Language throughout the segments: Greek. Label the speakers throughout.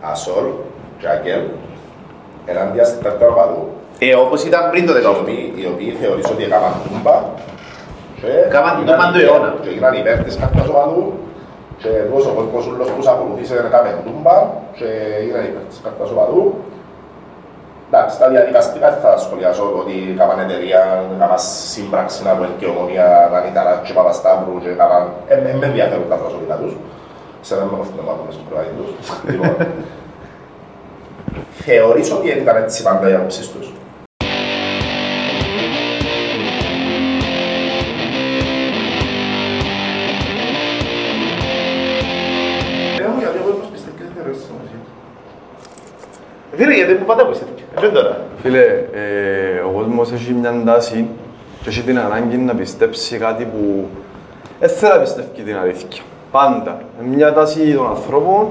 Speaker 1: Ασόλ και Αγγέλ ενάντια στην Ταρταροπαδού
Speaker 2: Ε, όπως ήταν πριν το
Speaker 1: οι
Speaker 2: 18.
Speaker 1: οποίοι- οι οποίοι θεωρείς ότι έκαναν τούμπα και
Speaker 2: Έκαναν
Speaker 1: έγιναν
Speaker 2: τούμπαν του
Speaker 1: υπέρ-
Speaker 2: αιώνα.
Speaker 1: και έγιναν υπέρ της κάρτας οπαδού και τόσο ο κόσμος ούλος που τους ακολουθήσε έκαμε τούμπα και έγιναν υπέρ της κάρτας οπαδού Εντάξει, τα διαδικαστικά δεν θα σχολιάσω το ότι έκαναν εταιρεία, έκαναν σύμπραξη να βγουν και ομονία να ήταν και Παπασταύρου και έκαναν... Ε, ε, με ενδιαφέρουν τα προσωπικά τους. Ξέρω να με κοφτούν να μάθουν στον προβάδι τους. Λοιπόν, θεωρείς ότι ήταν έτσι πάντα οι άποψεις τους. Ε, όχι, γιατί ο κόσμος πιστεύει και δεν θεωρείς τη σημασία.
Speaker 2: Φίλε, γιατί μου πάντα πιστεύει. Δεν τώρα;
Speaker 3: Φίλε, ε, ο κόσμος έχει μια τάση και έχει την ανάγκη να πιστέψει κάτι που δεν θέλει να πιστεύει την αλήθεια. Πάντα. Είναι μια τάση των ανθρώπων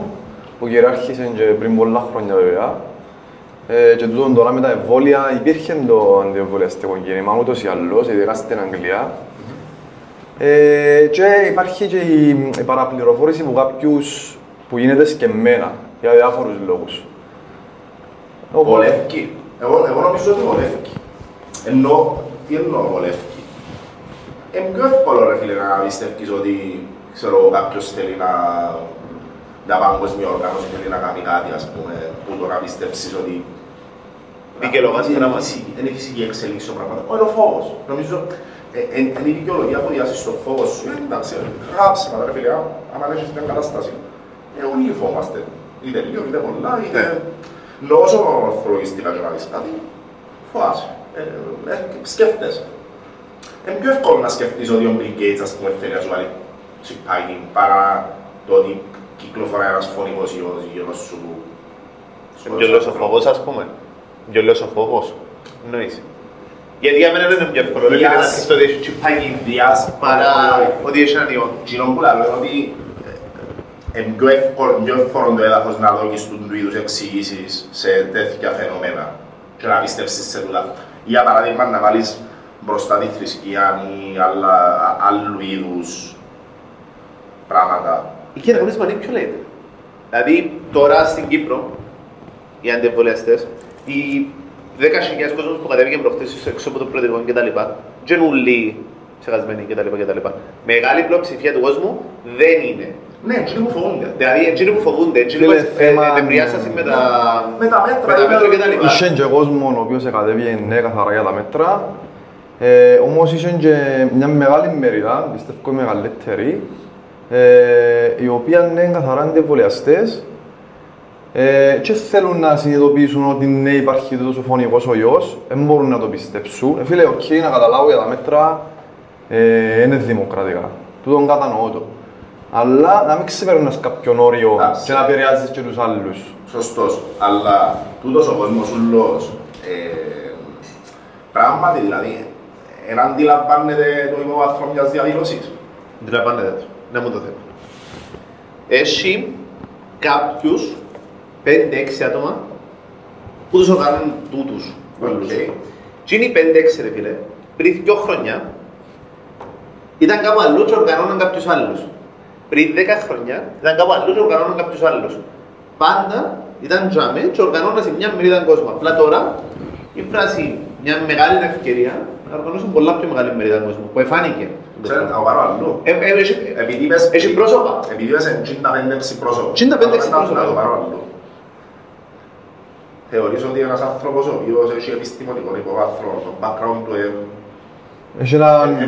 Speaker 3: που κυριάρχησε και πριν πολλά χρόνια βέβαια. Ε, και τούτον τώρα με τα εμβόλια υπήρχε το αντιεμβολιαστικό κίνημα ούτως ή άλλως, ειδικά στην Αγγλία. Ε, και υπάρχει και η, η παραπληροφόρηση από κάποιους που γίνεται σκεμμένα για διάφορους λόγους. Οπότε-
Speaker 1: Βολεύκει. Εγώ, εγώ νομίζω ότι βολεύκει. Ενώ, τι εννοώ βολεύκει; Είναι πιο εύκολο ρε φίλε να πιστεύεις ότι ξέρω, κάποιος θέλει να να παγκοσμία οργάνωση θέλει να κάνει κάτι ας πούμε που το να πιστέψεις ότι
Speaker 2: Δικαιολογάς
Speaker 1: είναι
Speaker 2: πράγματα.
Speaker 1: φυσική- Είναι η φυσική εξέλιξη των πραγμάτων. Είναι ο φόβος. Νομίζω ε, ε, είναι η δικαιολογία που διάσεις το φόβος σου. Ε, εντάξει, γράψε μα ρε φίλε, άμα- άμα έχεις μια κατάσταση. Ε, όλοι φοβάστε. Είτε λίγο, είτε πολλά, είτε... Ενώ όσο θροιστικά και να δεις κάτι, φοβάσαι. Ε, ε, σκέφτεσαι. Είναι πιο εύκολο να σκεφτείς ότι ο Bill Gates, ας πούμε, θέλει να σου βάλει τσιπάκι παρά το ότι κυκλοφορά ένας φωνικός ιός γύρω σου.
Speaker 2: Γελός ο φόβος, ας πούμε. Γελός ο φόβος. Εννοείς. Γιατί για μένα δεν είναι πιο εύκολο. ρε,
Speaker 1: Διάς-
Speaker 2: φίλε, να σκεφτώ ότι έχει τσιπάκι
Speaker 1: Διάς
Speaker 2: παρά ότι έχει έναν ιό.
Speaker 1: Κοινό που λέω είναι ότι ε, είναι πιο εύκολο, πιο εύκολο το έδαφος να δώσεις του του είδους εξηγήσεις σε τέτοια φαινόμενα και να πιστέψεις σε τούτα. Για παράδειγμα να βάλεις μπροστά τη θρησκεία ή άλλα, α- άλλου είδους πράγματα.
Speaker 2: Η κοινωνία είναι πιο λέτε. Δηλαδή τώρα στην Κύπρο, οι αντιεμβολιαστές, οι 10.000 κόσμος που κατέβηκε προχτές έξω από το πρωτεργό και τα λοιπά, και είναι όλοι ξεχασμένοι και τα λοιπά και τα λοιπά. Μεγάλη πλειοψηφία του κόσμου δεν είναι.
Speaker 1: Ναι, εκείνοι που φοβούνται.
Speaker 2: Δηλαδή, εκείνοι που φοβούνται, εκείνοι που
Speaker 3: Φίλε, θέμα-
Speaker 2: εμπειριάσαν με τα...
Speaker 1: Με τα μέτρα,
Speaker 2: με τα μέτρα και τα λοιπά.
Speaker 3: Είχε και κόσμος ο οποίος εκατέβηκε ναι καθαρά για τα μέτρα. Ε, όμως είχε και μια μεγάλη μερίδα, πιστεύω η μεγαλύτερη, ε, οι οποίοι είναι καθαρά αντιεμβολιαστές ε, και θέλουν να συνειδητοποιήσουν ότι ναι υπάρχει τόσο φωνικός ο ιός, δεν μπορούν να το πιστέψουν. Ε, φίλε, οκ, να καταλάβω για τα μέτρα ε, είναι δημοκρατικά. Τούτον κατανοώ το. Αλλά να μην ξεπερνάς κάποιον όριο
Speaker 1: Εντάξει.
Speaker 3: και να επηρεάζεις και τους άλλους.
Speaker 1: Σωστός, αλλά τούτος ο κόσμος ούλος, ε, πράγματι δηλαδή, εν αντιλαμβάνεται το υποβάθρο μιας διαδήλωσης.
Speaker 2: Αντιλαμβάνεται το. Να μου το θέμα. Έχει κάποιους 5-6 άτομα που τους οργανώνουν τούτους. όλους.
Speaker 1: Οκ.
Speaker 2: Και είναι οι 5-6 ρε φίλε, πριν δύο χρόνια ήταν κάπου αλλού και οργανώναν κάποιους άλλους. Πριν 10 χρόνια ήταν κάπου αλλού και οργανώναν κάποιους άλλους. Πάντα ήταν τζάμε και οργανώναν σε μια μερίδα κόσμο. Απλά τώρα ήβρασι μια μεγάλη ευκαιρία να οργανώσουν πολλά πιο μεγάλη μερίδα κόσμο που εφάνηκε.
Speaker 1: Ξέρετε, να το πάρω αλλού.
Speaker 2: Ε, ε, έχει-
Speaker 1: Επειδή είπες,
Speaker 2: Έχει πρόσωπα.
Speaker 1: επειδή είπες 55 πρόσωπα.
Speaker 2: 55
Speaker 1: να-
Speaker 2: πρόσωπα.
Speaker 1: Να το πάρω αλλού. Θεωρείς ότι ένας άνθρωπος ο οποίος έχει επιστημονικό υποβάθρο, το background του ε,
Speaker 3: Έχει ένα...
Speaker 1: ε,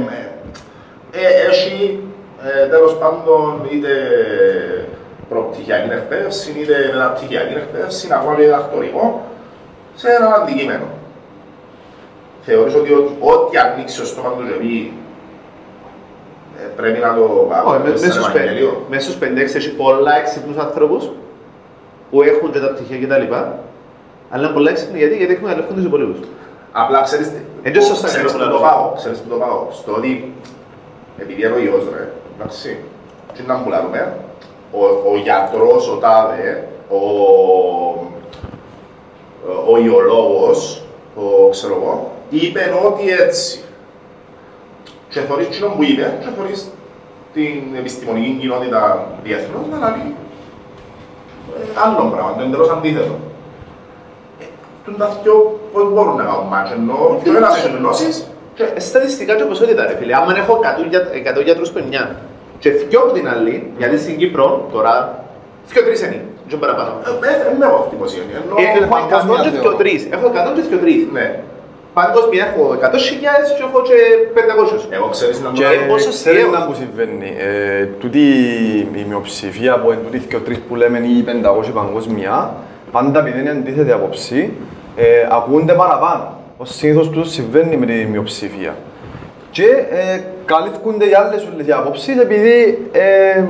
Speaker 1: ε, ε, έχει ε, τέλος πάντων είτε προπτυχιακή εκπαίδευση, είτε μεταπτυχιακή εκπαίδευση, να βάλει διδακτορικό σε ένα αντικείμενο. Θεωρείς ότι ό,τι, ό,τι ανοίξει ο στόμα του και πει ε, πρέπει να το
Speaker 2: Όχι,
Speaker 1: πάμε
Speaker 2: με-
Speaker 1: στο
Speaker 2: μέσα στους
Speaker 1: Ευαγγέλιο.
Speaker 2: πεν- μέσα στους 5-6 έχει πολλά έξυπνους ανθρώπους που έχουν και τα πτυχία και τα λοιπά. Αλλά είναι πολλά έξυπνοι γιατί, γιατί έχουν αλεύκουν τους υπολείπους.
Speaker 1: Απλά ξέρεις τι,
Speaker 2: Ε, και σωστά
Speaker 1: ξέρεις
Speaker 2: είναι
Speaker 1: που
Speaker 2: αυτό
Speaker 1: το
Speaker 2: που
Speaker 1: πάω, ξέρεις που το πάω, στο ότι επειδή είναι ο ιός ρε, εντάξει, τι να μπουλάρουμε, ο, ο γιατρός, ο τάδε, ο, ο ιολόγος, ο ξέρω εγώ, είπε ότι έτσι. Και θωρείς κοινό που είπε και θωρείς την επιστημονική κοινότητα διεθνώς να λέει ε, άλλο πράγμα, το εντελώς αντίθετο. Ε, Τούν τα δυο πώς μπορούν να κάνουν μάτς, ενώ και ο ένας έχει γνώσεις και
Speaker 2: Ε, Στατιστικά και ποσότητα ρε φίλε. Άμα έχω 100, για- 100 γιατρούς που είναι και δυο από την άλλη, γιατί στην Κύπρο τώρα, δυο τρεις είναι, και παραπάνω.
Speaker 1: ε, ε, δεν έχω αυτή την ενώ
Speaker 2: Ε, Έχω
Speaker 3: παγκόσμια
Speaker 2: 100 και
Speaker 3: θεωρώ.
Speaker 2: δυο τρεις. Έχω 100 και δυο τρεις.
Speaker 1: Ναι.
Speaker 2: Παγκόσμια έχω 100.000 και έχω και 500.
Speaker 1: Εγώ ξέρεις να μου
Speaker 3: Και
Speaker 2: Ε, πόσο
Speaker 3: ξέρεις
Speaker 2: αστείο.
Speaker 3: να που συμβαίνει. Ε, τούτη η μειοψηφία που είναι τούτη και τρεις που λέμε ή 500 παγκόσμια, πάντα επειδή είναι αντίθετη άποψη, ε, ακούνται παραπάνω. Ως συνήθως τούτος συμβαίνει με τη μειοψηφία. Και ε, καλύφκονται οι άλλες όλες οι απόψεις επειδή ε,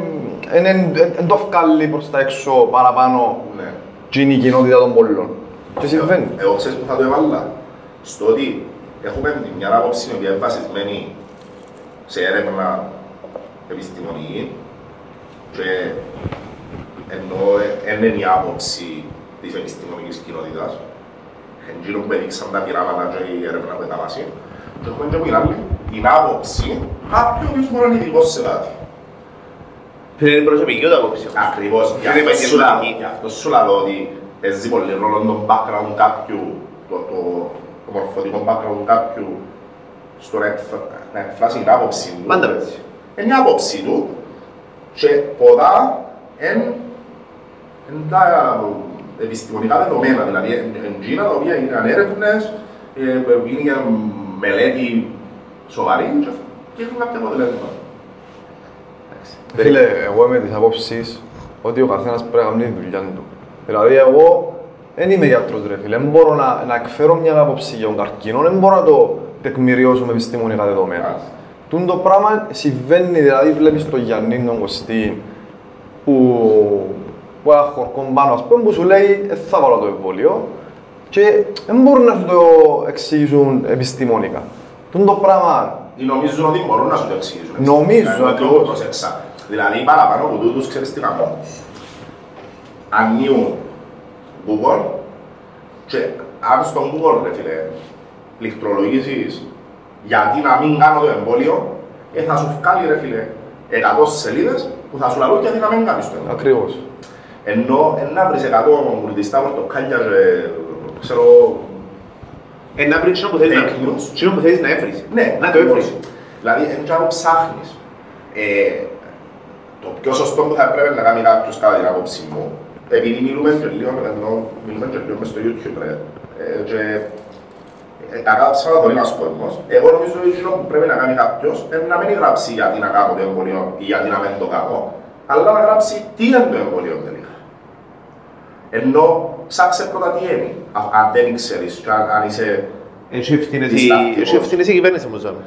Speaker 3: δεν το βγάλει προς τα έξω παραπάνω
Speaker 1: Ναι.
Speaker 3: και είναι η κοινότητα των πολλών. Και συμβαίνει.
Speaker 1: Εγώ ξέρεις που θα το έβαλα. Στο ότι έχουμε την μια άποψη η οποία είναι βασισμένη σε έρευνα επιστημονική και ενώ δεν είναι η άποψη της επιστημονικής κοινότητας, εντζήνω που έδειξαν τα πειράματα και η έρευνα που ήταν μαζί, και έχουμε και από την άλλη την άποψη κάποιου ο οποίος μπορεί να είναι ειδικός σε κάτι.
Speaker 2: Φίλε, είναι προσωπική ούτε άποψη.
Speaker 1: Ακριβώς, γι'
Speaker 2: Είναι
Speaker 1: αυτό σου λα-
Speaker 2: επαγγελματική.
Speaker 1: γι' αυτό σου λέω ότι παίζει πολύ ρόλο το background κάποιου, το, το, το μορφωτικό background κάποιου στο να, εκφ- να εκφράσει την άποψη του.
Speaker 2: Πάντα έτσι.
Speaker 1: Είναι η άποψη του και πολλά είναι εν τα επιστημονικά δεδομένα, δηλαδή εν εκείνα τα οποία έγιναν έρευνες, ε, είναι μελέτη σοβαρή και- και έχουν κάποια αποτελέσματα.
Speaker 3: Φίλε, εγώ είμαι της απόψης ότι ο καθένας πρέπει να κάνει τη δουλειά του. Δηλαδή, εγώ δεν είμαι γιατρός ρε φίλε, δεν μπορώ να, να εκφέρω μια άποψη για τον καρκίνο, δεν μπορώ να το τεκμηριώσω με επιστημονικά δεδομένα.
Speaker 1: Μάλιστα.
Speaker 3: Τούν το πράγμα συμβαίνει, δηλαδή βλέπεις τον Γιάννη τον Κωστή που, που ένα χορκό πάνω, ας πούμε, που σου λέει «Ε, θα βάλω το εμβόλιο» και δεν μπορούν να σου το εξηγήσουν επιστημονικά. Τούν το πράγμα
Speaker 1: Ή νομίζουν ότι μπορούν να σου το εξηγήσουν.
Speaker 3: Νομίζω,
Speaker 1: Δηλαδή, το
Speaker 3: ακριβώς.
Speaker 1: πρόσεξα. Δηλαδή, παραπάνω από τούτους, ξέρεις τι κάνουν. Ανοίγουν Google και αν στον Google, ρε φίλε, πληκτρολογήσεις γιατί να μην κάνω το εμβόλιο, ε, θα σου βγάλει, ρε φίλε, 100 σελίδες που θα σου λαλούν γιατί να μην κάνεις το εμβόλιο.
Speaker 3: ακριβώς.
Speaker 1: Ενώ ε, να βρεις 100 κουρδιστά πορτοκάλια και, ξέρω,
Speaker 2: Ε, να βρεις εκείνο που θέλεις να
Speaker 1: Fake news.
Speaker 2: εκείνο που θέλεις να έβρεις.
Speaker 1: Ναι,
Speaker 2: Να το έβρεις.
Speaker 1: Δηλαδή, δεν ξέρω ψάχνεις. Ε, το πιο σωστό που θα έπρεπε να κάνει κάποιος κατά την άποψή μου, επειδή μιλούμε και λίγο, ενώ μιλούμε και λίγο μες στο YouTube, ρε, ε, και ε, κακά ψάχνω πολύ ένας κόσμος, εγώ νομίζω ότι εκείνο που πρέπει να κάνει κάποιος είναι να μην γράψει γιατί να κάνω το εμβολίο ή γιατί να μην το κάνω, αλλά να γράψει τι είναι το εμβολίο τελικά. Ενώ ψάξε πρώτα τι είναι, α- αν δεν ξέρεις και αν, αν είσαι
Speaker 2: Έχει ευθύνες η-
Speaker 1: Διστακτικός.
Speaker 2: έχει ευθύνες η κυβέρνηση μου ζάμε.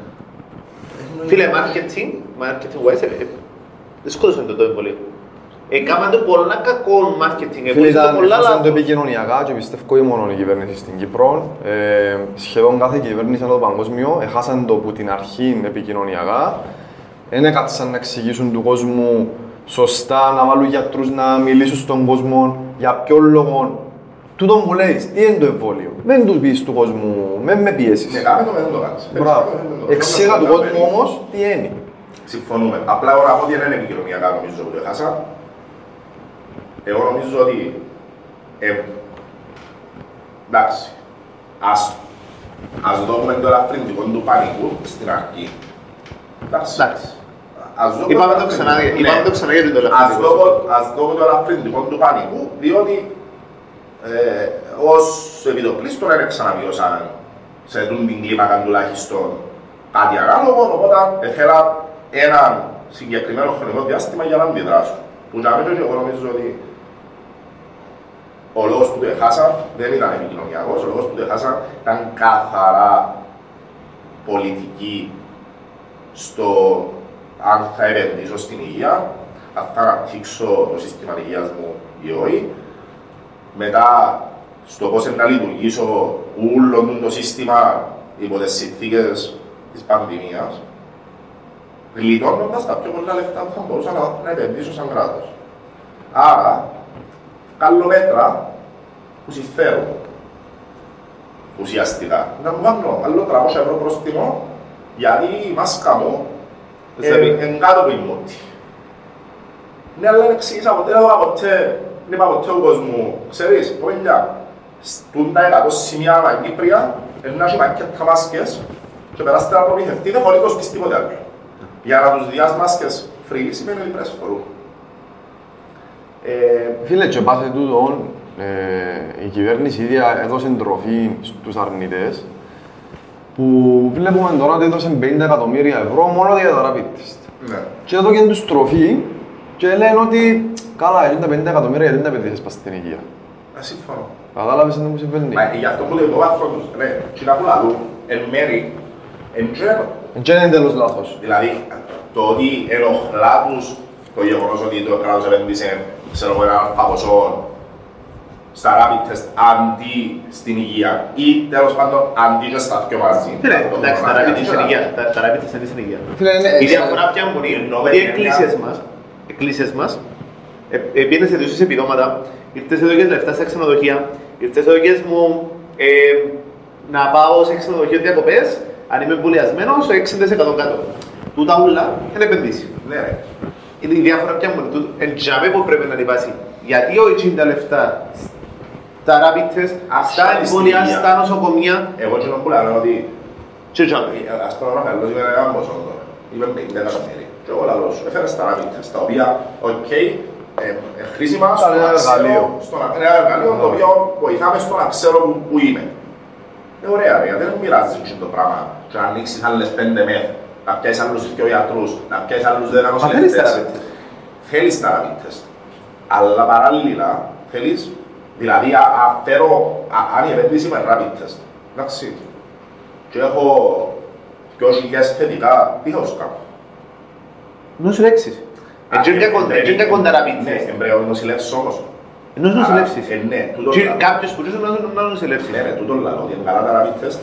Speaker 2: Φίλε, marketing, marketing wise, ε, ε, σκότωσαν το το εμβολίο. Έκαναν το πολλά κακό marketing, εγώ
Speaker 3: Φίλε,
Speaker 2: το
Speaker 3: ήταν
Speaker 2: πολλά
Speaker 3: εφόσον το
Speaker 2: λάθος.
Speaker 3: επικοινωνιακά και πιστεύω όχι μόνο η κυβέρνηση στην Κύπρο, ε, σχεδόν κάθε κυβέρνηση ανά το παγκόσμιο έχασαν το που την αρχή επικοινωνιακά. Δεν έκατσαν να εξηγήσουν του κόσμου σωστά, να βάλουν γιατρούς να μιλήσουν στον κόσμο για ποιο λόγο. Τούτο μου λέει, τι είναι το εμβόλιο. Δεν τους πεις του κόσμου, με με πιέσεις.
Speaker 1: Ναι, κάμε το με δεν το κάνεις.
Speaker 3: Μπράβο. Εξήγα του κόσμου όμως τι είναι.
Speaker 1: Συμφωνούμε. Απλά ώρα από ότι δεν είναι επικοινωνιακά νομίζω που το έχασα. Εγώ νομίζω ότι ε, εντάξει, ας, ας δούμε το ελαφρυντικό του πανικού στην αρχή. Εντάξει.
Speaker 2: Εντάξει.
Speaker 1: Ας δούμε
Speaker 2: Είπαμε το
Speaker 1: ελαφρυντικό.
Speaker 2: ξανά,
Speaker 1: Ναι.
Speaker 2: είπαμε το ξανά για το
Speaker 1: Ας
Speaker 2: ελαφρυντικό.
Speaker 1: δω- Ας δούμε το ελαφρυντικό του πανικού, διότι ε, ως επιτοπλίστων δεν ξαναβιώσαν σε τούν την κλίμακα τουλάχιστον κάτι ανάλογο, οπότε ήθελα έναν συγκεκριμένο χρονικό διάστημα για να αντιδράσω. Που για μένα εγώ νομίζω ότι ο λόγος που το έχασα δεν ήταν επικοινωνιακός, ο λόγος που το έχασα ήταν καθαρά πολιτική στο αν θα επενδύσω στην υγεία, αν θα αναπτύξω το σύστημα υγείας μου ή όχι. Μετά στο πώς να λειτουργήσω όλο το σύστημα υπό τις συνθήκες της πανδημίας, γλιτώνοντας τα πιο πολλά λεφτά που θα μπορούσα να, να επενδύσω σαν κράτος. Άρα, κάνω μέτρα που συμφέρουν ουσιαστικά. Να μου βάλω άλλο 300 ευρώ πρόστιμο γιατί η μάσκα μου
Speaker 2: Δεν θα πει.
Speaker 1: είναι κάτω από η μούτη. Ναι, αλλά δεν εξήγησα ποτέ, δεν είπα ποτέ δεν είπα ποτέ ο κόσμου, ξέρεις, παιδιά, στούν τα 100 σημεία ανά Κύπρια, να έχει μακέτα μάσκες και περάστε να προμηθευτείτε χωρίς το σπίτι τίποτε άλλο. Για να τους διάς μάσκες free σημαίνει ότι πρέπει να φορούν. Ε,
Speaker 3: Φίλε, και πάσε τούτο, ε, η κυβέρνηση ήδη έδωσε τροφή στους αρνητές που βλέπουμε τώρα ότι έδωσε 50 εκατομμύρια ευρώ μόνο για τα rapid test.
Speaker 1: ναι.
Speaker 3: Και έδωκε τους τροφή και λένε ότι καλά, είναι τα 50 εκατομμύρια γιατί δεν τα επενδύσεις πας στην υγεία.
Speaker 1: Ε, συμφωνώ.
Speaker 3: Κατάλαβες τι μου συμβαίνει;
Speaker 1: Μα γι' αυτό που λέει το βάθρο τους, ναι, και να πουλαλούν εν μέρη, εν τζέρο.
Speaker 3: Και δεν είναι τέλος λάθος.
Speaker 1: Δηλαδή, το ότι ενοχλά τους το γεγονός ότι το κράτος επένδυσε, ξέρω εγώ, έναν ποσό στα rapid test αντί στην υγεία ή τέλος πάντων αντί και στα δυο μαζί.
Speaker 2: Φίλε,
Speaker 1: Αυτό
Speaker 2: Ναι, εντάξει,
Speaker 1: το
Speaker 2: τα
Speaker 1: πράγμα
Speaker 2: rapid
Speaker 1: είναι
Speaker 2: test στην
Speaker 1: ένα-
Speaker 2: υγεία. Τα- Τα rapid test είναι στην υγεία.
Speaker 3: Φίλε, είναι...
Speaker 2: Η διαφορά πια μπορεί,
Speaker 1: Ενώ
Speaker 2: ότι οι
Speaker 1: παιδιά-
Speaker 2: εκκλησίες μας, εκκλησίες μας, ε, ε, πήγαινες σε δημόσιες επιδόματα, ήρθες εδώ και λεφτά στα ξενοδοχεία, ήρθες εδώ και μου ε, να πάω σε ξενοδοχείο διακοπές, αν είμαι εμβολιασμένος, 60% κάτω. Τούτα ούλα είναι επενδύσει.
Speaker 1: Ναι, ρε.
Speaker 2: Είναι η διάφορα πια μόνο του, εν τζάμε που πρέπει να υπάσει. Γιατί όχι τα λεφτά στα rapid test,
Speaker 1: Ας
Speaker 2: στα
Speaker 1: πάλι στην
Speaker 2: εμβόλια,
Speaker 1: υγεία.
Speaker 2: στα νοσοκομεία
Speaker 1: Εγώ και που λέω ότι
Speaker 2: και τζάμε.
Speaker 1: ε, ας πούμε ο Ραφαέλος είπε ένα ποσό τώρα. Είπε 50 εκατομμύρια. Και εγώ λαλώ σου, έφερε στα rapid test, τα οποία, οκ, ε, ε, χρήσιμα στο
Speaker 3: Ήταν ένα
Speaker 1: να ξέρω-
Speaker 3: εργαλείο.
Speaker 1: στο να- ένα εργαλείο το οποίο βοηθάμε στο να ξέρω που- που είμαι. Ε, ωραία, ρε, γιατί δεν μοιράζεις έτσι το πράγμα και να ανοίξεις άλλες πέντε μεθ, να πιάσεις άλλους δύο γιατρούς, να πιάσεις άλλους δέκα
Speaker 2: Μας θέλεις τα
Speaker 1: νοσηλευτές.
Speaker 2: rapid test.
Speaker 1: Θέλεις τα rapid test. Αλλά παράλληλα θέλεις, δηλαδή α- αφαίρω, α- αν η επένδυση με rapid test, εντάξει, και έχω 2.000 θετικά, τι θα σου κάνω.
Speaker 2: Νοσηλεύσεις. Έτσι είναι κοντά- έτσι είναι κοντά rapid
Speaker 1: Ναι,
Speaker 2: test.
Speaker 1: εμπρέω νοσηλεύσεις όμως.
Speaker 2: Ενός νοσηλεύσεις.
Speaker 1: Ε, ναι, τούτο
Speaker 2: Και
Speaker 1: λαλώ.
Speaker 2: κάποιος που ζούσε να- να νοσηλεύσει.
Speaker 1: Ναι, ναι, τούτο λαλώ, ότι είναι καλά τα rapid test,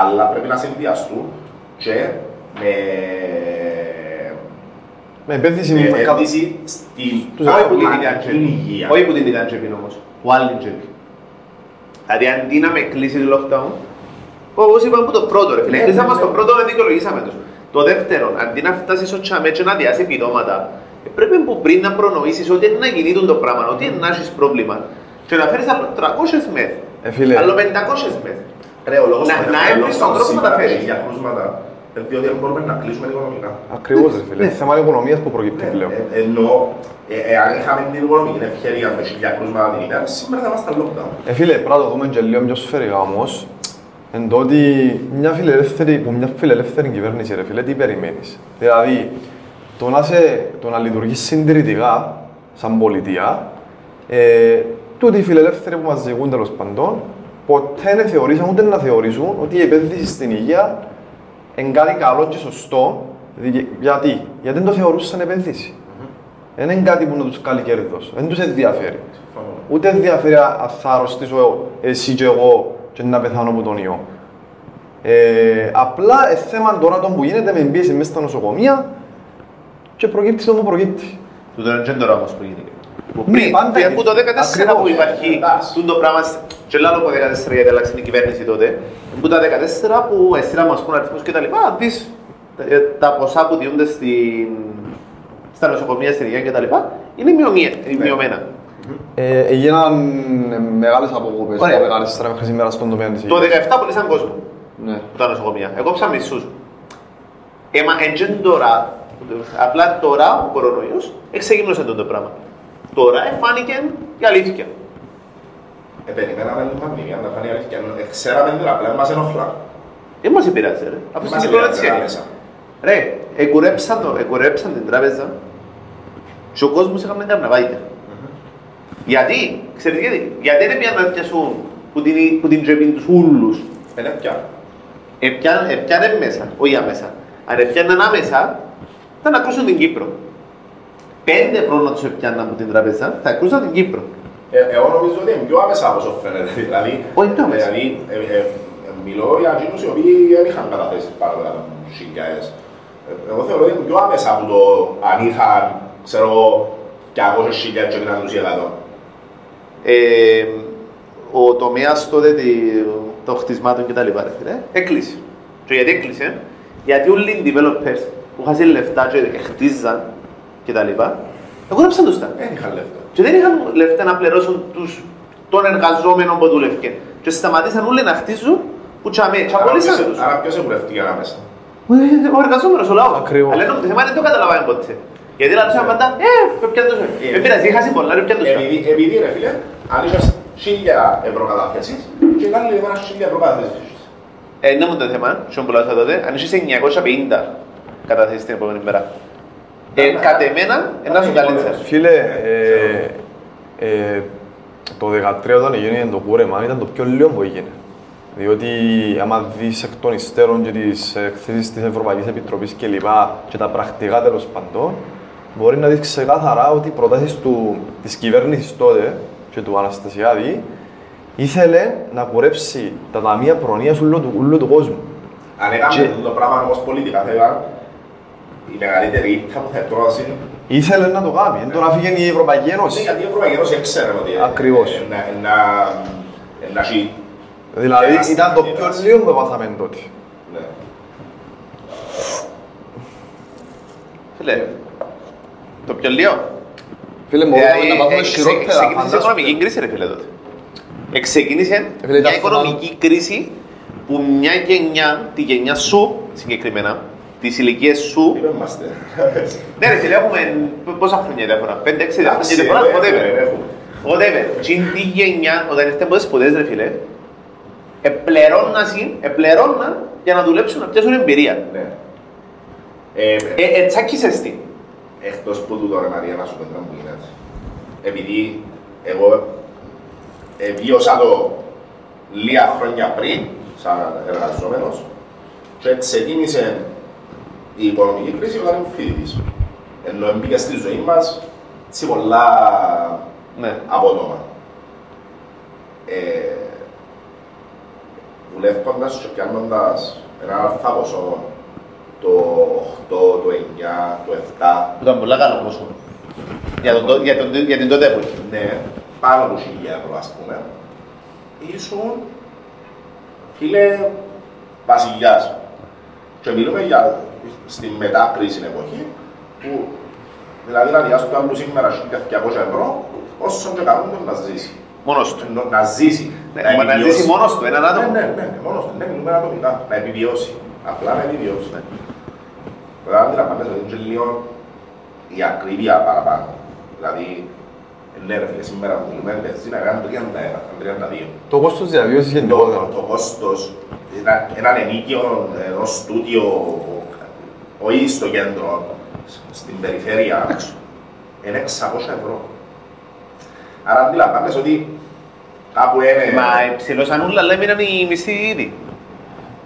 Speaker 1: αλλά πρέπει να συνδυαστούν και με
Speaker 3: Με επένδυση
Speaker 1: με
Speaker 3: με κάτω.
Speaker 1: επένδυση στην
Speaker 3: Τους
Speaker 2: Όχι που την
Speaker 1: πραγματική
Speaker 2: ίδια τσέπη.
Speaker 1: υγεία.
Speaker 2: Όχι που την ίδια τσέπη όμως. Ο άλλη τσέπη. Δηλαδή αντί να με κλείσει το lockdown, όπως είπαμε που το πρώτο ρε φίλε,
Speaker 1: Ναι,
Speaker 2: κλείσαμε
Speaker 1: ναι,
Speaker 2: στο
Speaker 1: ναι.
Speaker 2: πρώτο δεν δικαιολογήσαμε τους. Το δεύτερο, αντί να φτάσεις στο τσαμέ και να διάσεις επιδόματα, ε, πρέπει που πριν να προνοήσεις ότι είναι να γίνει το πράγμα, ότι είναι να έχεις πρόβλημα και να φέρεις άλλο 300 μεθ,
Speaker 3: Ε, φίλε.
Speaker 2: άλλο 500 μεθ.
Speaker 1: Ρε, ο λόγος
Speaker 2: Να-
Speaker 1: που
Speaker 2: να
Speaker 1: έχουμε
Speaker 2: έβρεις τον
Speaker 1: lockdown
Speaker 2: τρόπο να τα
Speaker 1: σήμερα
Speaker 2: φέρεις.
Speaker 1: και Για κρούσματα, ε, διότι δεν μπορούμε να κλείσουμε οικονομικά.
Speaker 3: Ακριβώς, ρε φίλε.
Speaker 2: Ναι.
Speaker 3: Θέμα οικονομίας που προκύπτει
Speaker 1: Ναι,
Speaker 3: πλέον.
Speaker 1: ε, Ενώ, ε, εάν είχαμε την οικονομική ευκαιρία με χιλιά κρούσματα την ημέρα, σήμερα θα ήμασταν lockdown.
Speaker 3: Ε, φίλε, πρέπει να το δούμε και λίγο πιο σφαιρικά όμως. Εν το ότι μια φιλελεύθερη, που μια φιλελεύθερη κυβέρνηση, ρε φίλε, τι περιμένεις; Δηλαδή, το να, σε, το να λειτουργείς συντηρητικά, σαν πολιτεία, ε, τούτοι οι φιλελεύθεροι που μας ζυγούν τέλος παντών, ποτέ δεν θεωρήσαν ούτε να θεωρήσουν ότι η επένδυση στην υγεία είναι κάτι καλό και σωστό. δι- Γιατί, γιατί δεν το θεωρούσαν επένδυση. Δεν είναι κάτι που να τους κάνει κέρδος, δεν τους ενδιαφέρει.
Speaker 1: Συμφωνώ.
Speaker 3: Ούτε ενδιαφέρει αν θα αρρωστήσω εσύ και εγώ και να πεθάνω από τον ιό. Ε, απλά ε, θέμα τώρα το που γίνεται με πίεση μέσα στα νοσοκομεία και προκύπτει το που προκύπτει.
Speaker 2: Του δεν είναι τώρα όμως που γίνεται. Που
Speaker 3: Ναι,
Speaker 2: πριν,
Speaker 3: πάντα
Speaker 2: πριν
Speaker 3: είναι.
Speaker 2: που το 14 που
Speaker 3: Ακριβώς.
Speaker 2: υπάρχει
Speaker 1: Εντάξει.
Speaker 2: τούτο πράγμα, και λάλο από 14 γιατί άλλαξε η κυβέρνηση τότε, που τα 14 που έστειλαν μας πούν αριθμούς και τα λοιπά, αν δεις τα- ε, τα ποσά που διούνται στην, στα νοσοκομεία, στην υγεία και τα λοιπά, είναι μειωμία-
Speaker 1: Ναι.
Speaker 2: μειωμένα.
Speaker 3: Ε, έγιναν ε, μεγάλες αποκοπές
Speaker 2: Ωραία.
Speaker 3: το 14 μέχρι σήμερα στον τομέα της
Speaker 2: Το
Speaker 3: υγείας.
Speaker 2: 17 πουλήσαν κόσμο
Speaker 3: Ναι.
Speaker 2: τα νοσοκομεία. Εγώ ψάχνω μισούς. Ε, μα εντζεν τώρα, απλά τώρα ο κορονοϊός εξεγίνωσε το πράγμα. Τώρα εφάνηκε η αλήθεια.
Speaker 1: Ε, περιμέναμε την πανδημία να φανεί αλήθεια. Ε, Ξέραμε την απλά μας ενοχλά.
Speaker 2: Δεν μας επηρεάζει ρε. Αφού στην
Speaker 1: Μας
Speaker 2: Κύπρο
Speaker 1: επηρεάζει
Speaker 2: έτσι είναι.
Speaker 1: άμεσα.
Speaker 2: Ρε, εκουρέψαν, το, εκουρέψαν την τράπεζα και ο κόσμος έκαμε καρναβάγια. Γιατί, ξέρετε γιατί, γιατί δεν πήγαν να πιάσουν που την, που την τσέπη τους ούλους.
Speaker 1: Ε, ναι, πια.
Speaker 2: Επιάνε, επιάνε μέσα, όχι άμεσα. Αν επιάναν άμεσα, θα να κρούσουν την Κύπρο. Πέντε ευρώ να τους επιάναν από την τράπεζα, θα κρούσαν την Κύπρο.
Speaker 1: Ε, εγώ νομίζω ότι είναι πιο άμεσα από όσο φαίνεται. Δηλαδή,
Speaker 2: Όχι, πιο άμεσα.
Speaker 1: Δηλαδή, ε, ε, ε, μιλώ για εκείνους οι οποίοι δεν είχαν καταθέσει πάρα πολλά χιλιάδες. Ε, Εγώ θεωρώ ότι είναι πιο άμεσα από το αν είχαν, ξέρω εγώ, 200 χιλιάδες και έγιναν τους 100.
Speaker 2: Ε, ο τομέας τότε τη- των χτισμάτων και τα λοιπά, ρε φίλε, έκλεισε. Και γιατί έκλεισε, γιατί όλοι οι developers που είχαν λεφτά και χτίζαν και τα λοιπά, εγώραψαν τους τα.
Speaker 1: Δεν είχαν λεφτά.
Speaker 2: και δεν είχαν λεφτά να πληρώσουν τους, τον εργαζόμενο που δούλευκε. Και σταματήσαν όλοι να χτίζουν που τσαμέ, και απολύσαν τους.
Speaker 1: Άρα ποιος εμπορεύτηκε ανάμεσα;
Speaker 2: Ο εργαζόμενος, ο λαός.
Speaker 3: Ακριβώς.
Speaker 2: Αλλά το θέμα δεν το καταλαβαίνει ποτέ. Γιατί λαλούσαν πάντα, ε, πια τους,
Speaker 1: Ε,
Speaker 2: δεν πειράζει, είχασαι πολλά, ρε, πια τους.
Speaker 1: Επειδή, επειδή ρε φίλε, αν είχες 1000 ευρώ κατάθεσης και κάνει λίγο ένα 1000 ευρώ κατάθεσης.
Speaker 2: Ε, είναι μόνο το θέμα, στον που λάζα τότε, αν είσαι 950 καταθέσεις την επόμενη μέρα. Ε,
Speaker 1: Ναι, ναι.
Speaker 2: κατ' εμένα, ένας σου καλύτερα.
Speaker 3: Φίλε, ε, ε, το 2013 όταν έγινε το κούρεμα ήταν το πιο λίγο που έγινε. Διότι άμα δεις εκ των υστέρων και τις εκθέσεις της Ευρωπαϊκής Επιτροπής και λοιπά και τα πρακτικά τέλος παντών, μπορεί να δεις ξεκάθαρα ότι οι προτάσεις του, της κυβέρνησης τότε και του Αναστασιάδη ήθελε να κουρέψει τα ταμεία προνοίας όλου του, όλου του κόσμου.
Speaker 1: Αν έκαμε
Speaker 3: Και-
Speaker 1: το πράγμα όμως πολιτικά θα ήταν η μεγαλύτερη ήττα που θα τρώσει
Speaker 3: Ήθελε να το κάνει, δεν τον άφηγε η Ευρωπαϊκή
Speaker 1: Ναι,
Speaker 3: Ένωση.
Speaker 1: γιατί η Ευρωπαϊκή Ένωση έξερε ότι ε,
Speaker 3: Ακριβώς.
Speaker 1: ε, να- να- ε, να έχει
Speaker 3: Δηλαδή
Speaker 1: τεράστια
Speaker 3: ήταν το πιο
Speaker 1: αντίδραση.
Speaker 3: λίγο που έπαθαμε τότε.
Speaker 1: Ναι.
Speaker 2: Φίλε, το πιο λίγο.
Speaker 3: Φίλε,
Speaker 2: Δηλαδή,
Speaker 3: μπορούμε να πάθουμε
Speaker 2: ε, ξε-
Speaker 3: χειρότερα,
Speaker 2: Ξεκίνησε η
Speaker 3: φαντάσου.
Speaker 2: οικονομική κρίση, ρε φίλε, τότε. Εξεκίνησε
Speaker 3: Ε, φίλε,
Speaker 2: μια
Speaker 3: ήταν
Speaker 2: οικονομική κρίση που μια γενιά, τη γενιά σου συγκεκριμένα, τις ηλικίες σου,
Speaker 1: Τι είμαστε.
Speaker 2: ναι ρε φίλε, έχουμε πόσα χρόνια διαφορά, πέντε, έξι
Speaker 1: Εντάξει,
Speaker 2: χρόνια διαφορά,
Speaker 1: ε,
Speaker 2: whatever.
Speaker 1: ε, έχουμε.
Speaker 2: Whatever. Τι είναι τη γενιά, όταν ήρθαν πόσες σπουδές ρε φίλε, επληρώνασαν, επληρώναν για να δουλέψουν, να πιάσουν εμπειρία.
Speaker 1: Ναι. Ε,
Speaker 2: Ε, ε, τσάκισες τι.
Speaker 1: Εκτός που τούτο ρε Μαρία να σου πω τι μου γίνεται. Επειδή εγώ ε, βίωσα το λίγα χρόνια πριν, σαν εργαζόμενος, και ξεκίνησε η οικονομική κρίση όταν ήμουν φοιτητής. Ενώ έμπηκε στη ζωή μας σε πολλά
Speaker 2: Ναι.
Speaker 1: απότομα. Ε, δουλεύοντας και πιάνοντας ένα αλφα ποσό, το 8, το 9, το 7,
Speaker 2: Που ήταν πολλά καλό πόσο. Για, τον, τό- για, τον, για την τότε εποχή.
Speaker 1: ναι, πάνω από 1000 ευρώ ας πούμε, ήσουν, φίλε, βασιλιάς. Και μιλούμε για στη μετάκριση εποχή, που δηλαδή να διάσουν το άλλο σήμερα 1200 ευρώ, όσο και κάνουν να ζήσει.
Speaker 2: Μόνος του.
Speaker 1: Ενώ Να ζήσει.
Speaker 2: Ναι, μα να
Speaker 1: επιβιώσει.
Speaker 2: ζήσει μόνος του, έναν άτομο.
Speaker 1: Ναι, ναι, ναι, μόνος του. Ναι, μιλούμε ατομικά. Να επιβιώσει. Απλά να επιβιώσει.
Speaker 2: Ναι.
Speaker 1: Τώρα αντιλαμβάνεσαι ότι είναι λίγο η ακρίβεια παραπάνω. Δηλαδή, ναι ρε φίλε, σήμερα που μιλούμε μπενζίνα ήταν 31, 32.
Speaker 3: Το κόστος διαβίωσης
Speaker 1: Το,
Speaker 3: γενικότερα.
Speaker 1: το κόστος, ένα, έναν ενίκιο, ενός στούτιο, όχι στο κέντρο, στην περιφέρεια, είναι 600 ευρώ. Άρα αντιλαμβάνεσαι ότι κάπου είναι...
Speaker 2: Μα ψηλώσαν όλα, αλλά έμειναν οι μισθοί ήδη.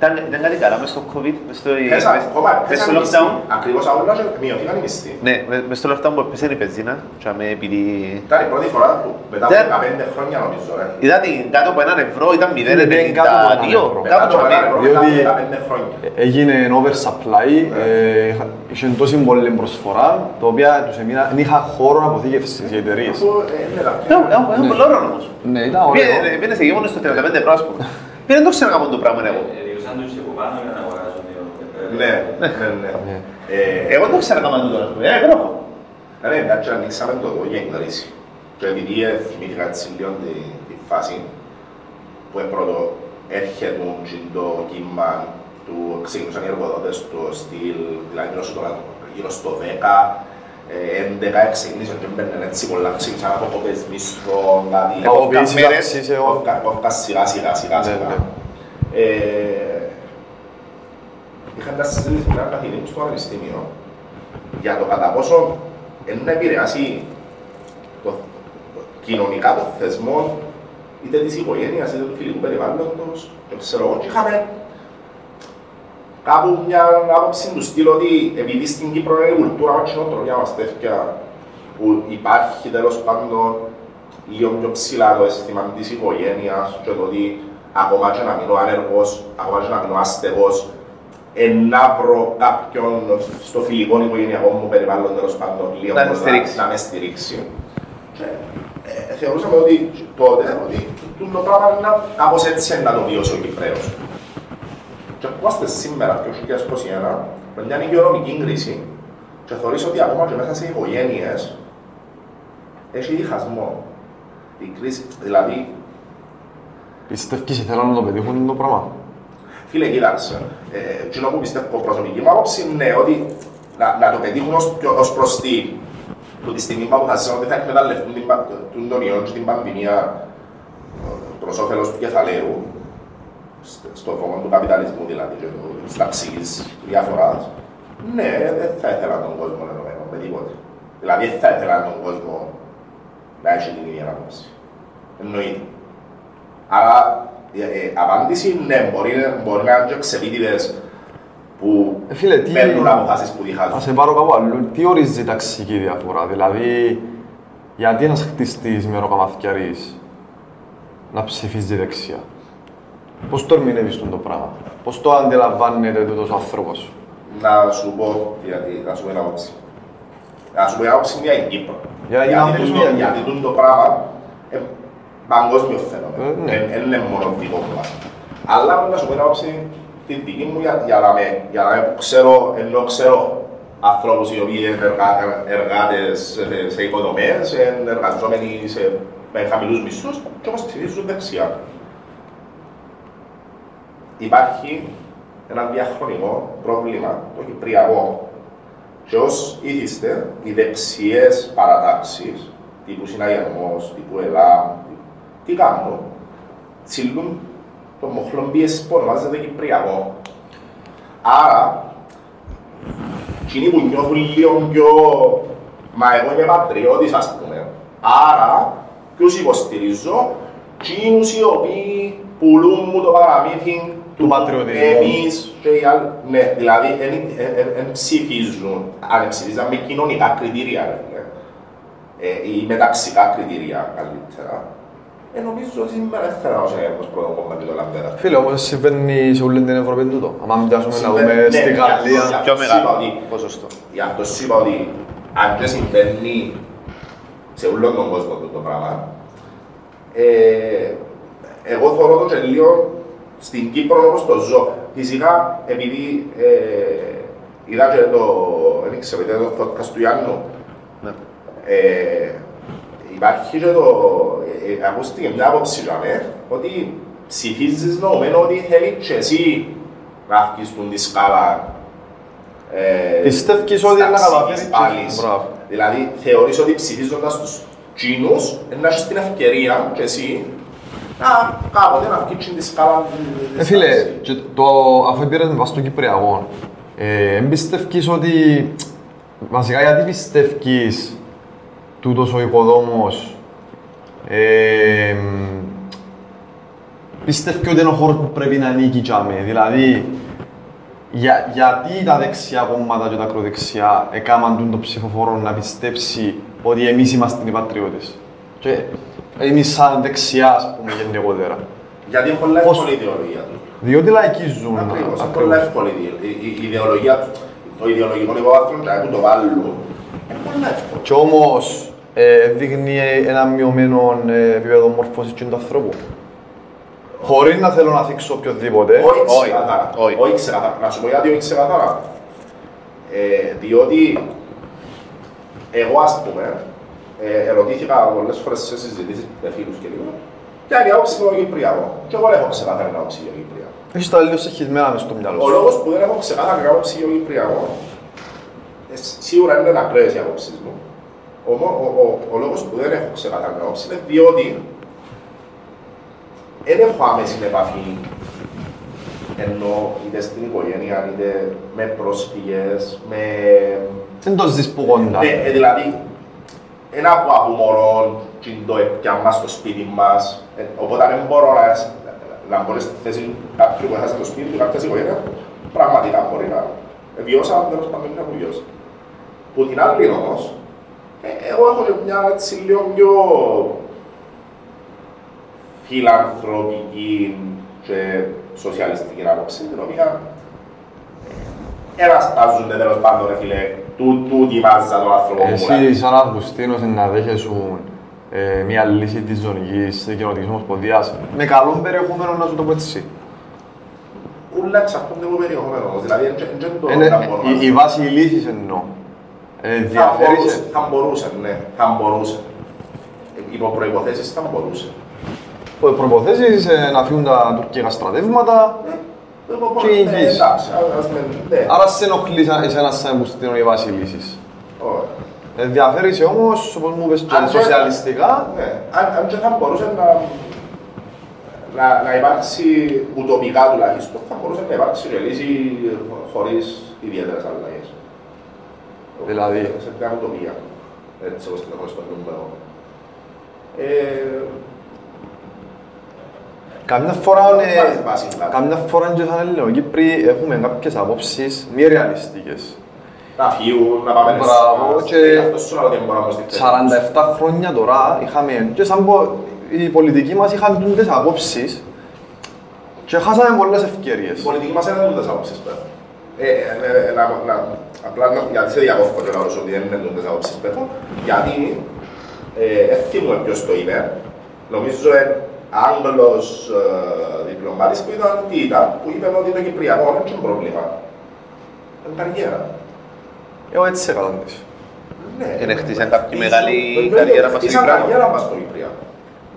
Speaker 2: Ήταν, ήταν κάτι καλά μες στο COVID, μες στο,
Speaker 1: Πέσα,
Speaker 2: μες-
Speaker 1: ακόμα,
Speaker 2: μες
Speaker 1: πέσαν
Speaker 2: στο
Speaker 1: οι μισθοί.
Speaker 2: lockdown.
Speaker 1: Ακριβώς όλα και μειωθήκαν οι μισθοί.
Speaker 2: Ναι, με- μες στο lockdown που έπεσε η πεζίνα, και αμέ επειδή...
Speaker 1: Ήταν η πρώτη φορά που μετά από
Speaker 2: Δεν-
Speaker 1: 15 χρόνια νομίζω, ρε.
Speaker 2: Είδα την κάτω από έναν ευρώ, ήταν 0,92,
Speaker 3: Είναι κάτω από έναν ευρώ.
Speaker 1: Μετά
Speaker 2: κάτω
Speaker 1: από
Speaker 2: από
Speaker 1: ένα
Speaker 2: έναν
Speaker 1: ευρώ,
Speaker 2: ευρώ.
Speaker 1: μετά
Speaker 3: Διότι-
Speaker 1: από 15 χρόνια.
Speaker 3: Ε, Έγινε oversupply, ε, είχα- είχε τόση πολλή προσφορά, το οποίο τους έμεινα, δεν είχα χώρο αποθήκευσης οι εταιρείες.
Speaker 1: Αυτό, ε, είναι τα
Speaker 2: Ήταν ήταν πολύ ωραίο όμως.
Speaker 3: Ναι, ήταν ωραίο.
Speaker 2: Πήγαινε- Πήγαινε σε γέμονες στο 35 ευρώ, ας πούμε. Δεν το ξέρω να κάνω το πράγμα εγώ.
Speaker 4: Διούσαν τους από πάνω για να αγοράζουν δύο.
Speaker 1: Ναι, ναι, ναι.
Speaker 3: Ναι.
Speaker 1: Ε,
Speaker 2: Εγώ δεν το ξέρω να κάνω το τώρα, ας πούμε. Ε, δεν έχω.
Speaker 1: Ναι, μια και ανοίξαμε το εδώ για εγγλήση. Και επειδή ε, θυμήθηκα έτσι λίγο τη, τη φάση που ε, πρώτο έρχεται το κύμα του ξεκινούσαν οι εργοδότες του στυλ, δηλαδή γύρω στο, γύρω στο 10, ε, 11 ξεκινήσαν και μπαίνουν έτσι πολλά, ξεκινήσαν από κοπές μισθών, δηλαδή
Speaker 3: Αποποιήσεις
Speaker 2: μέρες,
Speaker 3: αυξήσεων.
Speaker 1: Κόφκα- κόφκα σιγά σιγά σιγά
Speaker 3: Ναι,
Speaker 1: σιγά.
Speaker 3: Ναι.
Speaker 1: Ε, Είχα μια συζήτηση με έναν καθηγητή μου στο πανεπιστήμιο για το κατά πόσο είναι να επηρεάσει το, το, κοινωνικά των θεσμών είτε της οικογένειας είτε του φιλικού περιβάλλοντος και ξέρω εγώ και είχαμε κάπου μια άποψη του στυλ ότι επειδή στην Κύπρο είναι η κουλτούρα μας και η νοοτροπία μας τέτοια που υπάρχει τέλος πάντων λίγο πιο ψηλά το αίσθημα της οικογένειας και το ότι ακόμα και να μείνω άνεργος, ακόμα και να μείνω άστεγος, ε, να βρω κάποιον στο φιλικό οικογενειακό μου περιβάλλον τέλος πάντων λίγο
Speaker 2: Να σε
Speaker 1: που
Speaker 2: στηρίξει.
Speaker 1: να με στηρίξει. Και, ε, θεωρούσαμε ότι τότε ότι το- το πράγμα είναι να- κάπως έτσι είναι να το βιώσει ο Κυπρέος. Και είμαστε σήμερα, το 2021, με μια υγειονομική κρίση και θεωρείς ότι ακόμα και μέσα σε οικογένειες έχει διχασμό. Η κρίση, δηλαδή,
Speaker 3: Πιστεύεις ήθελαν να το πετύχουν το πράγμα;
Speaker 1: Φίλε, κοίταξε. Ε, εκείνο που πιστεύω προσωπική μου άποψη είναι ότι να, να το πετύχουν ως, πιο- ως προς τι. Που τη στιγμή που αποφασίσαν ότι θα εκμεταλλευτούν την, πα- τον, τον ιό και την πανδημία ε, προς όφελος του κεφαλαίου, στο, στο φόβο του καπιταλισμού δηλαδή, και του, της ταξικής διαφοράς, ναι, δεν θα ήθελα τον κόσμο ενωμένο με τίποτε. Δηλαδή, δεν θα ήθελα τον κόσμο να έχει την ίδια άποψη. Εννοείται. Άρα, η ε, απάντηση ναι, μπορεί, μπορεί να είναι και ξεπίτηδες που
Speaker 3: Ε, φίλε, τι-
Speaker 1: παίρνουν αποφάσεις που
Speaker 3: Να
Speaker 1: διχάζουν.
Speaker 3: σε πάρω κάπου αλλού. Τι ορίζει η ταξική διαφορά, δηλαδή γιατί ένας χτιστής μεροκαμαθηκιαρής να ψηφίζει δεξιά; Πώς το ερμηνεύεις τον το πράγμα, πώς το αντιλαμβάνεται τούτος ο άνθρωπος;
Speaker 1: Να σου πω, γιατί, να σου πω ένα άποψη. Να σου πω ένα άποψη μια η Κύπρο.
Speaker 3: Για να
Speaker 1: γιατί,
Speaker 3: μιλήσουμε
Speaker 1: τούτο-
Speaker 3: για
Speaker 1: γιατί τούτο το πράγμα ε, παγκόσμιο φαινόμενο.
Speaker 3: Ε, ναι.
Speaker 1: Δεν είναι μόνο δικό μας. Αλλά να σου πω ένα άποψη την δική μου για, για να με, για να με ξέρω, ενώ ξέρω ανθρώπους οι οποίοι είναι εργα, εργάτες σε, σε οικοδομές, είναι εργαζόμενοι σε, με χαμηλούς μισθούς και όμως ψηφίζουν δεξιά. Υπάρχει ένα διαχρονικό πρόβλημα, το κυπριακό. Και ως ήθιστε, οι δεξιές παρατάξεις, τύπου συναγερμός, τύπου ΕΛΑΜ, τι κάνουν, τσιλούν το μοχλόν πίεσης που ονομάζεται κυπριακό. Άρα, εκείνοι που νιώθουν λίγο πιο «Μα εγώ είμαι πατριώτης» ας πούμε. Άρα, ποιους υποστηρίζω, εκείνους οι οποίοι πουλούν μου το παραμύθι
Speaker 3: Του πατριωτισμού.
Speaker 1: Εμείς και οι άλλοι, ναι, δηλαδή δεν ψηφίζουν, αν ψηφίζαν με κοινωνικά κριτήρια, ρε φίλε, ε, ή με ταξικά κριτήρια καλύτερα. Ε, νομίζω ότι σήμερα δεν θέλω να σε ως πρώτο κόμμα και το λαμπέρα.
Speaker 3: Φίλε, όμως συμβαίνει σε όλη την Ευρώπη τούτο. Αν πιάσουμε να
Speaker 1: Συμβαίνει,
Speaker 3: δούμε
Speaker 1: ναι,
Speaker 3: στη
Speaker 1: για-
Speaker 3: Γαλλία.
Speaker 1: για-
Speaker 2: Πιο
Speaker 1: Είπα
Speaker 2: μεγάλο
Speaker 1: ότι-
Speaker 2: ποσοστό.
Speaker 1: Γι' αυτό σου είπα ότι αν και συμβαίνει σε όλο τον κόσμο αυτό το πράγμα, ε, εγώ θεωρώ το και λίγο στην Κύπρο όπως το ζω. Φυσικά, επειδή ε, είδα και το, δεν ξέρω, είδα το podcast του Ιάννου,
Speaker 2: Ναι.
Speaker 1: ε, υπάρχει και το, ε, ε, ακούστηκε μια άποψη για μέ, ότι ψηφίζεις νομμένο ότι θέλεις και εσύ να βγεις στον τη σκάλα ε,
Speaker 3: Πιστεύεις ότι είναι να
Speaker 1: ταξικής
Speaker 3: καταφέρεις και-
Speaker 1: πάλης.
Speaker 3: Μπράβο.
Speaker 1: Δηλαδή, θεωρείς ότι ψηφίζοντας τους Τσίνους, ε, να έχεις την ευκαιρία και εσύ να κάποτε να βγεις στην τη σκάλα της
Speaker 3: Ε, φίλε,
Speaker 1: τάξης.
Speaker 3: και το, αφού πήρες με βάση στο Κυπριακό, ε, εν πιστεύεις ότι, βασικά γιατί πιστεύεις τούτος ο οικοδόμος, ε, πιστεύει ότι είναι ο χώρος που πρέπει να ανήκει για μέ. Δηλαδή, για, γιατί τα δεξιά κόμματα και τα ακροδεξιά έκαναν τον το ψηφοφόρο να πιστέψει ότι εμείς είμαστε οι πατριώτες; Και εμείς σαν δεξιά, ας πούμε, γενικότερα.
Speaker 1: Γιατί είναι πολλά
Speaker 3: Πώς-
Speaker 1: εύκολη η ιδεολογία τους.
Speaker 3: Διότι λαϊκίζουν.
Speaker 1: Ακριβώς, είναι
Speaker 3: ακριβώς.
Speaker 1: πολλά εύκολη η, η, η, η ιδεολογία του. Το ιδεολογικό υποβάθρο και να το βάλουν. Είναι πολλά εύκολο.
Speaker 3: Και όμως ε, δείχνει ένα μειωμένο ε, επίπεδο μόρφωσης και του ανθρώπου. Χωρίς να θέλω να θίξω οποιοδήποτε.
Speaker 1: Όχι
Speaker 2: όχι,
Speaker 1: ξεκάθαρα.
Speaker 2: όχι.
Speaker 1: Όχι ξεκάθαρα. Να σου πω γιατί όχι ξεκάθαρα. Ε, διότι εγώ, ας πούμε, ε, ερωτήθηκα πολλές φορές σε συζητήσεις με φίλους και λίγο ποια είναι η άποψη μου για το Κυπριακό. Και εγώ δεν έχω ξεκάθαρη άποψη για το Κυπριακό.
Speaker 3: Έχεις τα λίγο σεχισμένα μες στο μυαλό
Speaker 1: Ο
Speaker 3: σου.
Speaker 1: λόγος που δεν έχω ξεκάθαρη άποψη για το Κυπριακό, ε, σίγουρα είναι ακραίες οι άποψεις μου. Όμως, ο, ο, ο λόγος που δεν έχω ξεκάθαρη άποψη είναι διότι δεν έχω άμεση επαφή ενώ είτε στην οικογένεια, είτε με πρόσφυγες, με...
Speaker 3: Δεν το ζεις που κοντά.
Speaker 1: Ναι, ε, δηλαδή, ένα από από μωρό και το έπιαμα στο σπίτι μας, ε, οπότε δεν μπορώ να, να μπω στη θέση κάποιου που έχασε το σπίτι του, κάποιας οικογένειας, πραγματικά μπορεί να βιώσα, αν τέλος πάντων να βιώσει. Που την άλλη όμως, ε, εγώ έχω και μια έτσι λίγο πιο φιλανθρωπική και σοσιαλιστική άποψη, την οποία εραστάζονται τέλος πάντων, ρε φίλε, του, του τη μάζα των άνθρωπων που πουλάνε.
Speaker 3: Εσύ σαν Αυγουστίνος να δέχεσαι ε, μια λύση της ζωνικής κοινωνικής ομοσπονδίας με καλό περιεχόμενο να σου το πω έτσι.
Speaker 1: Ούλα εξαρτώνται από περιεχόμενο όμως, δηλαδή δεν δεν το
Speaker 3: Είναι,
Speaker 1: να μπορώ να
Speaker 3: η, η βάση λύσης εννοώ. Ε,
Speaker 1: Θα
Speaker 3: διαφέρει
Speaker 1: μπορούσε,
Speaker 3: σε...
Speaker 1: θα μπορούσε, ναι, θα μπορούσε. υπό προϋποθέσεις θα μπορούσε.
Speaker 3: Οι προποθέσει να φύγουν τα τουρκικά στρατεύματα.
Speaker 1: Εγώ
Speaker 3: Και
Speaker 1: μπορώ-
Speaker 3: η
Speaker 1: ναι,
Speaker 3: εγγύηση.
Speaker 1: εντάξει, ας με- ναι.
Speaker 3: Άρα σε ενοχλεί σαν- εσένα σαν που στείλουν οι βάση λύσεις.
Speaker 1: Ωραία.
Speaker 3: Ενδιαφέρει όμως, όπως μου είπες, και
Speaker 1: Αν δεν-
Speaker 3: σοσιαλιστικά,
Speaker 1: Ναι, αν, αν και θα μπορούσε να, να, να υπάρξει ουτοπικά τουλάχιστον, θα μπορούσε να υπάρξει και λύση χωρίς ιδιαίτερες αλλαγές.
Speaker 3: Δηλαδή;
Speaker 1: Σε μια ουτοπία. Έτσι όπως την έχω στο νούμερο. Ε,
Speaker 3: καμιά φορά, ε,
Speaker 1: βάση- βασικά.
Speaker 3: καμιά φορά και σαν Ελληνοκύπροι έχουμε κάποιες απόψεις μη ρεαλιστικές.
Speaker 1: Να φύγουν, να πάμε
Speaker 3: Μπράβο,
Speaker 1: στις-
Speaker 3: και
Speaker 1: Γι' αυτό σου λέω ότι δεν μπορώ να μπω στη θέση τους.
Speaker 3: 47 χρόνια τώρα είχαμε, και σαν πο- οι πολιτικοί μας είχαν τις απόψεις και χάσαμε πολλές
Speaker 1: Η
Speaker 3: ευκαιρίες.
Speaker 1: πολιτική μας είναι τούτες άποψεις πέρα. Ε, ε, ε, να, να, απλά να, γιατί σε διακόφω και να ρωτήσω ότι δεν είναι τούτες άποψεις πέρα, γιατί ε, δεν θυμούμαι ποιος το είπε, νομίζω ε, Άγγλος ε, διπλωμάτης που ήταν, τι ήταν, που είπε ότι το Κυπριακό δεν είναι πρόβλημα. Είναι καριέρα.
Speaker 3: Εγώ έτσι έκαναν τις.
Speaker 1: Ναι.
Speaker 2: Είναι χτίσαν κάποιοι μεγάλη
Speaker 1: Βέβαια,
Speaker 2: καριέρα μας στην
Speaker 1: χτίσαν
Speaker 2: Κυπριακό.
Speaker 1: καριέρας μας στο Κυπριακό.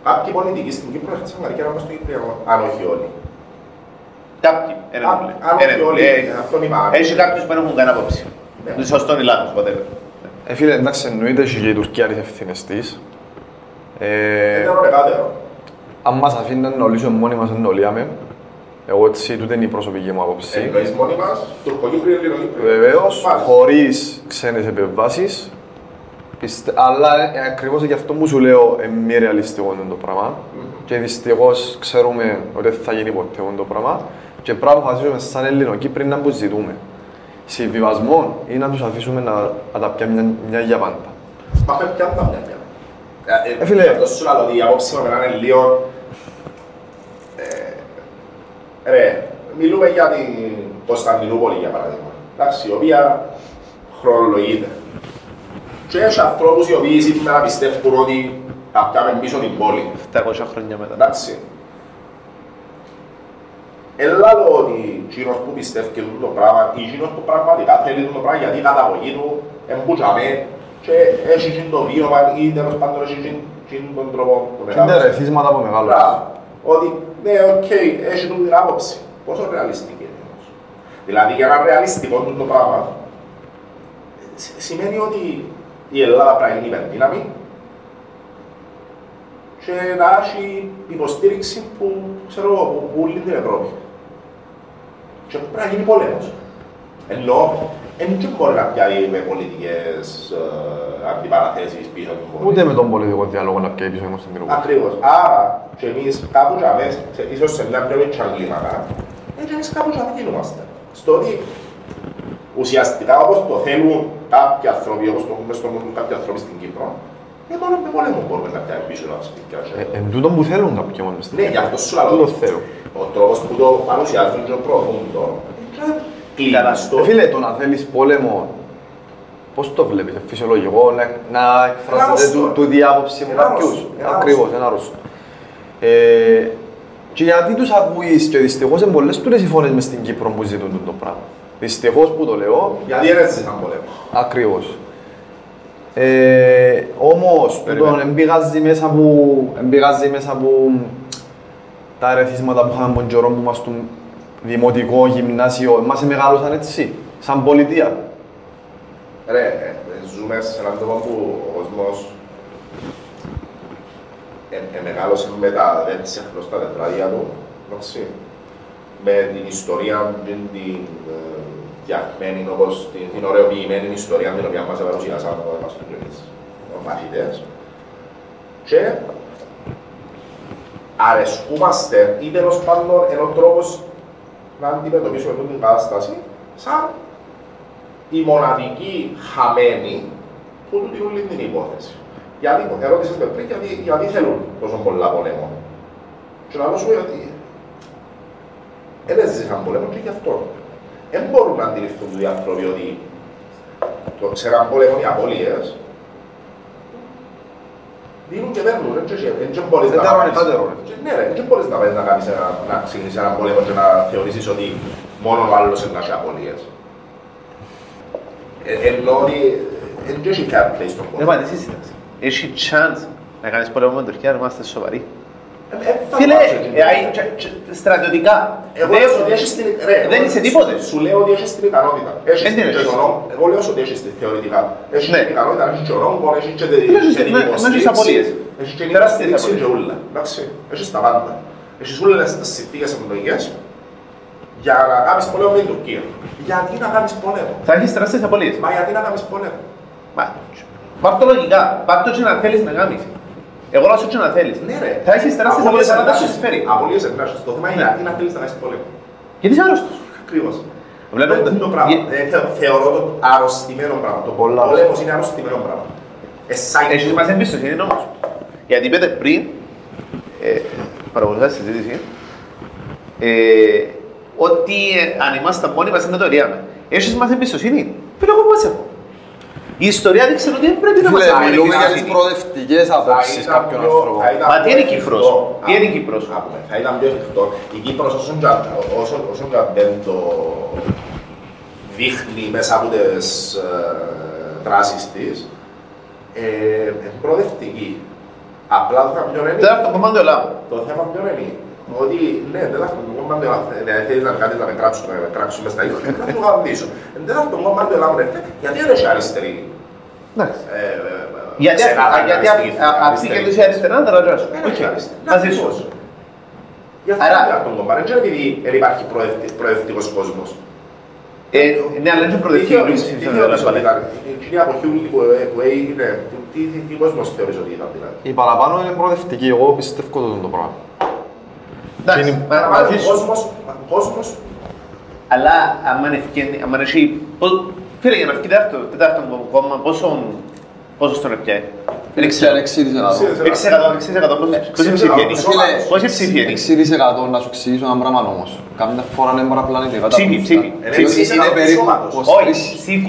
Speaker 1: Κάποιοι πολιτικοί στην Κύπρο χτίσαν καριέρα μας στο Κυπριακό, αν όχι όλοι.
Speaker 2: Κάποιοι, είναι
Speaker 1: Αν-
Speaker 2: όλοι.
Speaker 1: αν
Speaker 2: Είναι
Speaker 1: όχι
Speaker 2: όλοι.
Speaker 1: όλοι,
Speaker 2: Ε,
Speaker 1: αυτόν είπα.
Speaker 2: Έχει κάποιους που δεν έχουν καν απόψη.
Speaker 1: Ναι.
Speaker 2: Είναι σωστός ή λάθος, whatever.
Speaker 3: Ε, φίλε, εντάξει, εννοείται έχει και η Τουρκία τις ευθύνες της. Ε,
Speaker 1: Έτερο δεκάτερο.
Speaker 3: αν μας αφήναν να ολίσουμε μόνοι μας, δεν το ολίαμε. Εγώ έτσι, τούτη είναι η προσωπική μου άποψη.
Speaker 1: Εννοείς μόνοι μας, Τουρκοκύπριο, Ελληνοκύπριο.
Speaker 3: Βεβαίως,
Speaker 1: Μάλιστα.
Speaker 3: χωρίς ξένες επεμβάσεις. Πιστε... Αλλά ε, ακριβώς γι' αυτό που σου λέω είναι μη ρεαλιστικό είναι το πράγμα. Και δυστυχώς ξέρουμε ότι δεν θα γίνει ποτέ αυτό το πράγμα. Και πρέπει να αποφασίσουμε σαν Ελληνοκύπροι να που ζητούμε. Συμβιβασμό ή να τους αφήσουμε να, να τα πιάνουν μια, μια για πάντα.
Speaker 1: Μα φεύγει πιάνουν τα μυαλιά.
Speaker 3: Ε, φίλε.
Speaker 1: Αυτό σου λέω ότι η απόψη μου εμένα είναι λίγο... ε, Ρε, μιλούμε για την Κωνσταντινούπολη για παράδειγμα. Εντάξει, η οποία χρονολογείται. Και έχει ανθρώπους οι οποίοι σήμερα πιστεύουν ότι θα πιάμε πίσω την πόλη.
Speaker 2: 700 χρόνια μετά.
Speaker 1: Εντάξει. Έλα λέω ότι εκείνος που πιστεύει και τούτο πράγμα, ή εκείνος που πραγματικά θέλει τούτο πράγμα γιατί η καταγωγή του εμπούτσαμε και έχει εκείνο το βίωμα ή τέλος πάντων έχει εκείνον τον τρόπο που
Speaker 3: Και είναι ερεθίσματα από μεγάλους.
Speaker 1: Μπράβο. Ότι ναι, οκ, έχει τούτη την άποψη. Πόσο ρεαλιστική είναι όμως. Δηλαδή για ένα ρεαλιστικό τούτο πράγμα σ- σημαίνει ότι η Ελλάδα πρέπει να είναι υπερδύναμη και να έχει υποστήριξη που ξέρω εγώ, που, που όλη την Ευρώπη. Και πρέπει να γίνει πόλεμος. Ενώ δεν μπορεί να πιάει με πολιτικές ε, αντιπαραθέσεις πίσω από την πόλη.
Speaker 3: Ούτε με τον πολιτικό διάλογο να πιέει πίσω η Κωνσταντινούπολη.
Speaker 1: Ακριβώς. Άρα και εμείς κάπου για μέσα, σε- ίσως σε μια πιο μικρή κλίμακα, έτσι εμείς κάπου για μέσα κινούμαστε. Στο ότι ουσιαστικά όπως το θέλουν κάποιοι άνθρωποι, όπως το έχουμε στον κόσμο κάποιοι άνθρωποι στην Κύπρο, δεν μόνο με πόλεμο μπορούμε να πιάμε πίσω τα σπίτια. και-
Speaker 3: Ε, εν τούτον που θέλουν κάποιοι όμως. στην
Speaker 1: Ναι,
Speaker 3: Ελλάδα.
Speaker 1: γι' αυτό σου λέω.
Speaker 3: Τούτο θέλω.
Speaker 1: Ο τρόπος που το παρουσιάζουν και προωθούν το, κλειδαστό.
Speaker 3: Ε, φίλε, το να θέλεις πόλεμο, πώς το βλέπεις, είναι φυσιολογικό να, να εκφράζεται
Speaker 1: Άρρωστο.
Speaker 3: του, του διάποψη με
Speaker 1: Είναι
Speaker 3: κάποιους.
Speaker 1: άρρωστο, είναι
Speaker 3: Ακριβώς, είναι άρρωστο. Ε, και γιατί τους ακούεις και δυστυχώς είναι πολλές τούτες οι φωνές μες στην Κύπρο που ζητούν το πράγμα. Δυστυχώς που το λέω,
Speaker 1: Γιατί δεν έζησαν πόλεμο.
Speaker 3: Ακριβώς. Ε, όμως,
Speaker 2: Περίμενε.
Speaker 3: τούτον εμπηγάζει μέσα από, εμπηγάζει μέσα από τα ερεθίσματα που είχαμε τον καιρό που μας στο δημοτικό, γυμνάσιο, μας μεγάλωσαν έτσι, σαν πολιτεία.
Speaker 1: Ρε, ε, ε, ζούμε σε έναν τόπο που ο κόσμος ε, ε, μεγάλωσε με τα δεν ξεχνώ στα τετράδια του, εντάξει, με την ιστορία την, την ε, φτιαχμένη όπως την, την ωραιοποιημένη ιστορία την οποία μας παρουσιάσαν ο μας τους μαθητές και αρεσκούμαστε ή τέλος πάντων έναν τρόπος να αντιμετωπίσουμε αυτή την κατάσταση σαν η μοναδική χαμένη που του δίνουν όλη την υπόθεση. Γιατί, ερώτησες με πριν, γιατί, γιατί θέλουν τόσο πολλά πόλεμο. Και να σου ότι δεν έζησαν πόλεμο και γι' αυτό. Δεν μπορούν να αντιληφθούν οι άνθρωποι ότι το, σε έναν πόλεμο οι απώλειες δίνουν και παίρνουν. Δεν και- Δεν μπορείς να
Speaker 3: Έτερο
Speaker 1: κάνεις-
Speaker 3: είναι πάτερο, ρε.
Speaker 1: Και Ναι ρε, δεν μπορείς να πας να κάνεις ένα, να ξεκινήσεις έναν πόλεμο και να θεωρήσεις ότι μόνο ο άλλος είναι να έχει απώλειες. Ε, Ενώ ότι δεν έχει fair play στον
Speaker 2: Δεν
Speaker 1: πόλεμο.
Speaker 2: απαντήσεις σύνταξη. Έχει chance να Να κάνεις πόλεμο με την Τουρκία, να είμαστε σοβαροί.
Speaker 1: Ε, ε, θα
Speaker 2: Φίλε,
Speaker 1: πάψω εκεί.
Speaker 2: ε, αι- τσα- τσα- στρατιωτικά.
Speaker 1: Εγώ
Speaker 2: δεν-
Speaker 1: λέω ότι έχεις την... ρε,
Speaker 2: Δεν
Speaker 1: εγώ
Speaker 2: είσαι τίποτε.
Speaker 1: Σου λέω ότι έχεις την ικανότητα. Έχεις
Speaker 2: Δεν την
Speaker 1: και
Speaker 2: έχεις.
Speaker 1: τον όγκο. Εγώ λέω ότι έχεις την θεωρητικά. Έχεις
Speaker 2: Ναι.
Speaker 1: την ικανότητα, έχεις και τον όγκο, έχεις και την
Speaker 2: Έχεις
Speaker 1: και την
Speaker 2: με- με τις απολύες.
Speaker 1: υποστήριξη. Έχεις και την
Speaker 2: Τεράστιες
Speaker 1: υποστήριξη
Speaker 2: απολύες.
Speaker 1: και ούλα. Εντάξει, έχεις τα πάντα. Έχεις όλες τις συνθήκες επιλογές για να κάνεις πόλεμο με την Τουρκία. Γιατί να κάνεις πόλεμο;
Speaker 2: Θα έχεις τεράστιες απολύες.
Speaker 1: Μα γιατί να κάνεις πόλεμο;
Speaker 2: Μα, πάρ' το λογικά. Πάρ' το και να θέλεις να κάνεις. Εγώ να σου και να θέλεις.
Speaker 1: Ναι ρε.
Speaker 2: Θα έχεις τεράστιες απολύες, αλλά δεν σου συμφέρει.
Speaker 1: Απολύες εντράσεις. Το θέμα είναι
Speaker 2: Ναι.
Speaker 1: γιατί να θέλεις να κάνεις πόλεμο.
Speaker 2: Γιατί είσαι άρρωστος;
Speaker 1: Ακριβώς.
Speaker 2: Βλέπω
Speaker 1: Δεν είναι το πράγμα.
Speaker 2: γε-
Speaker 1: Ε, θε- Θεωρώ το αρρωστημένο πράγμα. Το
Speaker 3: Πολλά.
Speaker 1: πόλεμος είναι αρρωστημένο πράγμα. Ε, σαν-
Speaker 2: Έχεις μας εμπιστοσύνη όμως. Γιατί είπετε πριν, ε, παρακολουθάς τη συζήτηση, ε, ότι ε, αν ήμασταν μόνοι μας είναι το ρίαμε. Έχεις μας εμπιστοσύνη; Φίλε, εγώ μας έχω. Η ιστορία δείξε ότι δεν πρέπει να μας
Speaker 3: Φίλε,
Speaker 2: έχουμε
Speaker 3: μιλούμε για τις
Speaker 2: εμπιστοσύνη.
Speaker 3: προοδευτικές
Speaker 1: θα
Speaker 3: απόψεις
Speaker 1: ήταν
Speaker 3: κάποιων
Speaker 1: πιο-
Speaker 3: ανθρώπων.
Speaker 1: θα ήταν
Speaker 2: Μα τι
Speaker 1: πιο
Speaker 2: είναι
Speaker 1: εφικτό.
Speaker 2: Κύπρος; Τι είναι
Speaker 1: Α,
Speaker 2: Κύπρος;
Speaker 1: άκουμε, Θα ήταν πιο εφικτό. Η Κύπρος όσον κα- όσον- όσον κα- δεν το δείχνει μέσα από τις ε, δράσεις της, ε, είναι προοδευτική. Απλά το θέμα ποιο είναι,
Speaker 2: Τώρα το κομμάτι του λάμου.
Speaker 1: το θέμα ποιο είναι, ότι ναι, δεν θα το κόμμα του δηλαδή θέλεις να κάνεις να με κράξουμε, να με κράξουμε στα ίδια, να το γαμίσω. Δεν θα το κόμμα του Ελλάδα, γιατί δεν έχει αριστερή;
Speaker 2: Εντάξει.
Speaker 1: ε, ε,
Speaker 2: Γιατί
Speaker 1: σε ένα
Speaker 2: γιατί
Speaker 1: αριστερή-
Speaker 2: αυτή και τους αριστερά δεν τα ρωτήσω.
Speaker 1: Δεν
Speaker 2: Οκ.
Speaker 1: έχει αριστερή.
Speaker 2: Μαζί σου.
Speaker 1: Ακριβώς. Γι' αυτό
Speaker 2: Άρα-
Speaker 1: είναι αυτό το κόμμα. Δεν είναι επειδή δεν υπάρχει προεδρ- προεδρευτικός κόσμος.
Speaker 2: Ε, Ναι, αλλά είναι
Speaker 1: Τι
Speaker 2: προοδευτική
Speaker 1: θεωρείς,
Speaker 2: λύση.
Speaker 1: τι θεωρείς ότι ήταν, εκείνη από χιούλη που ε, που έγινε, τι- τι- τι κόσμος θεωρείς ότι ήταν δηλαδή;
Speaker 3: Η παραπάνω είναι προοδευτική, εγώ πιστεύω το το πράγμα.
Speaker 2: Εντάξει,
Speaker 3: Είναι-
Speaker 2: μα-
Speaker 1: Μα
Speaker 2: μαζί
Speaker 1: ο
Speaker 2: σου.
Speaker 1: κόσμος, ο κόσμος,
Speaker 2: Αλλά άμα ευκαινεί, άμα έχει... πο- Φίλε, για να βγει τέταρτο, τέταρτο κόμμα, πόσο... Πόσο στον έπιαει. Δεν ξέρω.
Speaker 5: 6%.
Speaker 2: 6% 6% πόσο- πόση ψήφια είναι.
Speaker 5: Φίλε,
Speaker 2: Πόση ψήφια είναι.
Speaker 5: 6% να σου εξηγήσω ένα πράγμα όμως. Κάμια φορά είναι παραπλανητικά τα
Speaker 2: Ψήφι,
Speaker 5: πούστα.
Speaker 2: ψήφι.
Speaker 1: Ε,
Speaker 5: Ψήφι
Speaker 1: ψήφι
Speaker 5: είναι
Speaker 1: του
Speaker 5: περίπου
Speaker 1: σώματος.
Speaker 5: 23
Speaker 2: Όχι, ψήφι.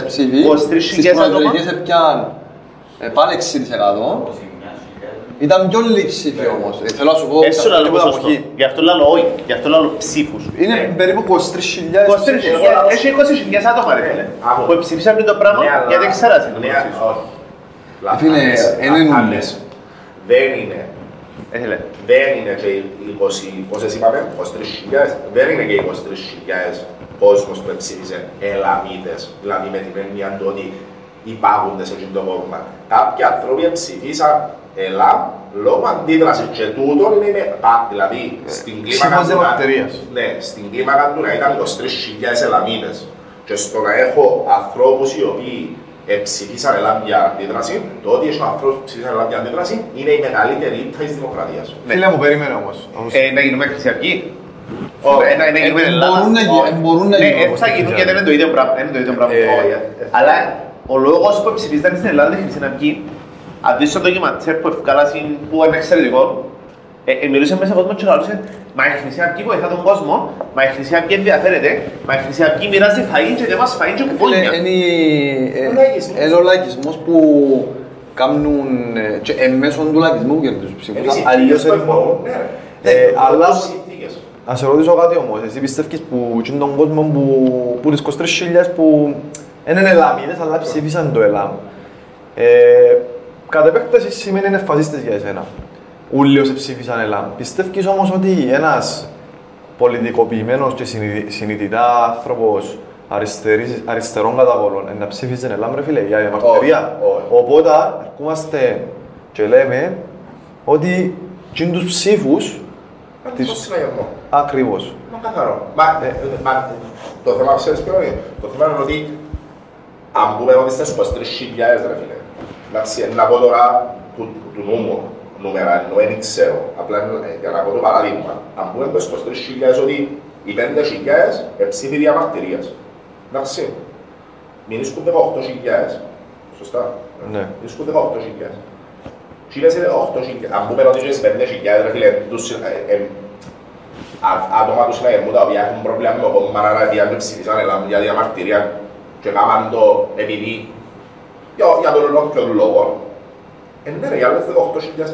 Speaker 5: 23.000 ψήφοι.
Speaker 2: 23.000
Speaker 5: Στις προεδρικές έπιαν ε, πάλι 6%. Ήταν πιο λίγοι ψήφοι όμως. Ε, Θέλω να σου πω...
Speaker 2: Έτσι λαλό
Speaker 3: τίποτα
Speaker 2: ποσοστό.
Speaker 3: από εκεί.
Speaker 2: Γι' αυτό λαλό όχι. Γι' αυτό λαλό ψήφους.
Speaker 5: Είναι περίπου 23.000 ψήφοι.
Speaker 1: εγώ λαλώ-
Speaker 2: Έχει 20.000 άτομα ρε φίλε.
Speaker 1: Άκου.
Speaker 2: Που ψήφισαν το πράγμα
Speaker 1: Ναι, αλλά-
Speaker 2: γιατί ξέρασαι το
Speaker 1: Ναι,
Speaker 2: μεταξύ σου.
Speaker 1: όχι. Λάθος,
Speaker 5: Φίλε,
Speaker 1: λάθος,
Speaker 5: είναι
Speaker 1: λάθος.
Speaker 5: νουλές.
Speaker 1: Δεν είναι.
Speaker 2: Ε, φίλε.
Speaker 1: Δεν είναι και οι 20, πόσες είπαμε, 23.000, δεν είναι και οι 23.000 κόσμος που ψήφισε Ελαμίτες, δηλαδή με την έννοια του ότι υπάρχονται σε εκείνο το κόμμα. Κάποιοι άνθρωποι ψήφισαν Ελάμ λόγω αντίδρασης και τούτο είναι με, πα, δηλαδή στην κλίμακα
Speaker 3: Ψήφος
Speaker 1: του να-
Speaker 3: διαμαρτυρίας.
Speaker 1: ναι, στην κλίμακα του να ήταν 23.000 Ελαμίτες και στο να έχω ανθρώπους οι οποίοι ε, ψηφίσαν Ελάμ για αντίδραση, το ότι έχω ανθρώπους που ψηφίσαν Ελάμ για αντίδραση είναι η μεγαλύτερη ήττα της δημοκρατίας.
Speaker 3: Φίλε μου, περίμενε όμως. Όμως,
Speaker 2: Ε, Να γίνουμε χρυσιακοί.
Speaker 1: Όχι.
Speaker 2: Ε, να- να γίνουμε
Speaker 5: Ε,
Speaker 2: Ελλάδας.
Speaker 5: μπορούν να γι-
Speaker 1: Όχι.
Speaker 5: ε, μπορούν να
Speaker 2: Ναι,
Speaker 5: γίνουν.
Speaker 2: ε, θα γίνουν γιατί δεν είναι το ίδιο πράγμα. δεν είναι το ίδιο πράγμα.
Speaker 3: Ε,
Speaker 1: όχι, ε, ε,
Speaker 2: Αλλά ο λόγος που ψηφίσταν στην Ελλάδα τη Χρυσή Αυγή, αν δεις το ντοκιμαντέρ που ευκάλασαν που είναι εξαιρετικό, ε, ε, μιλούσε μέσα κόσμο και λαλούσε «Μα η Χρυσή Αυγή βοηθά τον κόσμο, μα η Χρυσή Αυγή ενδιαφέρεται, μα η Χρυσή Αυγή μοιράζει φαΐν και δεν μας φαΐν και
Speaker 5: Φίλε,
Speaker 2: κουπόνια».
Speaker 5: είναι ε,
Speaker 1: Ο λαϊκισμός.
Speaker 5: είναι ο λαϊκισμός που κάνουν ε, και εν μέσω του λαϊκισμού κερδίζουν ψήφους.
Speaker 1: Εμείς οι
Speaker 3: αλλιώς
Speaker 1: συνθήκες που
Speaker 3: ερημώ.
Speaker 1: ευνοούν, ναι, ρε.
Speaker 3: Ε,
Speaker 1: Ευνοούν
Speaker 3: αλλά-
Speaker 1: τις συνθήκες.
Speaker 3: Να σε ρωτήσω κάτι όμως, εσύ πιστεύεις που εκείνον τον κόσμο που, που τις 23.000 που δεν είναι Ελαμίδες αλλά ψήφισαν το Ελάμ. Ε, κατ' επέκταση σημαίνει είναι φασίστες για εσένα. Ούλοι όσοι ψήφισαν Ελάμ. Πιστεύεις όμως ότι ένας πολιτικοποιημένος και συνειδη- συνειδητά άνθρωπος αριστερής, αριστερών καταβολών να ψήφιζε Ελάμ ρε φίλε για διαμαρτυρία.
Speaker 1: Όχι, όχι.
Speaker 3: Οπότε ερχόμαστε και λέμε ότι και τους ψήφους
Speaker 1: Κάτι
Speaker 3: Τις-
Speaker 1: στο συναγερμό.
Speaker 3: ακριβώς.
Speaker 1: Μα καθαρό. Μα, ε, ε, μα, το θέμα ξέρεις ποιο είναι; Το θέμα είναι ότι αν πούμε ότι στις 23.000 ρε φίλε, εντάξει, ε, να πω τώρα του, του νου μου νούμερα, ενώ δεν ξέρω, απλά ε, για να πω το παράδειγμα. Αν πούμε στις 23.000 ότι οι 5.000 εψήφοι διαμαρτυρίας. Εντάξει, μην ίσκουν 18.000. Σωστά.
Speaker 3: Ναι.
Speaker 1: Ίσκουν 18.000. Τι λες είναι 8.000. Αν πούμε ότι είσαι 5.000 ρε φίλε, τους, ε, ε, α- άτομα τους συναγερμού τα οποία έχουν πρόβλημα με το κόμμα να διάνε ψηφίσαν έλα, για διαμαρτυρία και κάμαν το επειδή για, για τον λόγο και τον λόγο. Ε, ναι ρε, για άλλες 18.000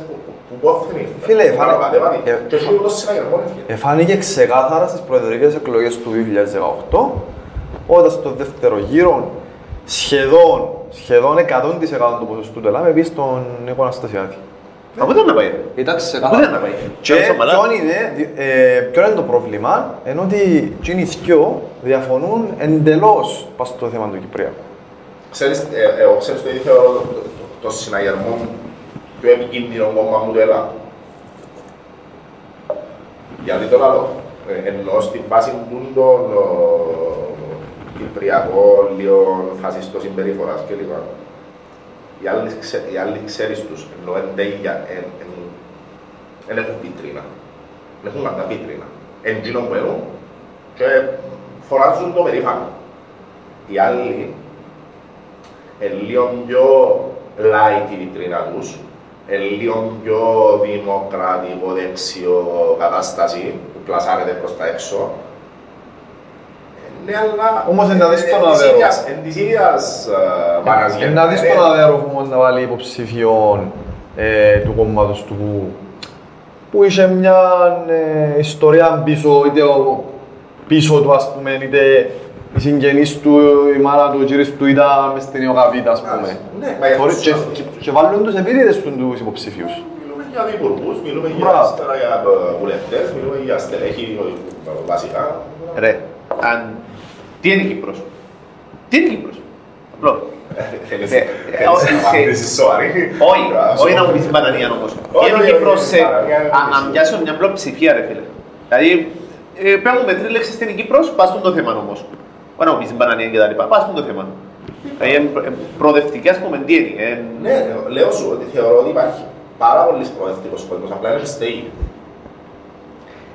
Speaker 1: που, που, που πόθεν ήρθαν.
Speaker 3: Φίλε,
Speaker 1: Που
Speaker 3: φάνε-
Speaker 1: παραπατεύαν.
Speaker 3: ε,
Speaker 1: Και έχει το συναγερμό ρε φίλε.
Speaker 3: Εφάνηκε ξεκάθαρα στις προεδρικές εκλογές του 2018, όταν στο δεύτερο γύρο σχεδόν, σχεδόν 100% του ποσοστού του Ελλάδα πει στον Νίκο Αναστασιάδη.
Speaker 2: Από πού να πάει;
Speaker 5: Κοιτάξτε,
Speaker 2: Από πού να
Speaker 5: καλά.
Speaker 2: πάει;
Speaker 3: Και ποιον είναι, δι- ε, ποιο είναι το πρόβλημα, ενώ ότι εκείνοι οι δυο διαφωνούν εντελώς πάνω στο θέμα του Κυπριακού.
Speaker 1: Ξέρεις, ε, εγώ ξέρεις το ίδιο θεωρώ το, το, το, το συναγερμό πιο επικίνδυνο κόμμα μου του Ελλάδα. Γιατί το λέω, ε, ενώ στην βάση του των ε, κυπριακών, λίγο φασιστών συμπεριφοράς κλπ. Οι άλλοι, ξε, οι άλλοι ξέρεις τους, ενώ εν τέλεια, εν, εν, εν έχουν βιτρίνα. Εν έχουν κατά βιτρίνα. Εν γίνον που έχουν και φοράζουν το περήφανο. Οι άλλοι είναι λίγο πιο light η βιτρίνα τους, είναι λίγο πιο δημοκρατικό δεξιό κατάσταση που πλασάρεται προς τα έξω. Ε, Ναι, αλλά...
Speaker 3: Όμως είναι να δεις τον
Speaker 1: εν της
Speaker 3: Αβέρο.
Speaker 1: ίδιας- Εν της ίδιας ε, μάνας
Speaker 3: Ε, να δεις
Speaker 1: γεννάται.
Speaker 3: τον Αβέρο όμως να βάλει υποψηφιόν ε, του κόμματος του που είχε μια ε, ιστορία πίσω, είτε ο, πίσω του ας πούμε, είτε οι συγγενείς του, η μάνα του, ο κύριος του ήταν μες στην Ιωγαβίτα ας πούμε.
Speaker 1: Ναι, μα για
Speaker 3: Θωρείς
Speaker 1: τους
Speaker 3: και,
Speaker 1: ανθρώπους.
Speaker 3: και, και βάλουν τους επίτηδες του τους υποψηφίους.
Speaker 1: Μιλούμε για υπουργούς, μιλούμε για
Speaker 3: Μπράβο.
Speaker 1: αριστερά, για ε, βουλευτές, μιλούμε για στελέχη ε, βασικά.
Speaker 2: Ρε, αν... Τι είναι η Κύπρος; Τι είναι η Κύπρος; Απλό.
Speaker 1: Θέλεις
Speaker 2: Ε, ε,
Speaker 1: θέλεις
Speaker 2: όχι,
Speaker 1: να
Speaker 2: σε-
Speaker 1: απαντήσεις σοβαρή.
Speaker 2: Όχι, όχι να μου πεις μπανανία όμως.
Speaker 1: Όχι,
Speaker 2: Είναι η
Speaker 1: όχι,
Speaker 2: Κύπρος
Speaker 1: όχι,
Speaker 2: σε...
Speaker 1: μπανανία είναι
Speaker 2: αν- Αν
Speaker 1: πίσω.
Speaker 2: πιάσω μια πλειοψηφία ρε φίλε. Δηλαδή, ε, παίρνουμε τρεις λέξεις στην Κύπρος, πας στον το θέμα όμως. Όχι να μου πεις μπανανία και τα λοιπά, πας στον το θέμα. Δηλαδή, εν προ- εν προοδευτική ας πούμε, τι είναι. εν-
Speaker 1: Ναι, λέω σου ότι θεωρώ ότι υπάρχει πάρα πολύ προοδευτικός κόσμος, απλά είναι στέγη.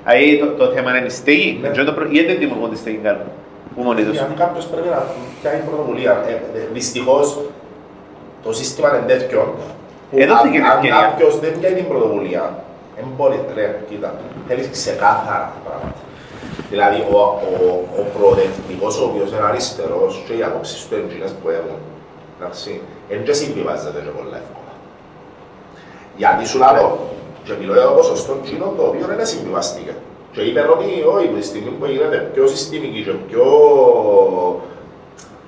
Speaker 2: Δηλαδή, το, το θέμα είναι η στέγη.
Speaker 1: Ναι.
Speaker 2: Και το προ- Γιατί δεν δημιουργούν τη στέγη κάνουν. Πού μόνοι τους.
Speaker 1: Γιατί κάποιος πρέπει να πιάνει πρωτοβουλία. Ε, ε, δυστυχώς, το σύστημα είναι τέτοιο. που
Speaker 2: Εδώ
Speaker 1: αν-
Speaker 2: θα γίνει
Speaker 1: Αν
Speaker 2: ευκαιρία.
Speaker 1: κάποιος δεν πιάνει την πρωτοβουλία, δεν μπορεί, ρε, κοίτα, θέλεις ξεκάθαρα πράγματα. Δηλαδή, ο, ο, ο προοδευτικός, ο οποίος είναι αριστερός και οι απόψεις του εντζήνες που έχουν, εντάξει, δεν και συμβιβάζεται και πολύ εύκολα. Γιατί σου λέω, και μιλώ για το ποσοστό κοινών το οποίο δεν συμβιβαστήκε. Και είπε ότι όχι, τη στιγμή που γίνεται πιο συστημική και πιο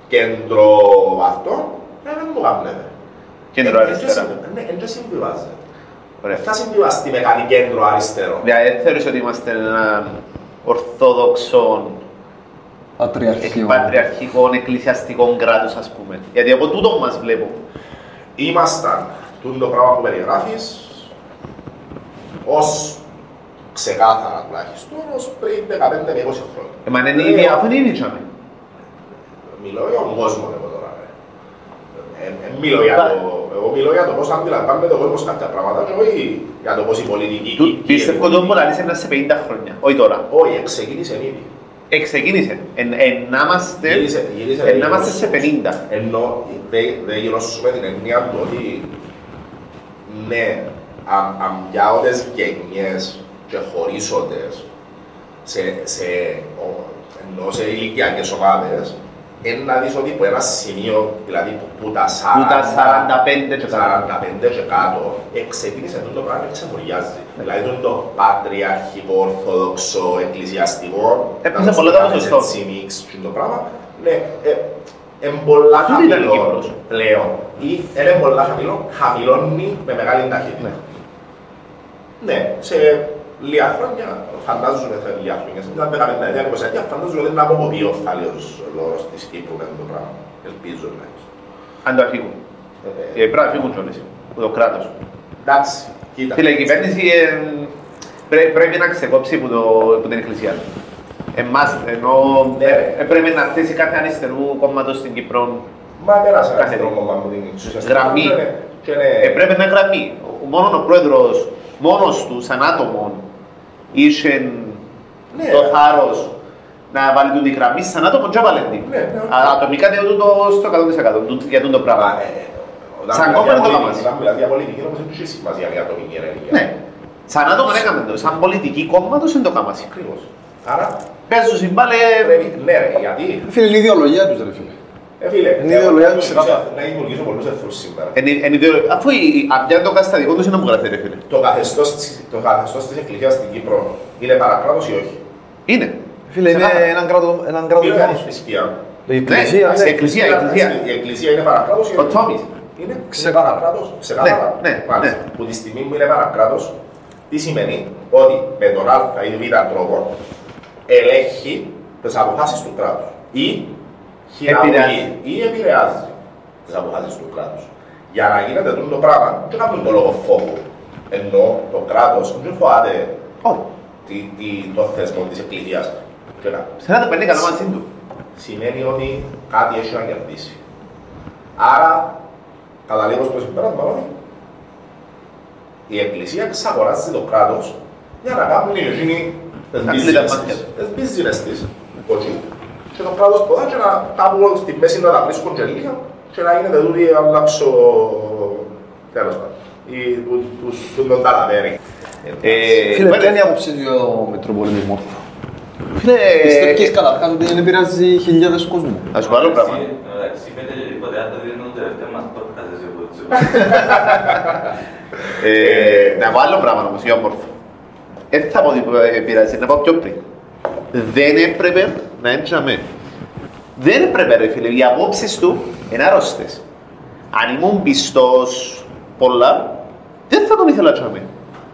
Speaker 1: κέντρο αυτό, ε, δεν το κάνετε.
Speaker 2: Κέντρο
Speaker 1: Ε,
Speaker 2: αριστερά.
Speaker 1: ε, Ναι, δεν συμβιβάζεται.
Speaker 2: Ωραία.
Speaker 1: Δεν θα συμβιβαστεί με κάτι κέντρο αριστερό.
Speaker 2: Δηλαδή, δεν θεωρείς ότι είμαστε ένα ορθόδοξο
Speaker 5: Πατριαρχείο.
Speaker 2: πατριαρχικό εκκλησιαστικό κράτος, ας πούμε. Γιατί από τούτο μας βλέπω.
Speaker 1: Ήμασταν τούτο το πράγμα που περιγράφεις ως ξεκάθαρα τουλάχιστον ως πριν 15 με 20 χρόνια.
Speaker 2: Ε, μα είναι
Speaker 1: Ε,
Speaker 2: η διάφωνη είναι η
Speaker 1: Μιλώ για τον κόσμο εγώ τώρα. ρε. Ε, ε, μιλώ για το, εγώ μιλώ για το πώς αντιλαμβάνεται ο κόσμος κάποια πράγματα και όχι για το πώς η πολιτική...
Speaker 2: Του-
Speaker 1: η-
Speaker 2: Πιστεύω ότι ο Μωράλης είναι σε 50 χρόνια, όχι τώρα.
Speaker 1: Όχι, ξεκίνησε ήδη.
Speaker 2: Εξεκίνησε. Εν, εν να είμαστε,
Speaker 1: Γύρισε, γύρισε.
Speaker 2: εν να είμαστε σε 50.
Speaker 1: Ενώ δεν δε γυρώσουμε την έννοια του ότι ναι, αν, αν πιάωτες γενιές και χωρίσοντες σε, σε, ο- ενώ σε ηλικιακές ομάδες, είναι να δεις ότι από ένα σημείο, δηλαδή που, που τα 40,
Speaker 2: Που τα 45 και κάτω.
Speaker 1: 45 και κάτω, εξεκίνησε αυτό το πράγμα και ξεμουριάζει. Δηλαδή το, το πατριαρχικό, ορθόδοξο, εκκλησιαστικό,
Speaker 2: Έπαιζε
Speaker 1: να
Speaker 2: πολλά
Speaker 1: το
Speaker 2: το
Speaker 1: κάνεις
Speaker 2: ποσοστό.
Speaker 1: έτσι μίξ και το πράγμα, ναι, ε, είναι πολλά
Speaker 2: Τούτη ήταν η
Speaker 1: χαμηλό
Speaker 2: Κύπρος.
Speaker 1: πλέον. Ή είναι πολλά χαμηλό, χαμηλώνει με μεγάλη ταχύτητα. Ναι, σε λίγα χρόνια, φαντάζομαι σε λίγα χρόνια, σε μια δεκαπέντε ετία, εικοσαετία, φαντάζομαι ότι είναι από πολύ ο θάλιος λόγος της Κύπρου με το πράγμα. Ελπίζω να
Speaker 2: Αν το αφήγουν.
Speaker 1: Ε,
Speaker 2: Ε, πρέπει να φύγουν κιόλας. Το κράτος.
Speaker 1: Εντάξει, κοίτα.
Speaker 2: Φίλε, η κυβέρνηση ε, πρέ- πρέπει να ξεκόψει από, το, από την εκκλησία. Εμάς, ενώ
Speaker 1: Ναι.
Speaker 2: ε, πρέπει να θέσει κάθε αριστερού κόμματος στην Κύπρο.
Speaker 1: Μα πέρασε ένα
Speaker 2: Κάθε
Speaker 1: τρόπο μου την εξουσιαστική.
Speaker 2: Γραμμή.
Speaker 1: Και είναι- και είναι-
Speaker 2: Ε, πρέπει να γραμμή. Μόνο ο πρόεδρος, μόνος του, σαν άτομο, είχε
Speaker 1: Ναι.
Speaker 2: το θάρρος να βάλει την γραμμή σαν άτομο και έβαλε την.
Speaker 1: Ναι, ναι, οκ.
Speaker 2: Α- Ατομικά είναι τούτο στο 100% τούτο- για τούτο
Speaker 1: Μα,
Speaker 2: πράγμα.
Speaker 1: ε, όταν
Speaker 2: Σαν
Speaker 1: μιλάς
Speaker 2: κόμμα
Speaker 1: για
Speaker 2: είναι το
Speaker 1: πολιτική-
Speaker 2: κάμασι.
Speaker 1: Όταν μιλάς για πολιτική, όμως δεν έχει σημασία για ατομική ενέργεια.
Speaker 2: Ναι. Σαν άτομο έκαμε το. Σαν πολιτική κόμματος είναι το κάμασι.
Speaker 1: Ακριβώς. Άρα,
Speaker 2: Πες σου συμπάλε...
Speaker 1: πρέπει, ναι ρε, γιατί;
Speaker 5: Φίλε, είναι η ιδεολογία τους, ρε φίλε.
Speaker 1: Ε, φίλε,
Speaker 3: Είναι η ιδεολογία του
Speaker 1: εγώ
Speaker 3: ξεκάθαρα.
Speaker 1: να δημιουργήσω πολλούς εχθρούς σήμερα.
Speaker 2: Εν- εν ιδεο- Αφού η- η- απ' το καταστατικό τους είναι που γράφει ρε φίλε.
Speaker 1: Το καθεστώς, της- το καθεστώς της Εκκλησίας στην Κύπρο είναι παρακράτος ή όχι;
Speaker 2: Είναι.
Speaker 3: Φίλε, είναι
Speaker 2: Ξεκάθαρα.
Speaker 3: έναν κράτο, έναν κράτος
Speaker 1: Μιλώ για τη
Speaker 3: μόνος.
Speaker 1: θρησκεία.
Speaker 3: Η εκκλησία,
Speaker 2: Ναι,
Speaker 3: ναι.
Speaker 2: η εκκλησία, η εκκλησία.
Speaker 1: Η εκκλησία είναι παρακράτος.
Speaker 2: Ο Τόμις.
Speaker 1: Είναι
Speaker 3: Ξεκάθαρα.
Speaker 1: παρακράτος. Ξεκάθαρα.
Speaker 2: Ναι, ναι,
Speaker 1: Μάλιστα.
Speaker 2: ναι.
Speaker 1: Που τη στιγμή που είναι παρακράτος, τι σημαίνει; Ότι με τον α ή β τρόπο ελέγχει τις αποφάσεις του κράτους ή χειραγωγεί
Speaker 2: Επηρεάζει.
Speaker 1: ή επηρεάζει τις αποφάσεις του κράτους. Για να γίνεται τούτο το πράγμα, δεν κάνουν το λόγο φόβου. Ενώ το κράτος δεν φοβάται
Speaker 2: Όχι.
Speaker 1: τι- τι- το θεσμό της εκκλησίας. Και να-
Speaker 2: Σε να το παίρνει καλά μαζί του.
Speaker 1: σημαίνει ότι κάτι έχει να κερδίσει. Άρα, καταλήγω στο συμπέρασμα ότι η Εκκλησία εξαγοράζει το κράτος για να κάνουν οι εκείνοι τις
Speaker 2: Να
Speaker 1: business
Speaker 2: κλείνει τα
Speaker 1: της.
Speaker 2: μάτια.
Speaker 1: Τις business της, όχι. Και το κράτος ποτέ και να κάπου στη μέση να τα βρίσκουν και λίγα και να γίνεται τούτη αλλάξω τέλος πάντων. Ή του- του- του τον ταλαβέρι.
Speaker 2: Ε,
Speaker 5: Φίλε,
Speaker 2: bueno,
Speaker 5: ποια είναι η άποψη του για το Μητροπολίτη Μόρφο.
Speaker 2: Φίλε,
Speaker 5: Πιστεύεις καταρχάς ότι δεν επηρεάζει χιλιάδες κόσμου.
Speaker 2: να σου πω άλλο πράγμα.
Speaker 4: Εντάξει, πέντε και τίποτε, αν το δίνουν το τελευταίος μας podcast, εσύ που έτσι.
Speaker 2: Ε, Να πω άλλο πράγμα όμως, για όμορφο. Δεν θα πω ότι επηρεάζει, να πάω πιο πριν. Δεν έπρεπε να έντζαμε. Δεν έπρεπε ρε φίλε, οι απόψεις του είναι άρρωστες. Αν ήμουν πιστός πολλά, δεν θα τον ήθελα να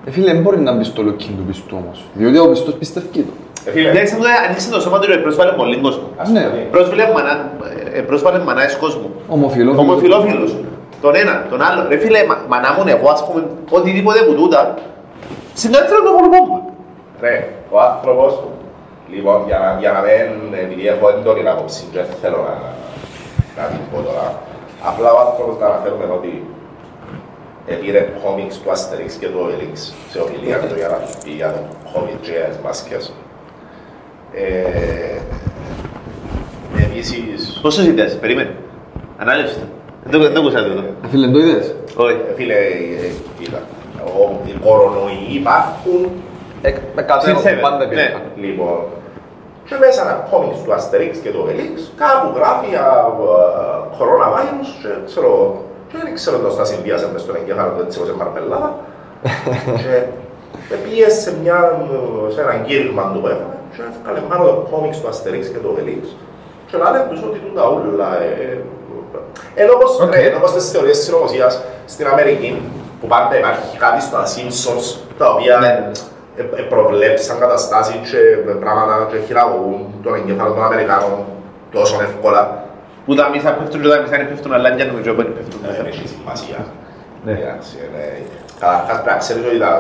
Speaker 5: Ε, φίλε, δεν μπορεί να μπει στο λοκκίν του πιστού όμως. Διότι ο πιστός πιστεύει το.
Speaker 1: Ε, φίλε,
Speaker 2: Εντάξει, αυτό ανοίξε το σώμα του και πρόσβαλε πολύ κόσμο.
Speaker 1: ας
Speaker 5: Ναι.
Speaker 1: πούμε,
Speaker 2: Πρόσβαλε μανά, ε, πρόσβαλε μανάες κόσμου.
Speaker 5: Ομοφιλόφιλος.
Speaker 2: Ομοφιλόφιλος. Τον ένα, τον άλλο. Ρε φίλε, μα- μανά μου εγώ ας πούμε οτιδήποτε που τούτα, συγκάτω να το βολμόμμα.
Speaker 1: Ρε, ο άνθρωπος, λοιπόν, για να, για να μην, επειδή έχω έντονη άποψη και δεν θέλω να, να την πω τώρα, απλά ο άνθρωπος να αναφέρουμε ότι επήρε κόμιξ του Asterix και του Obelix σε ομιλία του για να τους πει για το COVID και για τις μάσκες. Ε, επίσης,
Speaker 2: Πόσο ιδέες, περίμενε. Ανάλυση το. Δεν το- δεν το ακούσατε εδώ.
Speaker 5: Ε, Φίλε, το είδες.
Speaker 2: Όχι.
Speaker 1: ε, φίλε, ε, κοίτα, ο- οι κορονοϊοί υπάρχουν
Speaker 5: Ε, με κατέβω,
Speaker 2: Συν
Speaker 5: πάντα
Speaker 2: ναι.
Speaker 5: υπήρχαν.
Speaker 1: Λοιπόν, και μέσα ένα κόμιξ του Asterix και του Obelix, κάπου γράφει για ε, coronavirus και ξέρω, και δεν ξέρω πώς τα συνδυάσαν μες στον εγκέφαλο του έτσι όπως είναι μαρμελάδα. και πήγε σε, μια, σε έναν κήρυγμα του που έκανε και έφυγε πάνω το κόμιξ του Asterix και του Obelix και λένε τους ότι τούντα ούλα. ε, Ενώ όπως,
Speaker 5: Οκ.
Speaker 1: ρε, ενώ όπως τις θεωρίες συνωμοσίας στην Αμερική, που πάντα υπάρχει κάτι στα Simpsons, τα οποία
Speaker 5: Ναι.
Speaker 1: ε, ε, προβλέψαν καταστάσεις και πράγματα και χειραγωγούν τον εγκέφαλο των Αμερικάνων τόσο εύκολα.
Speaker 2: Που τα μισά πέφτουν και τα μισά δεν πέφτουν, αλλά για νομίζω ότι πέφτουν.
Speaker 1: Δεν έχει σημασία.
Speaker 5: Ναι.
Speaker 1: Εντάξει, είναι- Καταρχάς πρέπει να ξέρεις ότι τα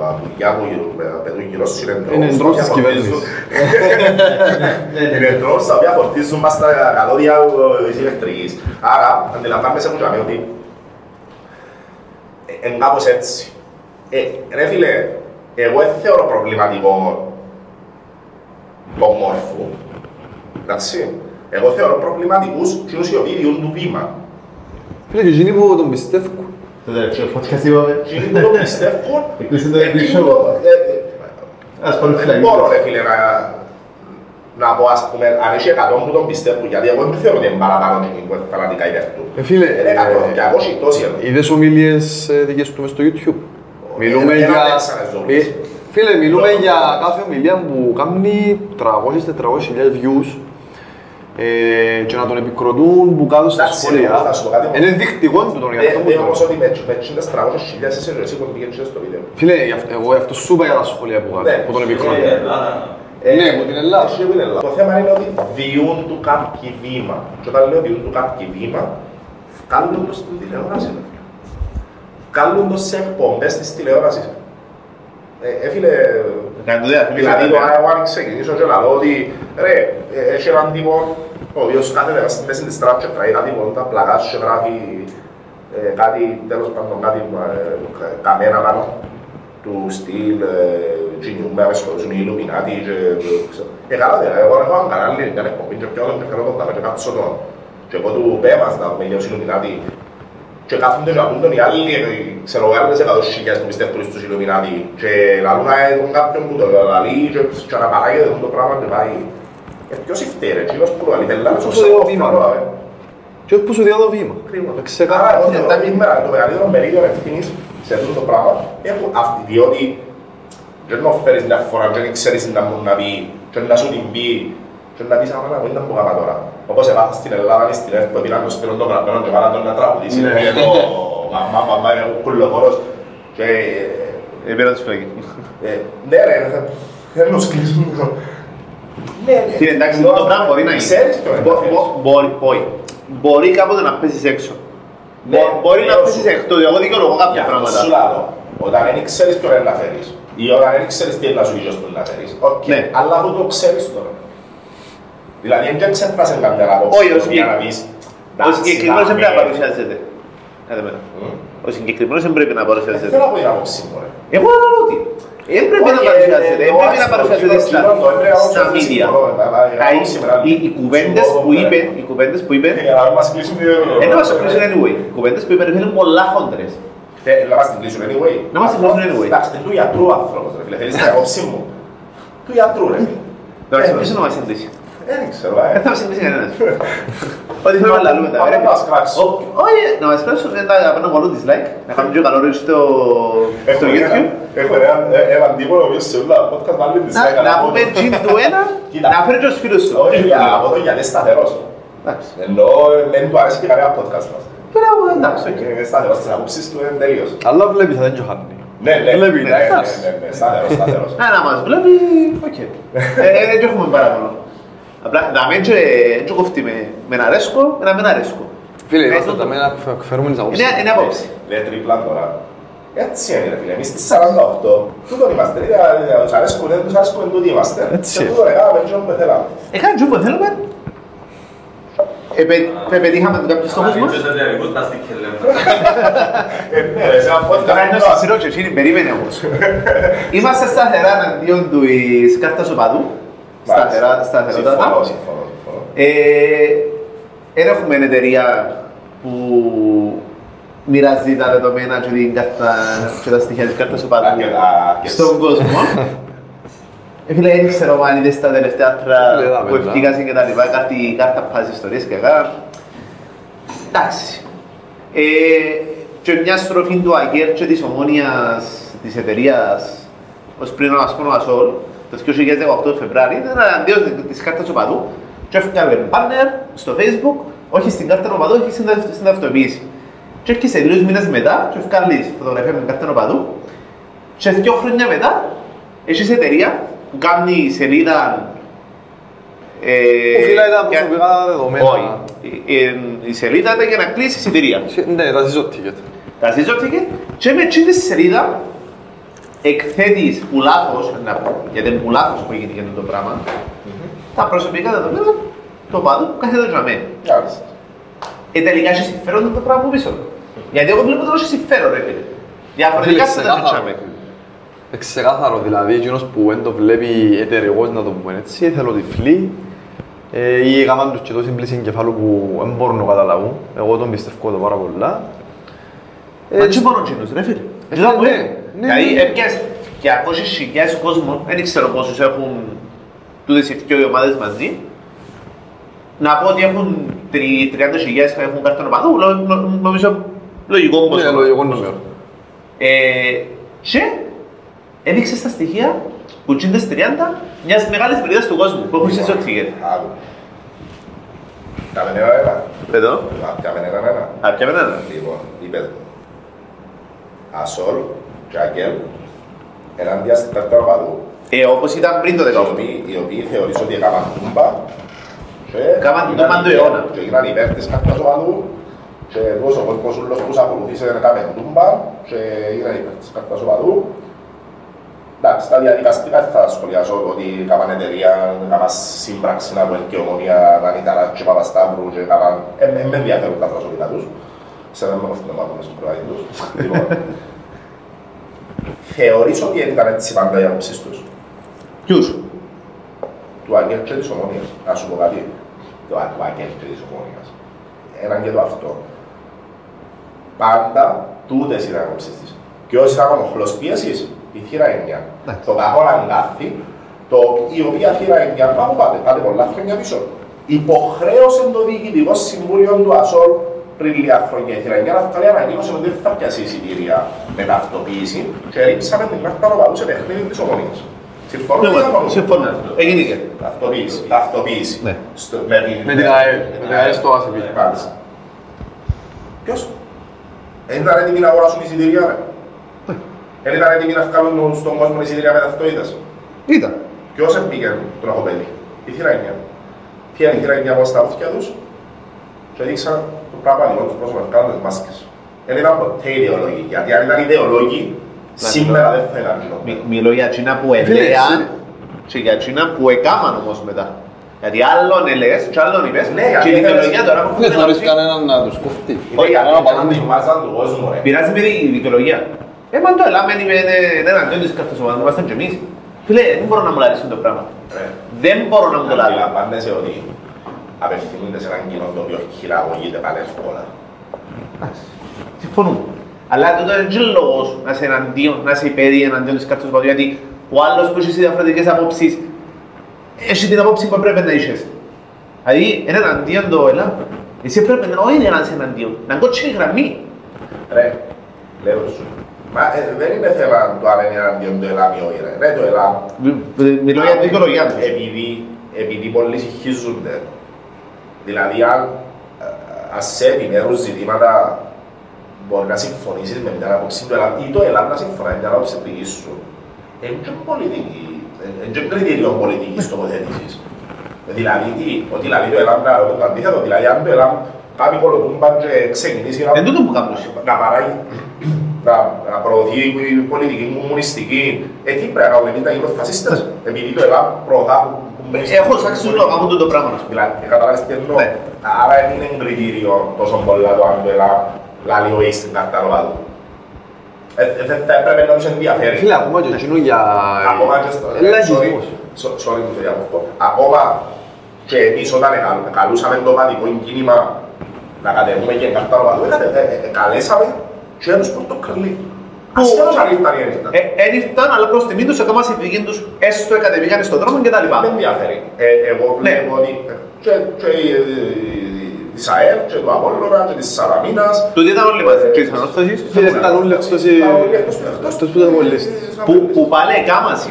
Speaker 1: τα πουλιά που γύρω- πετούν γύρω σου είναι
Speaker 5: Είναι
Speaker 1: drones,
Speaker 5: drones
Speaker 1: τα
Speaker 5: της
Speaker 1: οποία
Speaker 5: κυβέρνησης.
Speaker 1: φορτίζουν- Είναι drones τα οποία φορτίζουν μας τα καλώδια της ηλεκτρικής. Άρα αντιλαμβάνεσαι που λέμε ότι ε, είναι κάπως έτσι. Ε, ρε φίλε, εγώ δεν θεωρώ προβληματικό τον μόρφο. Εντάξει. Εγώ θεωρώ προβληματικούς εκείνους οι οποίοι διούν του βήμα.
Speaker 5: Φίλε, και εκείνοι που τον πιστεύουν.
Speaker 3: Το τελευταίο podcast είπαμε.
Speaker 1: Εκείνοι που το πιστεύουν,
Speaker 3: Έκλεισε το
Speaker 1: εκείνοι
Speaker 3: επίσημο.
Speaker 1: που το- ε, ε,
Speaker 3: Ας πάμε
Speaker 1: Δεν
Speaker 3: φυλακή.
Speaker 1: μπορώ ρε φίλε να, να πω ας πούμε αν έχει 100 που τον πιστεύουν γιατί εγώ δεν θεωρώ ότι είναι παραπάνω εκείνοι που είναι φανατικά υπέρ του.
Speaker 5: Ε, φίλε,
Speaker 1: Είναι 100,
Speaker 5: ε,
Speaker 1: 200 τόσοι εδώ.
Speaker 5: Είδες ομιλίες ε, δικές του μες στο YouTube; Μιλούμε
Speaker 1: δεν
Speaker 5: για...
Speaker 1: αντέξανε ζώμες.
Speaker 5: Ε, Φίλε, μιλούμε
Speaker 1: Λόγω
Speaker 5: για
Speaker 1: του.
Speaker 5: κάθε ομιλία που κάνει 300-400 χιλιάδες views ε, και να τον επικροτούν που κάτω στα
Speaker 1: Εντάξει,
Speaker 5: σχόλια.
Speaker 1: όμως, να σου πω κάτι όμως.
Speaker 5: Είναι δεικτικό του τον για αυτό
Speaker 1: Δεν
Speaker 5: που
Speaker 1: δεν
Speaker 5: το
Speaker 1: όμως ότι με με εκείνες 300.000 εσύ εσύ που πήγαινε στο βίντεο.
Speaker 5: Φίλε, γι' αυτό- εγώ γι' αυτό σου είπα για τα σχόλια που
Speaker 1: Ναι.
Speaker 5: κάνει, που τον επικροτούν.
Speaker 4: Ε, Ελλάδα,
Speaker 5: Ναι, από την Ελλάδα.
Speaker 1: Εσύ που είναι Ελλάδα. Το θέμα είναι ότι διούν του κάποιοι βήμα. Και όταν λέω διούν του κάποιοι βήμα, βγάλουν το στην τηλεόραση. Βγάλουν το σε εκπομπές της τηλεόρασης. Ε, ε, φίλε,
Speaker 2: Κάνει το διάθεση.
Speaker 1: Δηλαδή το εγώ αν ξεκινήσω και λαλώ ότι ρε, ε, έχει έναν τύπο ο οποίος κάθεται μέσα στη μέση της τράπης και τράει κάτι πολλά πλακάς και γράφει ε, κάτι, τέλος πάντων, κάτι ε, κα- καμένα πάνω του στυλ κινιούμε αμέσως οι Ιλουμινάτι και ξέρω. Ε, καλά, δε, εγώ έχω έναν κανάλι, μια εκπομπή και πιάνω τον και κάνω τον ταπέ και κάτσω τον και εγώ του πέμας να δούμε για τους Ιλουμινάτι και κάθονται και ακούν τον οι άλλοι, ε, ξέρω, άλλες εκατός χιλιάδες που πιστεύουν στους Ιλουμινάτι και λαλούν ε, τον κάποιον που το λαλεί και και αναπαράγεται αυτό το πράγμα και πάει. Ε, ποιος φταίει ρε, εκείνος που το λαλεί, πελάρες
Speaker 5: Πόσο
Speaker 1: όπως εγώ
Speaker 5: δύο βήμα.
Speaker 1: θέλω να πω.
Speaker 5: Και όχι που σου διάδω βήμα.
Speaker 1: Κρίμα. Άρα,
Speaker 5: Ξεκάθαρα.
Speaker 1: εγώ θεωρώ ότι σήμερα το μεγαλύτερο μερίδιο ευθύνης σε αυτό το πράγμα έχουν αυτή, διότι δεν το φέρεις μια φορά και δεν ξέρεις τι να μου να πει και να σου την πει και να πεις άμα να μην ήταν που κάμα τώρα. Όπως έμαθα στην Ελλάδα ή στην ΕΡΤ που πήγαν το σπίρον τον γραμμένο και βάλαν τον να τραγουδήσει.
Speaker 3: Ναι.
Speaker 1: Είναι το μαμά, μαμά, είναι ο κουκουλοφόρος. Και
Speaker 2: Ε, πήρα τη φυλακή.
Speaker 1: ε, ναι ρε, θα- θέλω να σκλείσουν. Ναι, ναι.
Speaker 2: Τι εντάξει, το πράγμα μπορεί να γίνει.
Speaker 1: Ξέρεις ποιο είναι.
Speaker 2: Μπο- μπο- Μπορεί, μπορεί. Μπορεί κάποτε να πέσεις έξω.
Speaker 1: Ναι,
Speaker 2: Μπο- Μπορεί να
Speaker 1: έως-
Speaker 2: πέσεις εκτός. Εγώ δικαιολογώ
Speaker 1: Γι'
Speaker 2: κάποια
Speaker 1: αυτό
Speaker 2: πράγματα.
Speaker 1: σου λέω, όταν δεν ξέρεις ποιον είναι να φέρεις ή όταν δεν ξέρεις τι είναι να σου ίσως που να φέρεις, οκ,
Speaker 2: Ναι.
Speaker 1: αλλά αφού το ξέρεις τώρα. Δηλαδή, δεν ξέφρασε καμιά άποψη
Speaker 2: Όχι, ο
Speaker 1: για
Speaker 2: συγκεκ-
Speaker 1: να πεις,
Speaker 2: Ο
Speaker 1: «Εντάξει,
Speaker 2: συγκεκριμένος δεν
Speaker 1: να
Speaker 2: πρέπει να
Speaker 1: με-
Speaker 2: παρουσιάζεται. Κάτσε μένα.
Speaker 1: Μμ.
Speaker 2: Ο συγκεκριμένος δεν πρέπει να
Speaker 1: Δεν
Speaker 2: παρουσιάζεται.
Speaker 1: θέλω να πω την άποψη μου, ρε.
Speaker 2: Εγώ λέω ότι δεν πρέπει να
Speaker 1: Όχι,
Speaker 2: παρουσιάζεται.
Speaker 1: ε,
Speaker 2: Δεν πρέπει να
Speaker 1: ε,
Speaker 2: παρουσιάζεται
Speaker 1: το
Speaker 2: στα
Speaker 1: κοινό, το έπρεπε να
Speaker 2: στα
Speaker 1: παρουσιάζεται
Speaker 2: media.
Speaker 1: συμφωνώ, αλλά, ε,
Speaker 2: Τα-
Speaker 1: άποψη μεγάλη.
Speaker 2: οι- Οι κουβέντες
Speaker 1: Συμφωνώ,
Speaker 2: που
Speaker 1: ρε.
Speaker 2: είπε, οι κουβέντες που είπε,
Speaker 1: Για να μας κλείσουν οι-
Speaker 2: δεν μας κλείσουν anyway. Οι κουβέντες που είπε είναι πολλά χόντρες.
Speaker 1: Ε, Να μας την κλείσουν anyway.
Speaker 2: Να μας την κλείσουν anyway.
Speaker 1: Εντάξει, είναι του γιατρού ο άνθρωπος, ρε φίλε. Θέλεις την άποψη μου. Του γιατρού, ρε.
Speaker 2: Εντάξει,
Speaker 1: Ε,
Speaker 2: ποιος να μας συνδύσει.
Speaker 1: Δεν ξέρω, ε.
Speaker 2: Δεν θα μας συνδύσει κανένας. Ό,τι θέλουμε να λέμε τα
Speaker 1: Απλά
Speaker 2: ρε.
Speaker 1: να μας κράξουν.
Speaker 2: Ω- Όχι, να μας κράξουν, δεν τα παίρνω πολύ dislike. Να κάνουμε και καλό ρίξ στο
Speaker 1: Έχω
Speaker 2: στο
Speaker 1: ένα-
Speaker 2: YouTube.
Speaker 1: Έχω έναν ε- έναν τύπο ο οποίος σε όλα τα podcast βάλει τη
Speaker 2: Να-
Speaker 1: σλέκα
Speaker 2: Να
Speaker 1: από
Speaker 2: πούμε
Speaker 1: το-
Speaker 2: τζιν του ένα,
Speaker 1: Κοίτα.
Speaker 2: να φέρει και τους φίλους σου.
Speaker 1: Όχι, για- από το γιατί είναι σταθερός.
Speaker 2: Εντάξει.
Speaker 1: Ενώ ε, δεν του αρέσει και κανένα podcast μας.
Speaker 2: Και λέω, εντάξει, οκ.
Speaker 1: Είναι σταθερός στις απόψεις του, είναι τελείως.
Speaker 3: Αλλά βλέπεις, θα δεν τζοχάνει.
Speaker 1: Ναι, ναι,
Speaker 3: Βλέπεις,
Speaker 1: ναι, ναι,
Speaker 2: εντάξει.
Speaker 1: ναι, ναι, σταθερός, σταθερός.
Speaker 2: Να, να μας βλέπει, οκ. Ε, ε, Δεν έχουμε παράπονο. Απλά, να μην και και κοφτεί με με να αρέσκω, με να μην αρέσκω.
Speaker 5: Φίλε,
Speaker 2: Ε,
Speaker 5: είμαστε
Speaker 2: τούτο.
Speaker 5: τα μένα που φέρουμε τις απόψεις.
Speaker 2: Είναι είναι απόψη.
Speaker 1: Λέει τρίπλα τώρα. Έτσι είναι ρε φίλε, εμείς στις 48, τούτον είμαστε, είτε ε, τους αρέσκουν, δεν τους αρέσκουν, τούτοι είμαστε.
Speaker 3: Έτσι
Speaker 1: Και
Speaker 3: είναι.
Speaker 1: τούτο ρε, κάναμε έτσι όπως θέλαμε.
Speaker 2: Έκανα τζου που θέλουμε. Επε- πε- Πετύχαμε κάποιους στόχους μας.
Speaker 4: Αναλύσιος εταιρικούς τα στίκια λέμε.
Speaker 1: Ε, ναι, ρε, σε ένα podcast
Speaker 2: Τώρα είναι
Speaker 1: που
Speaker 2: στο
Speaker 1: μας-
Speaker 2: σειρό και εκείνη, περίμενε όμως. Είμαστε σταθερά εναντίον του εις κάρτας οπαδού. Σταθερά,
Speaker 1: Συμφωνώ,
Speaker 2: σταθερότατα.
Speaker 1: συμφωνώ, συμφωνώ.
Speaker 2: Ε, Δεν έχουμε εταιρεία που μοιράζει τα δεδομένα και την κάρτα και τα στοιχεία της κάρτας οπαδού
Speaker 1: Αρκετά- και-
Speaker 2: στον κόσμο. Ε, φίλε, δεν ξέρω αν είδες τα τελευταία άρθρα
Speaker 3: Φίλε, είδαμε,
Speaker 2: που
Speaker 3: ναι.
Speaker 2: ευκήκασαν και τα λοιπά, κάτι κάρτα πας ιστορίες και αγά. Εντάξει. Ε, και μια στροφή του ΑΚΕΡ και της ομόνιας της εταιρείας ως πριν ας πούμε ο Ασόλ, το 2018 Φεβράρι, ήταν αντίον της κάρτας οπαδού και έφυγε μπάνερ στο facebook, όχι στην κάρτα οπαδού, όχι στην, αυ- στην αυτοποίηση. Και έρχεσαι λίγους μήνες μετά και έφυγε φωτογραφία με την κάρτα οπαδού και δύο χρόνια μετά έχεις εταιρεία που κάνει σελίδα ε,
Speaker 3: Που φυλάει τα
Speaker 2: για-
Speaker 3: προσωπικά δεδομένα.
Speaker 2: όχι. Η, η- η σελίδα ήταν για να κλείσει εισιτήρια.
Speaker 3: Ναι, τα ζήσω ticket.
Speaker 2: Τα ζήτηκε και με εκείνη τη σελίδα εκθέτεις που λάθος, να πω, γιατί είναι που λάθος που έγινε αυτό το πράγμα, τα προσωπικά δεδομένα το πάδου που κάθεται για μένα.
Speaker 1: Μάλιστα.
Speaker 2: Ε, τελικά έχει συμφέρον το πράγμα που πίσω. Γιατί εγώ βλέπω ότι έχει συμφέρον, ρε φίλε. Διαφορετικά
Speaker 5: Φίλε,
Speaker 2: θα τα
Speaker 5: ξεκάθαρο.
Speaker 2: ζητάμε.
Speaker 3: Ε, Ξεκάθαρο, δηλαδή, εκείνος που δεν το βλέπει εταιρεγός, να το πούμε έτσι, θέλω τυφλή, ε, ή έκαναν τους και τόση πλήση εγκεφάλου που δεν μπορούν να καταλάβουν. Εγώ τον πιστεύω το πάρα πολλά. Ε,
Speaker 2: Μα τι μόνο εκείνος, ρε φίλε.
Speaker 3: Ε,
Speaker 2: Τι να πω,
Speaker 3: ναι,
Speaker 2: ε.
Speaker 3: ναι,
Speaker 2: Δηλαδή,
Speaker 3: ναι.
Speaker 2: έπιας και ακόσεις χιλιάδες κόσμο, δεν ξέρω πόσους έχουν τούτες οι δυο ομάδες μαζί. Να πω ότι έχουν τρι- 30.000 που έχουν κάρτα οπαδού, νο- νο- νομίζω λογικό
Speaker 3: Ναι,
Speaker 2: ποσό.
Speaker 3: λογικό νούμερο.
Speaker 2: Ε, και έδειξες στα στοιχεία που τσίντες 30 μιας μεγάλης μερίδας του κόσμου που έχουν
Speaker 1: Λοιπόν,
Speaker 2: σε ticket.
Speaker 1: άκου. Κάμε ένα ένα.
Speaker 2: Εδώ,
Speaker 1: Α, Κάμε ένα ένα.
Speaker 2: α, ποια μένα.
Speaker 1: Λοιπόν, είπε το. Ασόλ, Τζάκελ, ενάντια στην ταρτάρα παδού.
Speaker 2: Ε, όπως ήταν πριν το
Speaker 1: Οι
Speaker 2: 18.
Speaker 1: οποίοι, οι οποίοι θεωρείς ότι έκαναν τούμπα και
Speaker 2: Έκαναν
Speaker 1: έγιναν
Speaker 2: τούμπαν του
Speaker 1: υπέρ-
Speaker 2: αιώνα.
Speaker 1: Και έγιναν υπέρ της κάρτας οπαδού και τόσο ο κόσμος ούλος που τους ακολουθήσε έκαμε τούμπα και έγιναν υπέρ της κάρτας οπαδού. Εντάξει, τα διαδικαστικά δεν θα σχολιάσω ότι έκαναν εταιρεία, έκαναν σύμπραξη να πούμε και ομονία να ήταν και Παπασταύρου και έκαναν... Ε, ε, με ενδιαφέρουν τα προσωπικά τους. Σε να μην κοφτούν να μάθουμε στον προάδι τους. Λοιπόν, θεωρείς ότι ήταν έτσι πάντα οι άποψεις τους
Speaker 2: Ποιους.
Speaker 1: του Αγγέλ και της Ομόνιας. Να σου πω κάτι. Το Α- του Αγγέλ και της Ομόνιας. Έναν και το αυτό. Πάντα τούτες ήταν άποψεις της. Και όσοι ήταν μοχλός πίεσης, η θύρα εννιά.
Speaker 2: Εντάξει.
Speaker 1: Το κακό αγκάθι, το, η οποία θύρα εννιά, πάμε πάτε, πάτε πολλά χρόνια πίσω. Υποχρέωσε το διοικητικό συμβούλιο του ΑΣΟΛ πριν λίγα χρόνια η θύρα εννιά να βγάλει ανακοίνωση ότι δεν θα πιάσει εισιτήρια με ταυτοποίηση και ρίψαμε την κάρτα ροπαδού σε παιχνίδι της Ομόνιας. Συμφωνώ ή διαφωνώ.
Speaker 2: Συμφωνώ. Έγινε και.
Speaker 1: Ταυτοποίηση. Ταυτοποίηση.
Speaker 2: Ναι.
Speaker 1: Στο- Με την
Speaker 5: Με την ΑΕΛ. Με την ΑΕΛ στο ΑΣΕΠ.
Speaker 1: Μάλιστα. Ποιος; Δεν ήταν έτοιμοι να αγοράσουν εισιτήρια, ρε. Δεν ήταν έτοιμοι να βγάλουν στον κόσμο εισιτήρια με ταυτότητας.
Speaker 5: Ήταν.
Speaker 1: Ποιος έπηγε το τροχοπέδι. Η θύρα εννιά. Ποια είναι η θύρα εννιά από στα αυτιά τους; Και δείξαν το πράγμα λίγο τους πρόσωπα, κάνουν τις μάσκες. Δεν ήταν ποτέ ιδεολόγοι, γιατί αν ήταν ιδεολόγοι, σήμερα δεν θα ήταν κοινό.
Speaker 2: Μι- Μιλώ για εκείνα που
Speaker 5: Φίλε,
Speaker 2: έλεγαν
Speaker 5: εσύ-
Speaker 2: και για εκείνα που έκαναν όμως μετά. Γιατί άλλον ελέγες και άλλον είπες
Speaker 1: Ναι, γιατί
Speaker 2: και η δικαιολογία
Speaker 1: έκανες-
Speaker 2: τώρα που
Speaker 5: Δεν
Speaker 2: έχουν
Speaker 5: θεωρείς
Speaker 2: να
Speaker 5: κανέναν να τους κοφτεί.
Speaker 1: Όχι, γιατί
Speaker 5: Κανένα
Speaker 1: ήταν
Speaker 5: παράδειγμα.
Speaker 1: τη μάζα του κόσμου, ρε.
Speaker 2: Πειράζει με τη δικαιολογία. Ε, μα το ελάμε είναι εναντίον της κάρτας ομάδας, είμαστε και εμείς. Φίλε, δεν μπορώ να μου λαρίσουν το πράγμα.
Speaker 1: Ρε.
Speaker 2: Δεν μπορώ να μου το λαρίσω.
Speaker 1: Αντιλαμβάνεσαι ότι απευθύνονται σε έναν κοινό το οποίο χειραγωγείται πάλι εύκολα.
Speaker 2: Συμφωνούμε. Αλλά τότε δεν είναι λόγος να είσαι εναντίον, να είσαι υπέρ ή εναντίον της κάρτας ομάδας, γιατί ο άλλος που έχεις διαφορετικές απόψεις έχεις την απόψη που πρέπει να έχεις. Δηλαδή, είναι εναντίον το ΕΛΑ. Εσύ πρέπει να όχι να είσαι εναντίον, να κότσινη γραμμή.
Speaker 1: Ρε, λέω σου. Μα ε, δεν είναι θέμα του αν είναι εναντίον του ΕΛΑΜ ή όχι, ρε. Ρε, το ΕΛΑΜ
Speaker 2: Μιλώ για την δικαιολογία τους.
Speaker 1: επειδή, επειδή πολλοί συγχύζονται. Δηλαδή, αν, ε, ας σε επιμέρους ζητήματα μπορεί να συμφωνήσεις με μια άποψη του ΕΛΑΜ ή το ΕΛΑΜ να συμφωνεί με μια άποψη δική σου. Είναι και πολιτική, είναι και κριτήριο πολιτικής τοποθέτησης. Δηλαδή, τι, ότι δηλαδή το ΕΛΑΜ να το αντίθετο, δηλαδή αν το ΕΛΑΜ κάποιοι κολοτούμπαν και ξεκινήσει να
Speaker 2: Εν τούτο που κάνουν.
Speaker 1: να παράγει, να, να προωθεί η πολιτική κομμουνιστική. Ε, τι πρέπει να κάνουμε εμείς να γίνουμε φασίστες, επειδή το ΕΛΑΜ προωθά που- που μπαίνει στην
Speaker 2: Έχω σάξει
Speaker 1: πολιτική.
Speaker 2: να κάνουν το πράγμα. ας πούμε.
Speaker 1: Δηλαδή, ε, καταλάβεις τι εννοώ.
Speaker 2: Ναι.
Speaker 1: Άρα δεν είναι κριτήριο τόσο πολλά το αν το ΕΛΑΜ λάλει ο εις στην καρταρόβα του. Ε, ε, Δεν θα έπρεπε να τους ενδιαφέρει.
Speaker 5: Φίλε, ακόμα και εκείνο για...
Speaker 1: Ακόμα και στο... ε,
Speaker 5: Λαγισμός.
Speaker 1: sorry, so- Sorry που το διακόπτω. Ακόμα και εμείς όταν εκα- καλούσαμε το παδικό κίνημα να κατεβούμε και καρτάρω παδού, ε, ε, ε, καλέσαμε και τους πορτοκαλί. Ασχέτως αν ήρθαν ή δεν ήρθαν.
Speaker 2: Ε, Εν ήρθαν, αλλά προς τιμή τους ακόμα συνθήκη τους έστω κατεβήκαν στον δρόμο και τα λοιπά.
Speaker 1: Δεν με ενδιαφέρει. Ε, Εγώ
Speaker 2: Ναι.
Speaker 1: βλέπω ότι ε, και, και η- της ΑΕΛ και του Απόλλωνα και της Σαλαμίνας
Speaker 2: Τούτοι ήταν όλοι μαζί. Και οι ανόρθωσεις
Speaker 5: Φίλε, ήταν όλοι εκτός οι-
Speaker 1: ήταν όλοι εκτός που- εκτός
Speaker 5: εκτός που ήταν πολύ.
Speaker 2: που, που πάλι εκάμαση.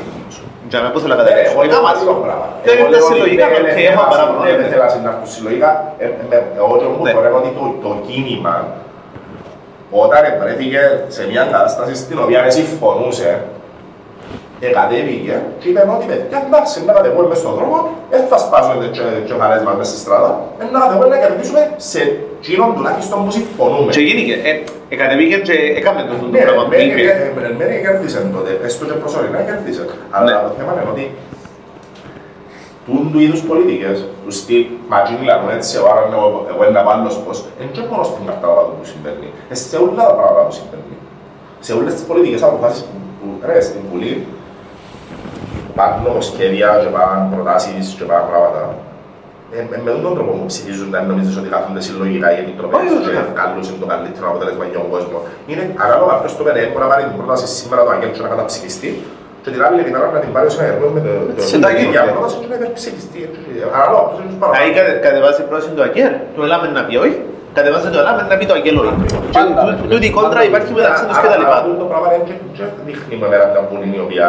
Speaker 2: Για να μην πω θέλω να
Speaker 1: Ναι,
Speaker 2: καταλάβεις.
Speaker 1: εγώ λέω
Speaker 2: Εκάμαση.
Speaker 1: άλλο πράγμα.
Speaker 2: Δεν
Speaker 1: Εγώ
Speaker 2: ήρθαν
Speaker 1: λέω ότι
Speaker 2: συλλογικά,
Speaker 1: δεν
Speaker 2: οκ,
Speaker 1: είναι
Speaker 2: έχω
Speaker 1: θέμα-
Speaker 2: παράπονο.
Speaker 1: δεν είναι θέμα να έρθουν συλλογικά. Ε, με- Εγώ και μου
Speaker 2: Ναι.
Speaker 1: θεωρώ ότι το- το κίνημα όταν βρέθηκε σε μια κατάσταση στην οποία δεν συμφωνούσε εκατέβηκε και είπε ότι παιδιά εντάξει να κατεβούμε μες στον δρόμο δεν θα σπάσουμε και χαρές μας μες στη στράτα ε, να κατεβούμε να κερδίσουμε σε εκείνον τουλάχιστον που συμφωνούμε.
Speaker 2: Και γίνηκε. Ε, ε, κατεβήκε και έκαμε το το
Speaker 1: Ναι,
Speaker 2: πράγμα που
Speaker 1: μερικοί-
Speaker 2: είπε.
Speaker 1: ε, ε, μερικοί κέρδισαν τότε, έστω και προσωρινά κέρδισαν. Αλλά
Speaker 2: Ναι.
Speaker 1: το θέμα είναι ότι τούν του είδους πολιτικές, του στυλ «Μα τι μιλάνε έτσι, άρα εγώ εγώ είναι απάλληλος πώς», είναι και μόνο στην καρτάβα του που συμβαίνει. Ε, σε όλα τα πράγματα που συμβαίνει. Σε όλες τις πολιτικές αποφάσεις που, που ρε, στην Βουλή, πάνε νομοσχέδια και πάνε προτάσεις και πάνε πράγματα. Ε, ε, με τον τρόπο που ψηφίζουν δεν νομίζεις ότι κάθονται συλλογικά οι επιτροπές
Speaker 2: Όχι, όχι.
Speaker 1: και βγάλουν το καλύτερο αποτέλεσμα για τον κόσμο. Είναι ανάλογα ποιος το πέντε, μπορεί να πάρει την πρόταση σήμερα το Αγγέλ και να καταψηφιστεί και την άλλη ημέρα να την πάρει ως ένα έργο με το- το-
Speaker 5: Έτσι, εντάξει,
Speaker 1: την ίδια
Speaker 5: ναι.
Speaker 1: πρόταση και να υπερψηφιστεί. Ανάλογα ποιος είναι τους
Speaker 2: Ahí
Speaker 1: παραπάνω.
Speaker 2: κατε- κατεβάζει πρόσιν το ΑΚΕΡ, το ελάμε να πει όχι, κατεβάζει το ελάμε να πει το ΑΚΕΛ όχι. Και
Speaker 5: Πάντα.
Speaker 2: τού- Τούτη η κόντρα υπάρχει μεταξύ τους και τα
Speaker 1: Άρα,
Speaker 2: λοιπά.
Speaker 1: αυτό το πράγμα δεν και- και δείχνει με μέρα μια Βουλή η οποία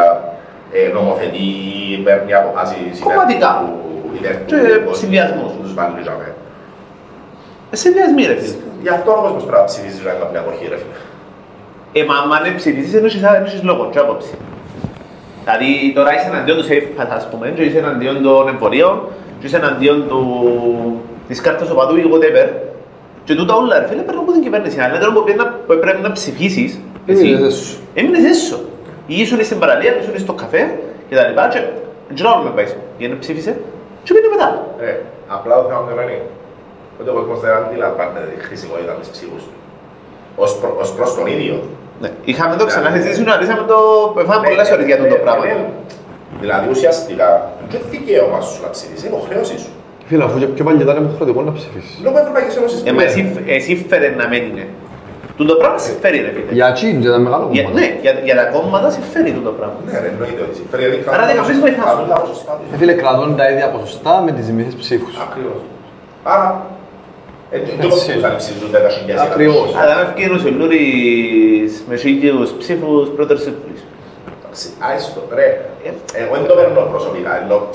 Speaker 1: ε, νομοθετεί ή παίρνει αποφάσεις υπέρ
Speaker 2: Κομματικά.
Speaker 1: του- υπέρ του
Speaker 2: Και
Speaker 1: κόσμου.
Speaker 2: συνδυασμός.
Speaker 1: Τους βάλει για μένα.
Speaker 2: Ε, Σε διασμοί ρε φίλε.
Speaker 1: Γι' αυτό ο κόσμος πρέπει να ψηφίζεις για κάποια αποχή ρε φίλε.
Speaker 2: Ε, μα αν δεν ψηφίσεις εννοείς εννοείς λόγο και άποψη. Δηλαδή τώρα είσαι εναντίον του ΣΕΙΦΑ, ας πούμε, και είσαι εναντίον των εμπορίων, και είσαι εναντίον του... της κάρτας οπαδού ή whatever. Και τούτα όλα ρε φίλε παίρνουν από την κυβέρνηση. Αλλά τώρα που πρέπει να- που πρέπει να ψηφίσεις, εσύ,
Speaker 5: Έμεινες έσως.
Speaker 2: έμεινες έσως. Ή ήσουν στην παραλία, ήσουν στο καφέ και τα λοιπά και δεν ξέρω αν με πάει. Για να ψήφισε και πήγαινε μετά.
Speaker 1: Ε, απλά το θέμα ποιο είναι ότι ο κόσμος δεν αντιλαμβάνεται τη χρησιμότητα της ψήφους του. Ως, προ, ως προς τον ίδιο.
Speaker 2: Ναι. Είχαμε το ξανά συζητήσει, αρίσαμε το... Φάμε πολλές ώρες για αυτό το
Speaker 1: Ε,
Speaker 2: πράγμα.
Speaker 1: ε, Δηλαδή ουσιαστικά και δικαίωμα σου να ψηφίσεις, είναι υποχρέωση σου.
Speaker 5: Φίλε, αφού και πιο παλιά ήταν υποχρεωτικό να ψηφίσεις.
Speaker 1: Λόγω Ευρωπαϊκής Ένωσης.
Speaker 2: Ε, μα εσύ, εσύ φέρε να μένει, ναι. Του το πράγμα σε φέρει, ρε φίλε.
Speaker 5: Για τσιν, για τα μεγάλα
Speaker 2: Για,
Speaker 5: κόμματα.
Speaker 2: ναι, για, για τα κόμματα σε φέρει το πράγμα.
Speaker 1: Ναι, ρε, εννοείται ότι συμφέρει. γιατί
Speaker 2: Άρα δεν καμπείς βοηθάς.
Speaker 1: κρατούν τα ποσοστά τους.
Speaker 5: Ε, Φίλε, κρατούν τα ίδια ποσοστά με τις ζημίες ψήφους.
Speaker 1: Ακριβώς. Άρα, ε, δεν
Speaker 5: Έτσι.
Speaker 1: πώς θα ψηφίζουν τα χιλιάδες.
Speaker 5: Ακριβώς.
Speaker 2: Αλλά με ευκαιρία ο Σιλούρης με χίλιους ψήφους πρώτερς σύμφωνης.
Speaker 1: Ξε- Άιστο, ρε. Εγώ δεν το παίρνω προσωπικά. Ενώ,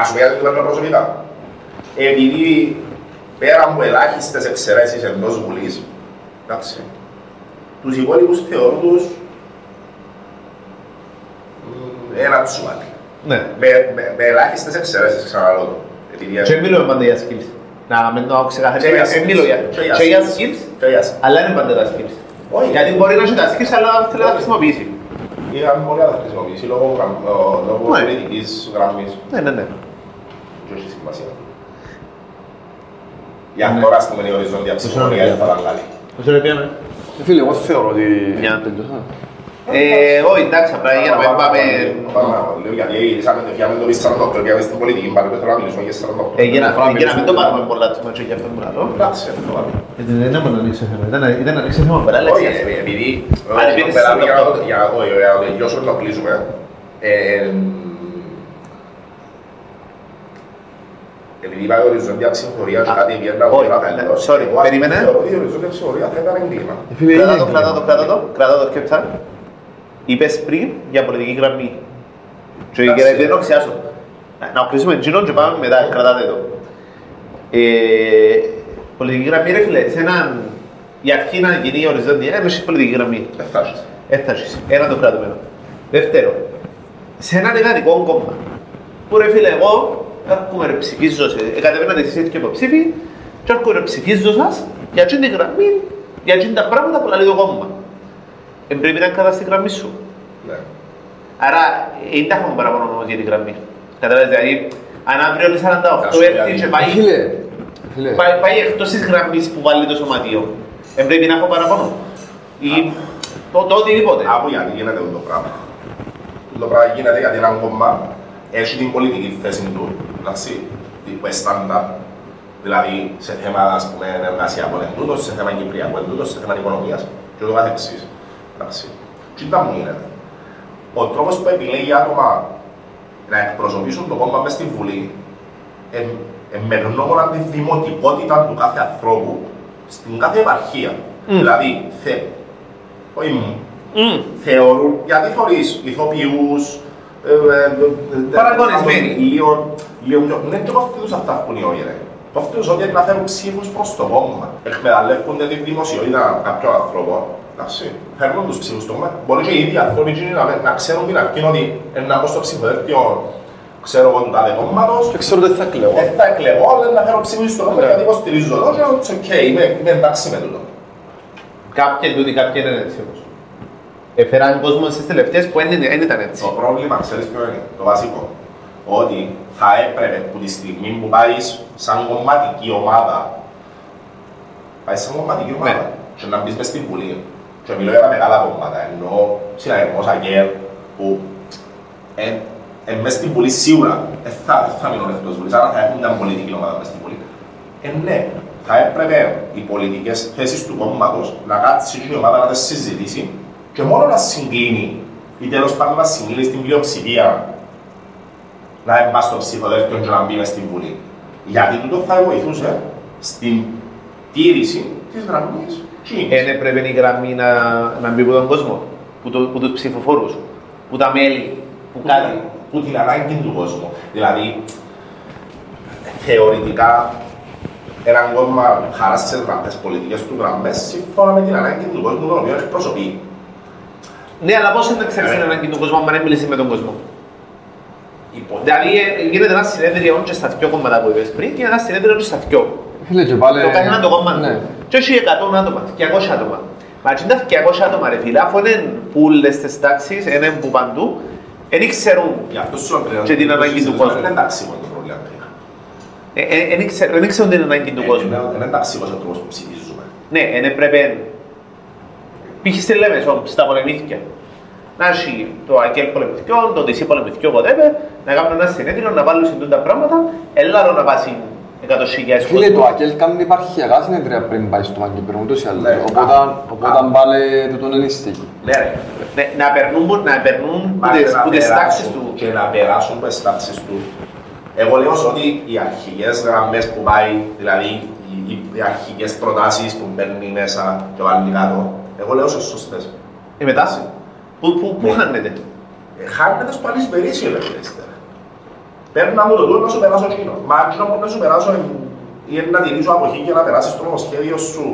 Speaker 1: ας πούμε γιατί το παίρνω προσωπικά. Επειδή πέρα από ελάχιστες εξαιρέσεις εντός Βουλής, εντάξει, τους υπόλοιπους θεωρώ τους μ, ένα τσουάλι.
Speaker 2: Ναι.
Speaker 1: Με, με, με ελάχιστες εξαιρέσεις, ξαναλέω το. Επειδή
Speaker 2: Και μιλούμε πάντα για skills. Να μην το ξεκαθαρίσω.
Speaker 1: Και για
Speaker 2: Δεν
Speaker 1: skills.
Speaker 2: μιλώ για
Speaker 1: Και για
Speaker 2: και για
Speaker 1: skills.
Speaker 2: skills,
Speaker 1: Και για skills.
Speaker 2: αλλά είναι πάντα τα skills.
Speaker 1: Όχι.
Speaker 2: Γιατί μπορεί να έχει τα skills, αλλά θέλει να τα χρησιμοποιήσει.
Speaker 1: Είχαμε πολύ να τα χρησιμοποιήσει λόγω, γραμ- ε, λόγω
Speaker 2: Ναι.
Speaker 1: πολιτικής γραμμής.
Speaker 2: Ναι, ναι, ναι.
Speaker 1: Και όχι σημασία. Γι' αυτό ας πούμε η οριζόντια ψυχολογία δεν θα ήταν καλή.
Speaker 2: Πώς είναι πιάνε.
Speaker 5: Φίλε, εγώ θεωρώ ότι...
Speaker 2: Μια.
Speaker 5: Τελειώσα.
Speaker 2: Ε, όχι, εντάξει, απλά για να μην πάμε...
Speaker 1: Λέω γιατί γυρίσαμε το πιάμε το πίσω 48 και στην πολιτική μπάρε θέλω να μιλήσουμε για 48.
Speaker 2: Ε, για να- για να μην το πάρουμε πολλά του μάτσο για αυτό που λέω.
Speaker 1: Εντάξει, αυτό πάμε.
Speaker 2: Δεν ήταν να ανοίξει θέμα, ήταν- ήταν να ανοίξει θέμα με παράλληλα.
Speaker 1: Όχι, ε, επειδή
Speaker 2: Αν
Speaker 1: ε,
Speaker 2: πήγες
Speaker 1: μιλάμε
Speaker 2: στο
Speaker 1: για να
Speaker 2: 48.
Speaker 1: το- για να το- για να το τελειώσουμε να το κλείσουμε. ε, Επειδή είπα η οριζόντια ψηφοφορία και
Speaker 2: Α,
Speaker 1: κάτι βγαίνει
Speaker 2: όχι,
Speaker 1: να
Speaker 2: ναι,
Speaker 1: τέλος,
Speaker 2: sorry,
Speaker 1: εγώ ας πούμε
Speaker 2: περίμενε.
Speaker 1: θεωρώ ότι η οριζόντια ψηφοφορία θα ήταν εγκλήμα.
Speaker 5: Ε, Φίλε,
Speaker 2: Κράτα
Speaker 5: είναι
Speaker 2: το, κράτα το,
Speaker 5: εγκλήμα.
Speaker 2: κράτα το, κράτα το σκέψα. Είπες πριν για πολιτική γραμμή. Και για
Speaker 1: Εντάξει.
Speaker 2: να δεν το ξιάσω. Να κλείσουμε εκείνον και πάμε μετά, κρατάτε το. Ε, πολιτική γραμμή ρε φίλε, σε έναν... Η αρχή να γίνει η οριζόντια, έχεις πολιτική γραμμή.
Speaker 1: Δεν θα έχεις.
Speaker 2: Έφτασες. Ένα το κρατούμενο. Δεύτερο, σε έναν ιδανικό κόμμα. Που ρε φίλε, εγώ έρχομαι ρε ψηφίζω σε, κατεβαίνατε εσείς και υποψήφοι και έρχομαι ρε ψηφίζω σας για εκείνη τη γραμμή, για εκείνη τα πράγματα που λέει το κόμμα. Ε, πρέπει να κρατάς τη γραμμή σου.
Speaker 1: Ναι.
Speaker 2: Άρα, ε, δεν τα έχουμε παραπάνω όμως για τη γραμμή. Καταλάβεις, δηλαδή, αν αύριο είναι 48
Speaker 1: σου
Speaker 2: έρθει
Speaker 1: πει
Speaker 2: και
Speaker 1: αλήθεια.
Speaker 2: πάει,
Speaker 5: Φίλε, φίλε,
Speaker 2: πάει, πάει εκτός της γραμμής που βάλει το σωματείο, ε, πρέπει να έχω παραπάνω. Ή το, το οτιδήποτε.
Speaker 1: Από γιατί γίνεται αυτό το πράγμα. Το πράγμα γίνεται γιατί ένα κόμμα έχει την πολιτική θέση του, εντάξει, τύπου στάνταρ, δηλαδή σε θέμα ας πούμε, εργασιακών εντούτος, σε θέμα κυπριακών εντούτος, σε θέμα οικονομίας και ούτω καθεξής. Εντάξει. Τι να μου γίνεται; Ο τρόπος που επιλέγει άτομα να εκπροσωπήσουν το κόμμα μες στη Βουλή ε, ε, με γνώμονα τη δημοτικότητα του κάθε ανθρώπου στην κάθε επαρχία. Δηλαδή, θε, όχι μου,
Speaker 2: Μμ.
Speaker 1: θεωρούν, γιατί θεωρείς ηθοποιούς, ε, ε, ε,
Speaker 2: Παραγωνισμένοι.
Speaker 1: Λίγο, λίγο πιο, δεν και κόφτει τους αυτά που είναι όλοι ρε. Κόφτει τους ότι να φέρουν ψήφους προς το κόμμα. Εκμεταλλεύονται την δημοσιότητα κάποιων ανθρώπων. Εντάξει, φέρνουν τους ψήφους στο κόμμα. Μπορεί και οι ίδιοι άνθρωποι εκείνοι να, να ξέρουν την αρχή ότι να πω στο ψηφοδέλτιο, ξέρω εγώ του τάδε κόμματος,
Speaker 5: δεν ξέρω τι θα κλαίω.
Speaker 1: δεν θα εκλεγώ, αλλά να φέρω ψήφους στο κόμμα γιατί υποστηρίζω το και it's okay, είμαι, είμαι εντάξει με τούτο.
Speaker 2: Κάποιοι τούτοι, κάποιοι είναι έτσι όμως. Έφεραν κόσμο στις τελευταίες που δεν δεν ήταν έτσι.
Speaker 1: Το πρόβλημα, ξέρεις ποιο είναι, το βασικό. Ότι θα έπρεπε που τη στιγμή που πάεις σαν κομματική ομάδα, πάεις σαν κομματική ομάδα
Speaker 2: Ναι.
Speaker 1: και να μπεις μες στη Βουλή. Και μιλώ για τα μεγάλα κόμματα, ενώ συναγερμός ΑΚΕΡ που εν, εν μες στη Βουλή σίγουρα δεν θα, δεν θα μείνουν εκτός Βουλής, άρα θα έχουν μια πολιτική ομάδα μες στη Βουλή. Ε, ναι, θα έπρεπε οι πολιτικές θέσεις του κόμματος να κάτσει η ομάδα να τις συζητήσει και μόνο να συγκλίνει ή τέλος πάντων να συγκλίνει στην πλειοψηφία να εμπά στο ψηφοδέλτιο και να μπει μες στην Βουλή. Γιατί τούτο θα βοηθούσε στην τήρηση της γραμμής Κίνης.
Speaker 2: Δεν έπρεπε η γραμμή να, να μπει από τον κόσμο, που, το, που τους ψηφοφόρους, που τα μέλη, που
Speaker 1: που,
Speaker 2: κάτι.
Speaker 1: που την ανάγκη του κόσμου. Δηλαδή, θεωρητικά, ένα κόμμα χαράσει τις γραμμές, πολιτικές του γραμμές, σύμφωνα με την ανάγκη του κόσμου, τον οποίο εκπροσωπεί.
Speaker 2: Ναι, αλλά πώς να ξέρεις
Speaker 1: Ε.
Speaker 2: την ανάγκη του κόσμου αν δεν μιλήσεις με τον κόσμο;
Speaker 1: Υπό-
Speaker 2: Δηλαδή ε, γίνεται ένα συνέδριο και στα δυο κόμματα που είπες πριν και ένα συνέδριο και στα δυο.
Speaker 5: Φίλε, και πάλι...
Speaker 2: Το καθένα το κόμμα
Speaker 5: Ναι.
Speaker 2: Του. Και όχι 100 άτομα, 200 άτομα. Μα έτσι τα 200 άτομα ρε φίλε, αφού είναι πουλες στις τάξεις, είναι που παντού, δεν ξέρουν,
Speaker 1: Γι' αυτό σου λέω
Speaker 2: Και την ανάγκη τους κόσμου.
Speaker 1: Είναι εντάξει μόνο το πρόβλημα.
Speaker 2: ε, ε, δεν ξέρουν, δεν ξέρουν την ανάγκη του
Speaker 1: Ε,
Speaker 2: κόσμου.
Speaker 1: Είναι είναι εντάξει ο τρόπος που ψηφίζουμε.
Speaker 2: Ναι, δεν έπρεπε. Π.χ. στη Λέμεσο, στα πολεμήθηκια. Να έχει το ΑΚΕΛ πολεμηθιό, το ΤΙΣΥ πολεμηθιό, whatever, να κάνουν ένα συνέδριο, να βάλουν συντούν τα πράγματα, ελάρο να πάσει 100 χιλιάδες
Speaker 5: Φίλε, το
Speaker 2: κόσμο.
Speaker 5: ΑΚΕΛ κάνει υπαρχιακά συνεδρία πριν πάει στο Μαγκύπρο, ούτως ή άλλως.
Speaker 1: Ναι,
Speaker 5: Οπότε,
Speaker 1: α,
Speaker 5: οπότε
Speaker 1: α.
Speaker 5: πάλι τούτον είναι στήκη.
Speaker 1: Ναι ρε.
Speaker 2: Ναι, να περνούν, να περνούν που
Speaker 1: Μάλιστα,
Speaker 2: τις-
Speaker 1: να
Speaker 2: που τις
Speaker 1: περάσουν
Speaker 2: τάξεις του.
Speaker 1: Και να περάσουν από τις τάξεις του. Εγώ λέω ότι οι αρχικές γραμμές που πάει, δηλαδή οι, οι, οι αρχικές προτάσεις που μπαίνουν μέσα και βάλουν κάτω, εγώ λέω ότι είναι σωστές.
Speaker 2: Ε, μετά, πού, πού, πού χάνεται;
Speaker 1: Ε, Χάνεται στο αλυσβερίσιο, ρε φίλε, ύστερα. Παίρνα μου το τούτο να σου περάσω εκείνο. Μα εκείνο που να σου περάσω εν- ή εν να τηρήσω αποχή και να περάσεις το νομοσχέδιο σου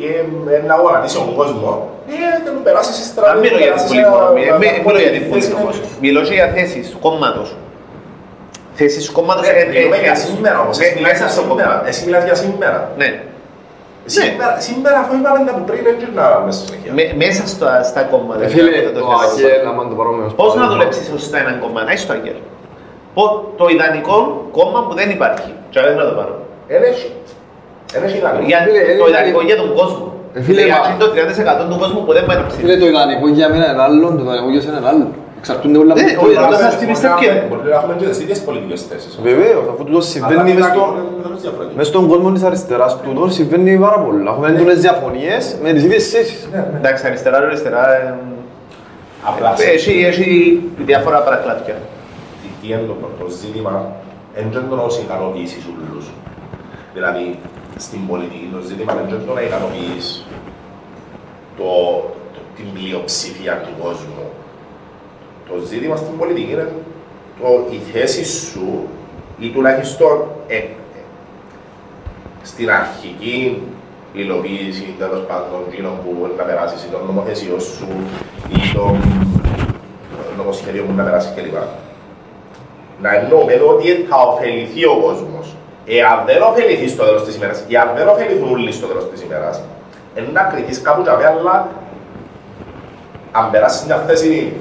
Speaker 1: ή εν- εν να γονατίσει τον κόσμος, ε, δεν μου περάσεις ύστερα.
Speaker 2: Αν
Speaker 1: δεν
Speaker 2: μιλώ
Speaker 1: μου
Speaker 2: για την
Speaker 1: περάσεις
Speaker 2: πολιτικό,
Speaker 1: ένα-
Speaker 2: ε, μη- μιλώ για την
Speaker 1: θέση
Speaker 2: πολιτικό.
Speaker 1: να-
Speaker 2: όμως. Μιλώ και για θέσεις του κόμματος. Θέσεις του κόμματος
Speaker 1: Ρε,
Speaker 2: ε, ε,
Speaker 1: μιλούμε για
Speaker 2: ε,
Speaker 1: σήμερα όμως,
Speaker 2: με-
Speaker 1: εσύ μιλάς
Speaker 2: μέσα
Speaker 1: για
Speaker 2: στο
Speaker 1: σήμερα.
Speaker 2: κόμμα.
Speaker 1: Εσύ μιλάς για σήμερα.
Speaker 2: Ναι.
Speaker 1: Σήμερα, σήμερα αφού είπαμε τα που πριν δεν να μες στη συνέχεια.
Speaker 2: Με- Μέσα στα- στα κόμματα.
Speaker 5: Ε, Φίλε,
Speaker 2: δεν
Speaker 5: το
Speaker 2: θέλω.
Speaker 5: ΑΚΕΛ, άμα το πάρουμε ως
Speaker 2: Πώς να
Speaker 5: παράδειγμα.
Speaker 2: δουλέψεις σωστά έναν κόμμα, να έχεις το αγγέλ. Το ιδανικό κόμμα που δεν υπάρχει. Και δεν θα το πάρω.
Speaker 1: Εν έχει. Εν έχει ιδανικό.
Speaker 2: Για
Speaker 5: Φίλε,
Speaker 2: το
Speaker 5: είναι
Speaker 2: ιδανικό
Speaker 5: ιδανικό.
Speaker 2: για τον κόσμο.
Speaker 5: Ε, φίλε,
Speaker 2: Για
Speaker 5: μα-
Speaker 2: το 30% του κόσμου που δεν μπορεί να ψηφίσει.
Speaker 5: Φίλε, το ιδανικό για μένα είναι άλλο, το ιδανικό για σένα είναι άλλο. Εξαρτούνται όλα
Speaker 2: Ναι,
Speaker 5: από
Speaker 2: ο
Speaker 5: το
Speaker 2: ιδανικός
Speaker 5: ιδανικό.
Speaker 2: σας τι πιστεύει.
Speaker 1: Μπορεί να έχουμε και τις ίδιες πολιτικές θέσεις.
Speaker 3: Βεβαίως, αφού τούτος συμβαίνει μες στο- μες στον κόσμο της αριστεράς τούτος συμβαίνει πάρα πολλά. Έχουμε έντονες διαφωνίες με τις ίδιες θέσεις.
Speaker 2: Εντάξει, αριστερά, αριστερά. ε,
Speaker 1: Απλά
Speaker 2: ε, Έχει, έχει διάφορα παρακλάδια.
Speaker 1: Τι τι είναι το το ζήτημα, δεν είναι το να σε ικανοποιήσεις όλους. Δηλαδή, στην πολιτική το ζήτημα δεν είναι το να ικανοποιείς το, το, την πλειοψηφία του κόσμου. Το ζήτημα στην πολιτική είναι το, η θέση σου ή τουλάχιστον ε, ε, στην αρχική υλοποίηση τέλος πάντων εκείνων που μπορεί να περάσεις ή των νομοθεσιών σου ή των ε, νομοσχεδίων που να περάσεις κλπ. Να εννοούμε ότι θα ωφεληθεί ο κόσμος. Εάν δεν ωφεληθεί στο τέλος της ημέρας, ή αν δεν ωφεληθούν όλοι στο τέλος της ημέρας, να κρυθείς κάπου τα αλλά αν περάσεις μια θέση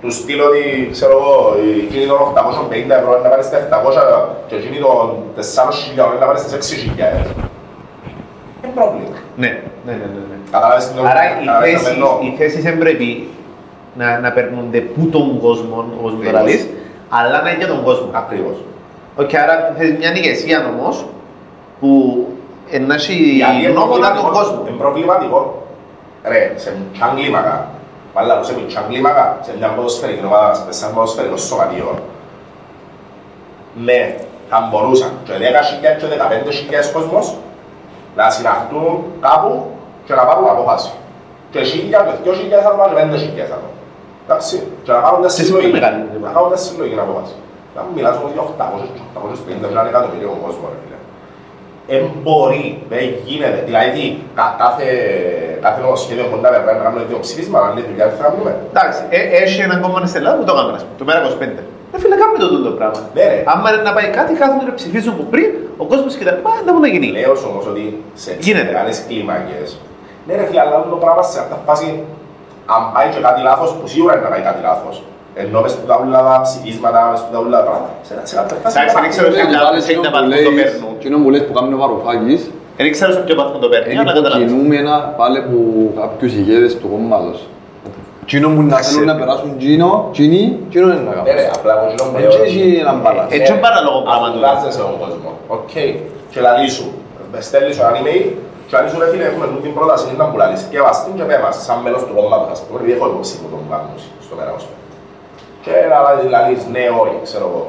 Speaker 1: του στείλω ότι, ξέρω εγώ, εκείνη των 850 ευρώ να πάρεις στα 700 και εκείνη των 4.000 να πάρεις στα 6.000. Είναι πρόβλημα.
Speaker 2: Ναι, ναι, ναι. ναι, ναι.
Speaker 1: Καταλάβεις τι
Speaker 2: Άρα οι
Speaker 1: καταλάβεις τι
Speaker 2: θέσεις,
Speaker 1: εννοώ.
Speaker 2: οι θέσεις δεν πρέπει να, να περνούνται που τον κόσμο, όπως μου τώρα
Speaker 1: Ακριβώς.
Speaker 2: λες, αλλά να είναι για τον κόσμο.
Speaker 1: Ακριβώς.
Speaker 2: Οκ, άρα θες μια ηγεσία όμως που να έχει
Speaker 1: Γιατί είναι
Speaker 2: γνώμονα τον
Speaker 1: προβληματικό.
Speaker 2: κόσμο.
Speaker 1: Είναι προβληματικό. Ρε, σε μια κλίμακα, πάλι σε μια κλίμακα, σε μια ποδοσφαιρική ομάδα, σε ένα ποδοσφαιρικό σωματείο, ναι, θα μπορούσαν και 10.000 και 15.000 κόσμος να συναχτούν κάπου και να πάρουν απόφαση. Και 1.000 και 2.000 άτομα και 5.000 άτομα. Εντάξει, και να πάρουν τις
Speaker 2: Τι
Speaker 1: συλλογικές.
Speaker 2: σημαίνει μεγάλη,
Speaker 1: Να κάνουν τις συλλογικές απόφαση. Να μην μιλάς όμως για 800 και 850 και ένα εκατομμύριο κόσμο, ρε φίλε. Εν μπορεί, δεν γίνεται. Δηλαδή, τι, κα- κάθε, κάθε νομοσχέδιο που να περνάει να κάνουμε δύο ψήφισμα, να λέει δουλειά, δεν θα κάνουμε.
Speaker 2: Εντάξει, ε, έχει ένα κόμμα στην Ελλάδα που το έκαμε, ας πούμε, το μέρα 25. Ε, φίλε, κάνουμε το τούτο πράγμα.
Speaker 1: Ναι, ρε.
Speaker 2: Άμα είναι να πάει κάτι, κάθονται να ψηφίζουν που πριν, ο κόσμος κοιτάει, μα δεν μπορεί να γίνει.
Speaker 1: Λέω όμως ότι σε
Speaker 2: Γίνεται.
Speaker 1: μεγάλες κλίμακες, ναι ρε φίλε, αλλά το πράγμα σε αυτά φάση, αν πάει και κάτι λάθος, που σίγουρα είναι να πάει κάτι λάθος. Ενώ μες του τα ούλα τα ψηφίσματα, μες του τα ούλα τα πράγματα, σε, σε κάποια φάση...
Speaker 2: Εντάξει, δεν ξέρω
Speaker 5: Φίλε,
Speaker 2: σε
Speaker 5: και πάλι
Speaker 2: σε
Speaker 5: εκείνο
Speaker 2: ποιο
Speaker 5: που
Speaker 2: βαθμό το
Speaker 5: λέεις-
Speaker 2: παίρνουν.
Speaker 5: εκείνο που λες που κάνει ο Βαρουφάκης,
Speaker 2: Δεν ξέρω σε ποιο βαθμό το παίρνει,
Speaker 5: είναι
Speaker 2: αλλά καταλάβεις.
Speaker 5: υποκινούμενα πάλι από κάποιους ηγέτες του κόμματος. Εκείνο που να θέλουν να περάσουν εκείνο, εκείνοι, εκείνο είναι να
Speaker 1: Ναι ρε,
Speaker 5: κάνουν.
Speaker 1: απλά εγώ λέω
Speaker 5: Δεν έχει έναν balance.
Speaker 2: Έτσι είναι παράλογο πράγμα τούτο.
Speaker 1: Αφουλάζεσαι τον κόσμο. Οκ. Και λαλί σου. Μες στέλνεις σου ένα email και λαλί σου ρε φίλε έχουμε τούτη την πρόταση να μου λαλείς και βαστήν και πέμας σαν μέλος του κόμματος ας πούμε επειδή έχω υπόψη μου τον Μάγνους στο μέρος του. Και λαλείς, λαλείς ναι όχι ξέρω εγώ.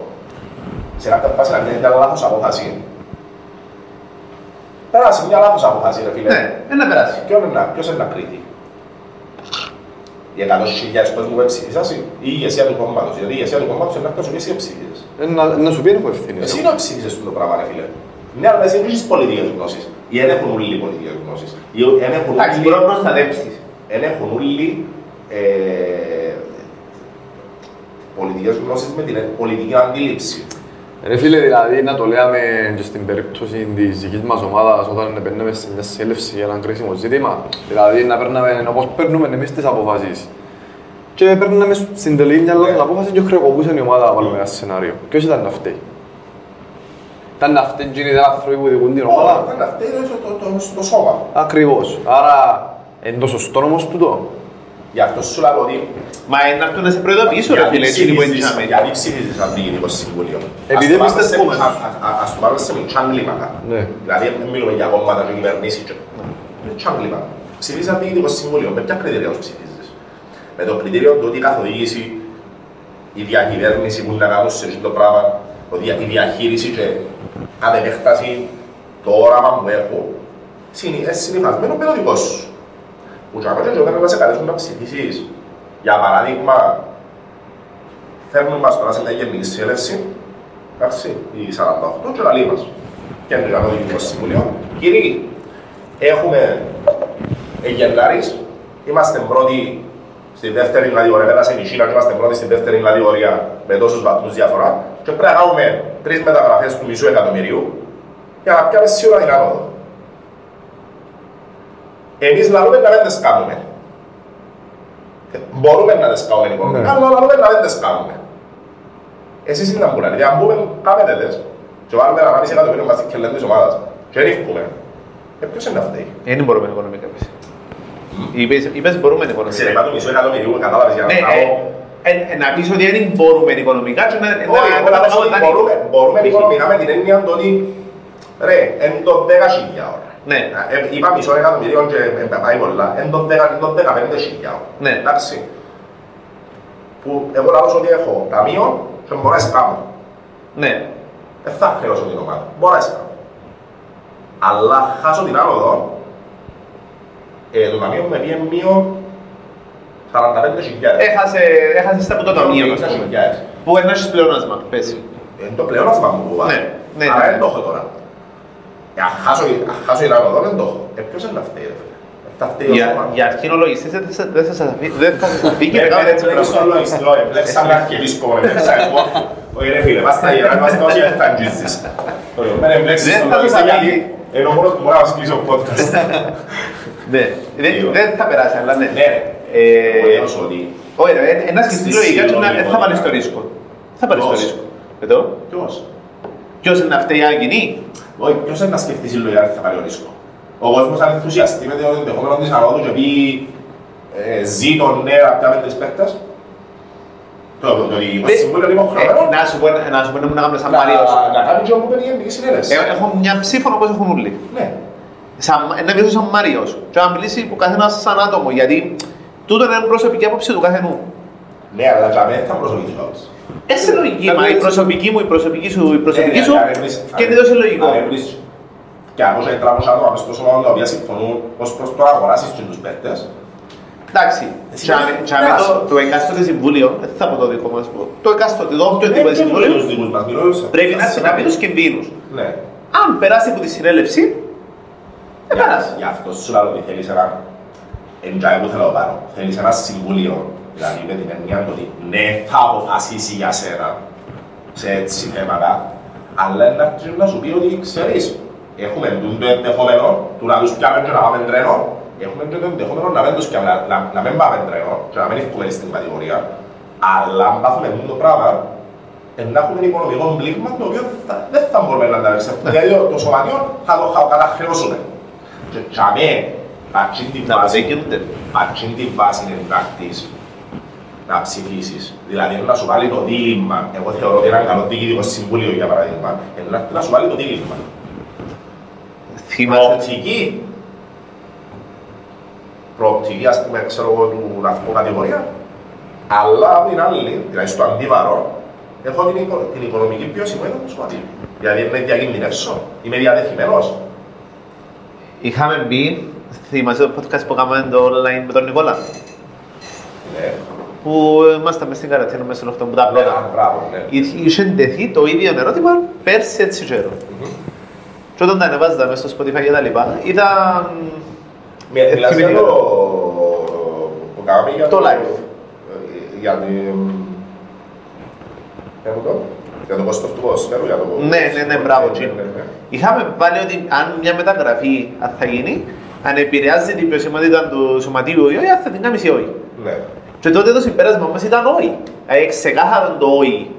Speaker 1: Σε κάποια φάση να γίνει μια λάθος απόφαση. Πέρασε μια λάθος απόφαση ρε φίλε.
Speaker 2: Ναι, δεν να περάσει.
Speaker 1: Ποιον είναι να- Ποιος είναι να κρίνει; Οι 100.000 κόσμου που ψήφισαν ή η ηγεσία του κόμματος. Γιατί η ηγεσία του κόμματος είναι να έρθει και εσύ ψήφισες.
Speaker 3: Ε, να- Να σου πει έχω ευθύνη.
Speaker 1: Εσύ να ψήφισες το πράγμα, ρε φίλε. Ναι, αλλά εσύ δεν έχεις πολιτικές γνώσεις. Ή δεν έχουν όλοι πολιτικές γνώσεις. Ή δεν έχουν
Speaker 2: Εντάξει,
Speaker 1: όλοι-
Speaker 2: μπορεί να προστατεύσεις.
Speaker 1: δεν έχουν όλοι ε, πολιτικές γνώσεις με την πολιτική αντίληψη.
Speaker 3: Ρε φίλε, δηλαδή να το λέμε και στην περίπτωση της δικής μας ομάδας όταν παίρνουμε σε μια συνέλευση για ένα κρίσιμο ζήτημα. Δηλαδή να παίρναμε όπως παίρνουμε εμείς τις αποφάσεις. Και παίρναμε στην τελική μια λάθος απόφαση και χρεοκοπούσε η ομάδα να βάλουμε ένα σενάριο. Ποιος ήταν να φταίει.
Speaker 5: Ήταν αυτοί εκείνοι οι άνθρωποι που διηγούν την
Speaker 1: Όλα
Speaker 5: ομάδα.
Speaker 1: αυτά αυτά είναι στο- το- το- στο σώμα.
Speaker 3: Ακριβώς. Άρα, είναι το σωστό όμως τούτο.
Speaker 1: Γι' αυτό σου λέω ότι
Speaker 2: Μα είναι να έρθουν να σε προειδοποιήσω, ρε
Speaker 1: γιατί
Speaker 2: φίλε, εκείνοι που
Speaker 1: ψηφίζεις-
Speaker 2: έντυχαμε.
Speaker 1: γιατί ψηφίζεις αν διοικητικό συμβούλιο.
Speaker 3: Επειδή
Speaker 1: Ας το
Speaker 3: εμείς
Speaker 1: πάρουμε σε
Speaker 3: τεσκόμενος.
Speaker 1: μητσά- α- α- Ας το πάρουμε σε μητσά κλίμακα.
Speaker 3: Ναι.
Speaker 1: Δηλαδή δεν μιλούμε για κόμματα και κυβερνήσεις. και- Μητσά κλίμακα. Ψηφίζεις αν διοικητικό συμβούλιο. Με ποια κριτήρια ως ψηφίζεις. Με το κριτήριο του ότι η καθοδήγηση, η διακυβέρνηση που είναι να κάνουν σε αυτό το πράγμα, ο δια- η διαχείριση και αν επέκταση το όραμα που έχω, συνη- είναι συνηθισμένο με το δικό σου. Που και ακόμα και όταν να σε καλέσουν να ψηφίσεις, για παράδειγμα, φέρνουν μας τώρα σε μια γενική συνέλευση, εντάξει, η 48 και λαλεί μας. Και είναι το Διοικητικό Συμβουλίο. Κύριοι, έχουμε Γενάρης, είμαστε πρώτοι στη δεύτερη κατηγορία, πέρασε η China και είμαστε πρώτοι στη δεύτερη κατηγορία με τόσους βαθμούς διαφορά και πρέπει να κάνουμε τρεις μεταγραφές του μισού εκατομμυρίου για να πιάμε σίγουρα την άνοδο. Εμείς λαλούμε να δεν τις κάνουμε. Ε, Μπορούμε να τις κάνουμε οικονομικά, αλλά λαλούμε να δεν τις κάνουμε. Εσείς είναι να μπουλάνε, αν πούμε κάνετε τες και βάλουμε ένα μισή εκατομμύριο μας στην κελέν της ομάδας και ρίχνουμε. Ε, ποιος είναι αυτή.
Speaker 2: Δεν μπορούμε οικονομικά πεις. Είπες, είπες μπορούμε
Speaker 1: Σε
Speaker 2: οικονομικά.
Speaker 1: ρεμά του μισού εκατομμυρίου, κατάλαβες για να
Speaker 2: Ναι,
Speaker 1: κάνω...
Speaker 2: ε, ε, ε, να πεις ότι δεν μπορούμε οικονομικά και να
Speaker 1: Όχι, εγώ να πω ότι
Speaker 2: να-
Speaker 1: μπορούμε, μπορούμε
Speaker 2: Π.χ.
Speaker 1: οικονομικά με την έννοια το ότι ρε, εν το 10 ώρα.
Speaker 2: Ναι.
Speaker 1: Ε, είπα μισό εκατομμύριο και ε, πάει πολλά. Εν το 10 εν το 15 χιλιά.
Speaker 2: Ναι.
Speaker 1: Εντάξει. Που εγώ λάβω ότι έχω ταμείο και μπορώ να σκάμω.
Speaker 2: Ναι.
Speaker 1: Δεν θα χρεώσω την ομάδα. Μπορώ να σκάμω. Αλλά χάσω την άνοδο, ε, το ταμείο μου με πήγε μείον 45 χιλιάδες.
Speaker 2: Έχασε, έχασες τα από το ταμείο, ας πούμε. Που ένα έχεις πλεόνασμα, πες.
Speaker 1: Είναι το πλεόνασμα μου που βάζει.
Speaker 2: Ναι, ναι,
Speaker 1: Αλλά
Speaker 2: ναι.
Speaker 1: δεν το έχω τώρα. Ε, αν χάσω, αν χάσω την άνοδο, δεν το έχω. Ε, ποιος είναι να φταίει, ρε φίλε; Ε, Θα φταίει ο
Speaker 2: Για,
Speaker 1: Σώμα.
Speaker 2: για αρχινολογιστές δεν θα- δεν θα σας αφή- δεν θα σας αφήγει
Speaker 1: Ε,
Speaker 2: να κάνετε έτσι
Speaker 1: βλέπεις
Speaker 2: πράγματα.
Speaker 1: τον λογιστή, όχι, βλέπεις σαν αρχιεπίσκοπο, ρε, βλέπεις σαν εγώ. Όχι, ρε φίλε, πας στα ιερά, πας στα όσια δεν θα αγγίζεις. Όχι, μην εμπλέξεις
Speaker 2: Δεν
Speaker 1: τον
Speaker 2: θα
Speaker 1: λογιστή,
Speaker 2: τους
Speaker 1: γιατί
Speaker 2: αφήγει.
Speaker 1: είναι ο μόνος που μπορεί να μας κλείσει ο podcast.
Speaker 2: Ναι, δεν-
Speaker 1: Λίγο.
Speaker 2: δεν θα περάσει, αλλά ναι.
Speaker 1: Ναι, ρε.
Speaker 2: Ε,
Speaker 1: Εγώ λέω σου ότι
Speaker 2: Όχι ρε, ε, ένα σκεφτεί
Speaker 1: Στη
Speaker 2: λογικά και να-
Speaker 1: συλλογικότητα.
Speaker 2: δεν θα πάρεις το ρίσκο. Θα πάρεις το
Speaker 1: Ποιος;
Speaker 2: ρίσκο. Εδώ.
Speaker 1: ποιος;
Speaker 2: Ποιος είναι αυτή η άγγινη.
Speaker 1: Όχι, ποιος είναι να σκεφτείς συλλογικά ότι θα πάρει ο ρίσκο. Ο κόσμος αν ενθουσιαστεί με το ενδεχόμενο της ανόδου και πει ε, ζήτω ναι να πιάμε τις παίκτες. Το το- το διοικητικό
Speaker 2: Δεν-
Speaker 1: συμβούλιο είναι
Speaker 2: Ε,
Speaker 1: υποχρεωμένο
Speaker 2: Να σου πω να σου πω να μου να κάνουμε σαν
Speaker 1: να-
Speaker 2: Μάριος.
Speaker 1: να κάνει και όπου είναι η γενική συνέλευση.
Speaker 2: Ε, Έχω μια ψήφο όπως έχουν όλοι.
Speaker 1: Ναι.
Speaker 2: Σαν, να μιλήσω σαν Μάριος. Και να μιλήσει που καθένας σαν άτομο. Γιατί τούτο είναι προσωπική άποψη του καθενού.
Speaker 1: Ναι, αλλά για μένα θα προσωπική άποψη.
Speaker 2: Έτσι λογική,
Speaker 1: θα
Speaker 2: μα η
Speaker 1: βρεις-
Speaker 2: προσωπική μου, η προσωπική σου, η προσωπική
Speaker 1: Ναι,
Speaker 2: σου
Speaker 1: αν βρεις-
Speaker 2: και είναι
Speaker 1: αν-
Speaker 2: τόσο λογικό.
Speaker 1: αν βρεις Και από όσα τράβωσα άτομα μες στο σώμα τα οποία συμφωνούν ως προς το να αγοράσεις και τους παίκτες,
Speaker 2: Εντάξει,
Speaker 1: Εσύ
Speaker 2: τσάμε-
Speaker 1: δεν-
Speaker 2: τσάμε
Speaker 1: δεν
Speaker 2: το,
Speaker 1: άσχημα.
Speaker 2: το εκάστοτε συμβούλιο, δεν θα πω το δικό μας, το εκάστοτε, το όποιο
Speaker 1: δεν
Speaker 2: τίποτα
Speaker 1: και
Speaker 2: συμβούλιο,
Speaker 1: τους δικούς μας, μιλώ σε-
Speaker 2: πρέπει να
Speaker 1: σε-
Speaker 2: έρθει να πει τους κινδύνους.
Speaker 1: Ναι.
Speaker 2: Αν περάσει από τη συνέλευση, δεν
Speaker 1: Για-
Speaker 2: περάσει.
Speaker 1: Γι' αυτό σου λέω ότι θέλεις ένα εντζάι που θέλω να πάρω. Θέλεις ένα συμβούλιο, δηλαδή με την έννοια του ότι ναι θα αποφασίσει για σένα σε έτσι θέματα, αλλά να αρχίσει να σου πει ότι ξέρεις, έχουμε το ενδεχόμενο του να τους πιάμε και να πάμε τρένο, έχουμε και το ενδεχόμενο να μην τους πιάμε, να, να, να μην πάμε τρένο και να μην έχουμε στην κατηγορία, αλλά αν πάθουμε αυτό το πράγμα, ε, να έχουμε οικονομικό πλήγμα το οποίο θα, δεν θα μπορούμε να ανταπεξέλθουμε. Δηλαδή το, το σωματείο θα το χα- καταχρεώσουμε. Και για μέ, πατσίν την
Speaker 2: Να
Speaker 1: βάση,
Speaker 2: αποδεικνύονται.
Speaker 1: πατσίν την βάση είναι εντακτής να ψηφίσεις. Δηλαδή να σου βάλει το δίλημμα, εγώ θεωρώ ότι ένα καλό διοικητικό συμβούλιο για παράδειγμα, είναι να- να σου βάλει το δίλημμα.
Speaker 2: Θυμάσαι,
Speaker 1: Προοπτική, προοπτική ας πούμε ξέρω εγώ του βαθμού κατηγορία, αλλά από την άλλη, δηλαδή στο αντίβαρο, έχω την, οικο- την οικονομική βιωσιμότητα του σωματείου. Δηλαδή είναι διακινδυνεύσω, είμαι διαδεθειμένος.
Speaker 2: είχαμε μπει, θυμάσαι το podcast που κάναμε το online με τον Νικόλα,
Speaker 1: Ναι,
Speaker 2: που ήμασταν μες στην καρατίνα μέσα στον 8 που τα
Speaker 1: ναι,
Speaker 2: απλώτα.
Speaker 1: μπράβο, ναι.
Speaker 2: Είχε ντεθεί το ίδιο ερώτημα πέρσι έτσι καιρό.
Speaker 1: Μμμ.
Speaker 2: Και όταν τα ανεβάζα μέσα στο Spotify και τα λοιπά, ήταν...
Speaker 1: Μι-
Speaker 2: Ε,
Speaker 1: Μιλάς για
Speaker 2: θυμηθήκα.
Speaker 1: το... που κάναμε για
Speaker 2: Το live.
Speaker 1: ε, Για την... Για το Για το κόστος του ποδοσφαίρου, για το...
Speaker 2: Ναι, ναι, ναι, μπράβο,
Speaker 1: Ναι,
Speaker 2: Τζιν.
Speaker 1: ναι, ναι.
Speaker 2: Είχαμε βάλει ότι αν μια μεταγραφή αν θα γίνει, αν επηρεάζει την βιωσιμότητα του σωματείου ή όχι, αν θα την κάνει ή όχι.
Speaker 1: Ναι.
Speaker 2: Και τότε το συμπέρασμα μας ήταν όχι. Δηλαδή ξεκάθαρο το όχι.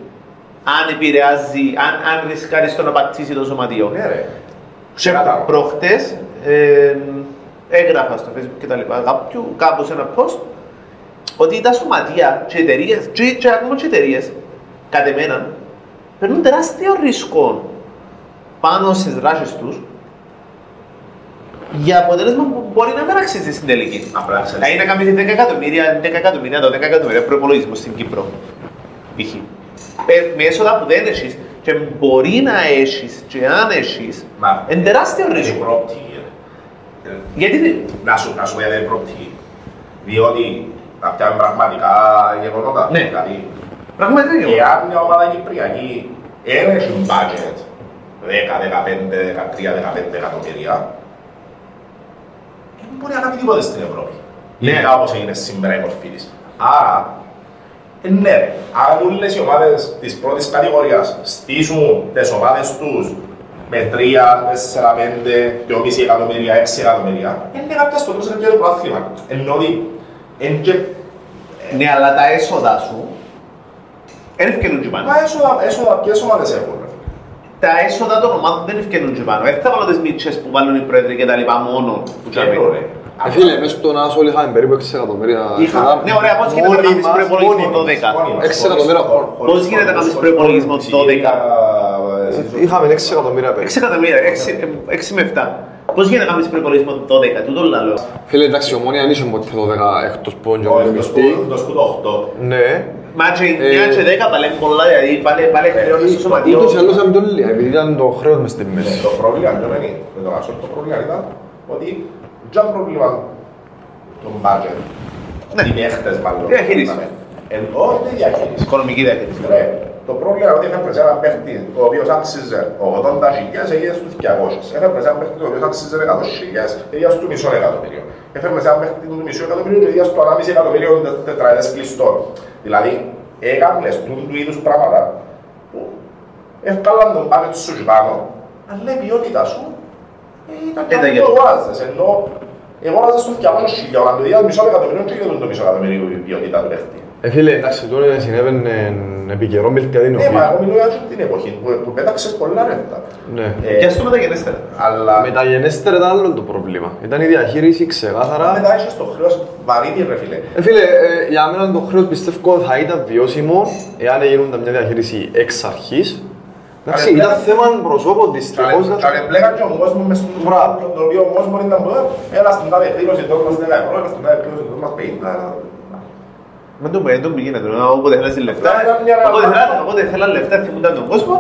Speaker 2: Αν επηρεάζει, αν, αν ρισκάρει στο να πατήσει το σωματείο.
Speaker 1: Ναι, ρε.
Speaker 2: Και
Speaker 1: Κατάλαβα.
Speaker 2: προχτές ε, έγραφα στο facebook και τα λοιπά, κάποιου, κάπου σε ένα post, ότι τα σωματεία και οι εταιρείες, και, και ακόμα και οι εταιρείες, κατ' εμένα, παίρνουν τεράστιο ρίσκο πάνω στις δράσεις τους για αποτέλεσμα που μπορεί να μην αξίζει στην τελική.
Speaker 1: Απλά ξέρεις.
Speaker 2: Δηλαδή να κάνεις 10 εκατομμύρια, 10 εκατομμύρια, 12 εκατομμύρια προπολογισμό στην Κύπρο. π.χ. Ε, Με έσοδα που δεν έχεις και μπορεί να έχεις και αν έχεις,
Speaker 1: Μα-
Speaker 2: είναι τεράστιο
Speaker 1: Είναι
Speaker 2: ρίσκο.
Speaker 1: προοπτική, ρε. Ε,
Speaker 2: Γιατί δεν-
Speaker 1: Να σου, να σου πω γιατί είναι προοπτική. Διότι θα πιάνουν πραγματικά γεγονότα.
Speaker 2: Ναι.
Speaker 1: Δηλαδή,
Speaker 2: Πραγματικά είναι.
Speaker 1: Εάν μια ομάδα κυπριακή δεν έχει budget 10, 15, 13, 15 εκατομμύρια, δεν μπορεί να κάνει τίποτε στην Ευρώπη.
Speaker 2: Ναι.
Speaker 1: Ειδικά όπως έγινε σήμερα η μορφή της. Άρα, ε, ναι, ρε. αν όλες οι ομάδες της πρώτης κατηγορίας στήσουν τις ομάδες τους με 3, 4, 5, 2,5 εκατομμύρια, 6 εκατομμύρια, είναι κάποια στο τέλος είναι το πρόθυμα. Ενώ ότι, εν και
Speaker 2: Ναι, αλλά τα έσοδα σου δεν ευκαινούν και πάνω.
Speaker 1: Μα έσοδα, έσοδα, ποιες ομάδες έχουν; Ρε.
Speaker 2: Τα έσοδα των ομάδων δεν ευκαινούν και πάνω. Δεν θα βάλω τις μίτσες που βάλουν οι πρόεδροι και τα λοιπά μόνο που
Speaker 1: Και
Speaker 2: τσάμε.
Speaker 1: εννοώ, ρε.
Speaker 5: Ε, Φίλε, μες στον Άσο όλοι είχαμε περίπου 6 εκατομμύρια.
Speaker 1: Είχα-
Speaker 5: Είχα-
Speaker 2: Ναι, ωραία, πώς γίνεται να κάνεις
Speaker 5: Μόνοι μας,
Speaker 2: προϋπολογισμό
Speaker 5: μόνοι μας.
Speaker 2: 12.
Speaker 1: Μόνοι μας,
Speaker 5: Έξι
Speaker 1: χωρίς-
Speaker 5: εκατομμύρια χώρο.
Speaker 1: χωρίς-
Speaker 2: Πώς γίνεται να κάνεις
Speaker 1: χωρίς-
Speaker 2: προϋπολογισμό
Speaker 1: χωρίς-
Speaker 2: 12?
Speaker 1: χωρίς-
Speaker 3: Είχαμε 6 εκατομμύρια
Speaker 2: 6
Speaker 3: πέρυσι.
Speaker 2: εκατομμύρια, 6 με 7. Πώς γίνεται να κάνεις προϋπολογισμό 12, τούτο λαλό.
Speaker 5: Φίλε, εντάξει, η ομόνια δεν είχε ποτέ 12 εκτός πόντζο
Speaker 1: Όχι,
Speaker 5: με
Speaker 1: το
Speaker 5: μισθή.
Speaker 1: σπου- το σπουδό 8.
Speaker 3: Ναι.
Speaker 2: Μα και
Speaker 5: Ε,
Speaker 2: 9 και 10 πάλι είναι πολλά, δηλαδή πάλι πάλι χρεώνεις στο σωματείο.
Speaker 5: Ούτως ή άλλως ήταν πιο λίγα, επειδή
Speaker 3: Επειδή ήταν το χρέος μες στη μέση.
Speaker 1: Το πρόβλημα ποιο είναι, με τον Άσο, το πρόβλημα ήταν ότι δεν πρόβλημα τον budget.
Speaker 2: Ναι.
Speaker 1: Οι παίχτες μάλλον.
Speaker 2: Διαχείριση.
Speaker 1: Ενώ τη διαχείριση.
Speaker 2: Οικονομική διαχείριση.
Speaker 1: Ρε, το πρόβλημα είναι ότι έφερε ένα παίχτη ο οποίος άξιζε 80 χιλιάς, έγινε στους 200. Έφερε ένα παίχτη ο οποίος άξιζε 100 χιλιάς, έγινε στο μισό εκατομμύριο. Έφερε ένα παίχτη του μισό εκατομμύριο και έγινε στο 1,5 εκατομμύριο τετραετές κλειστών. Δηλαδή, έκανες του του είδους πράγματα που ευκάλαν τον πάνε σου και πάνω, αλλά η ποιότητα σου ε, ήταν
Speaker 2: Ήταν
Speaker 1: κάτι
Speaker 2: για
Speaker 1: που
Speaker 2: το-
Speaker 1: αγοράζες, ενώ αγοράζες στο 200 χιλιάς, όταν το είδας μισό εκατομμύριο και έγινε το μισό εκατομμύριο η ποιότητα του παίχτη.
Speaker 3: Ε, φίλε, εντάξει, τώρα συνέβαινε επί καιρό Μιλτιαδίνο.
Speaker 1: Ναι, μα εγώ μιλώ για αυτή την εποχή που, που πέταξες πολλά ρεύτα.
Speaker 3: Ναι.
Speaker 1: Ε,
Speaker 2: Και στο μεταγενέστερα.
Speaker 1: αλλά
Speaker 3: Μεταγενέστερα ήταν άλλο το πρόβλημα. Ήταν η διαχείριση ξεκάθαρα.
Speaker 1: μετά έχεις το χρέος βαρύδι ρε φίλε.
Speaker 3: Ε, φίλε, ε, για μένα το χρέος πιστεύω θα ήταν βιώσιμο εάν έγιναν μια διαχείριση εξ αρχής. Εντάξει,
Speaker 1: Αλλά
Speaker 3: ήταν
Speaker 1: πλέον-
Speaker 3: θέμα προσώπων δυστυχώς.
Speaker 1: Και αν εμπλέκαν και ο κόσμος μες στον
Speaker 3: Μπράβο.
Speaker 1: το οποίο ο κόσμος μπορεί να μου πει έλα στην τάδε εκδήλωση τώρα μας 10 ευρώ, έλα στην τάδε εκδήλωση τώρα μας 50.
Speaker 2: Με το παιδί του γίνεται, όποτε θέλεις λεφτά,
Speaker 1: Ήταν μια
Speaker 2: όποτε
Speaker 1: ραγδαία.
Speaker 2: θέλα- όποτε θέλαν λεφτά θυμούνταν τον κόσμο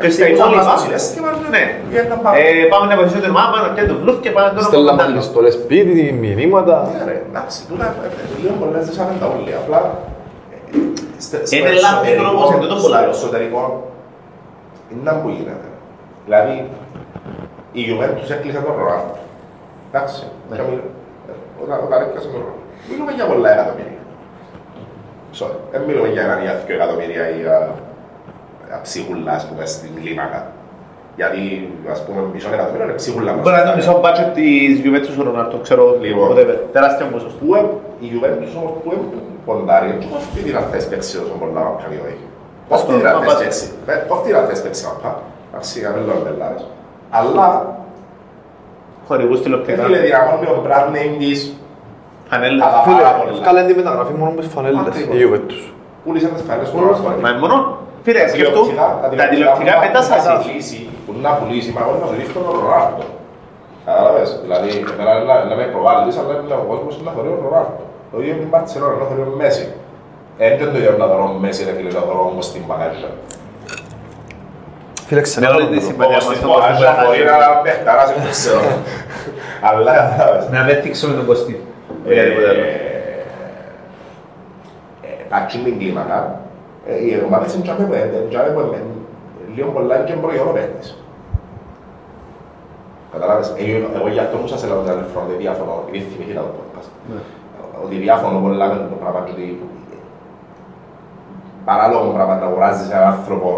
Speaker 2: και στα
Speaker 1: Στείλαν μας
Speaker 2: υπόλοιπα,
Speaker 1: το συναίσθημα,
Speaker 2: ναι.
Speaker 1: βγαίναν πάνω.
Speaker 2: Ε, πάμε να βοηθήσουμε την ομάδα, πάμε να πιάνουμε το βλούφ και πάμε να
Speaker 3: Στέλναμε
Speaker 2: κάνουμε κάτι άλλο.
Speaker 3: επιστολές σπίτι, μηνύματα.
Speaker 1: Ναι, ρε, εντάξει, τούτα ε, ε, λίγο πολλές δεν σ' τα όλοι, απλά ε, στε- στο
Speaker 2: Είναι λάθος
Speaker 1: εσωτερικό-
Speaker 2: τρόπος, εν τούτο
Speaker 1: στο
Speaker 2: πολλά.
Speaker 1: εσωτερικό είναι που γίνεται. Δηλαδή, η Juventus έκλεισε τον Ρονάλντο. Εντάξει,
Speaker 2: Ναι.
Speaker 1: και μιλ- ε, όταν- όταν έπιασε τον Ρονάλντο. Μιλούμε για πολλά εκατομμύρια. Sorry, δεν μιλούμε για ένα ή δύο εκατομμύρια ή για για ψίχουλα, ας πούμε, στην κλίμακα. Γιατί, ας πούμε, μισό εκατομμύριο είναι ψίχουλα.
Speaker 2: Μπορεί να είναι το μισό μπάτσετ της Juventus ο Ρονάρτο, ξέρω,
Speaker 1: Λοιπόν.
Speaker 2: whatever, τεράστιο ποσοστό.
Speaker 1: Που ε- η Juventus όμως που ε- ποντάρει, και πώς τι την αθές παίξει όσο πολλά να κάνει ο έχει. Πώς
Speaker 2: Αυτό,
Speaker 1: τι την
Speaker 2: μα
Speaker 1: αθές
Speaker 2: πας-
Speaker 1: παίξει, ε, πώς τι την αθές παίξει να πάει. Εντάξει, για μέλλον μπελάρες. Αλλά,
Speaker 2: Χορηγούς
Speaker 1: ε,
Speaker 2: τηλεοπτικά,
Speaker 1: φίλε, δυναμώνει ο brand name της,
Speaker 2: πανέλες.
Speaker 1: Αλλά-
Speaker 3: Φίλε,
Speaker 1: πάρα πολλά.
Speaker 3: ευκάλεν τη μεταγραφή μόνο με τις φανέλες,
Speaker 1: Ακριβώς.
Speaker 3: η Juventus.
Speaker 1: πούλησε τις φανέλες του
Speaker 3: Μόνο
Speaker 1: Ρονάλντο.
Speaker 2: Μα μόνο, φίλε,
Speaker 1: Τα
Speaker 2: σκεφτού,
Speaker 1: τηλεοπτικά-
Speaker 2: τα τηλεοπτικά
Speaker 1: που να-
Speaker 2: πετάς
Speaker 1: που να
Speaker 2: ασύ.
Speaker 1: πουλήσει, Που να πουλήσει, μα εγώ να σου δείχνω τον Ρονάλντο. Κατάλαβες, δηλαδή, εμένα να- να με προβάλλεις, αλλά είναι ο κόσμος να θεωρεί τον Ρονάλντο. Το ίδιο με την Μπαρτσελόνα, να θεωρεί τον Μέση. Ε, δεν το ίδιο να θεωρώ Μέση, ρε φίλε, να θεωρώ όμως την Παγάζα.
Speaker 3: Φίλε,
Speaker 2: Με
Speaker 3: ξανά
Speaker 2: όλη
Speaker 3: τον
Speaker 2: τη
Speaker 3: τρόπο.
Speaker 2: συμπαθία
Speaker 1: Όπως
Speaker 2: μας
Speaker 1: την
Speaker 2: στον κόσμο
Speaker 1: Παγάζα μπορεί
Speaker 2: να
Speaker 1: να παιχταράς, δεν ξέρω. Αλλά, κατάλαβες;
Speaker 2: Να μην δείξουμε τον Κωστή. Ή οτιδήποτε άλλο.
Speaker 1: Πατσί την κλίμακα, ε, οι ομάδες είναι τζάμε που είναι, τζάμε που είναι, λίγο πολλά είναι και προϊόν ο παίκτης. Καταλάβες, Ε, εγώ γι' αυτό μου σας έλεγα τον έλεγχο ότι διαφωνώ, επειδή θυμήθηκα το podcast. Ότι διαφωνώ πολλά με το πράγμα και ότι παράλογο πράγμα να αγοράζεις έναν άνθρωπο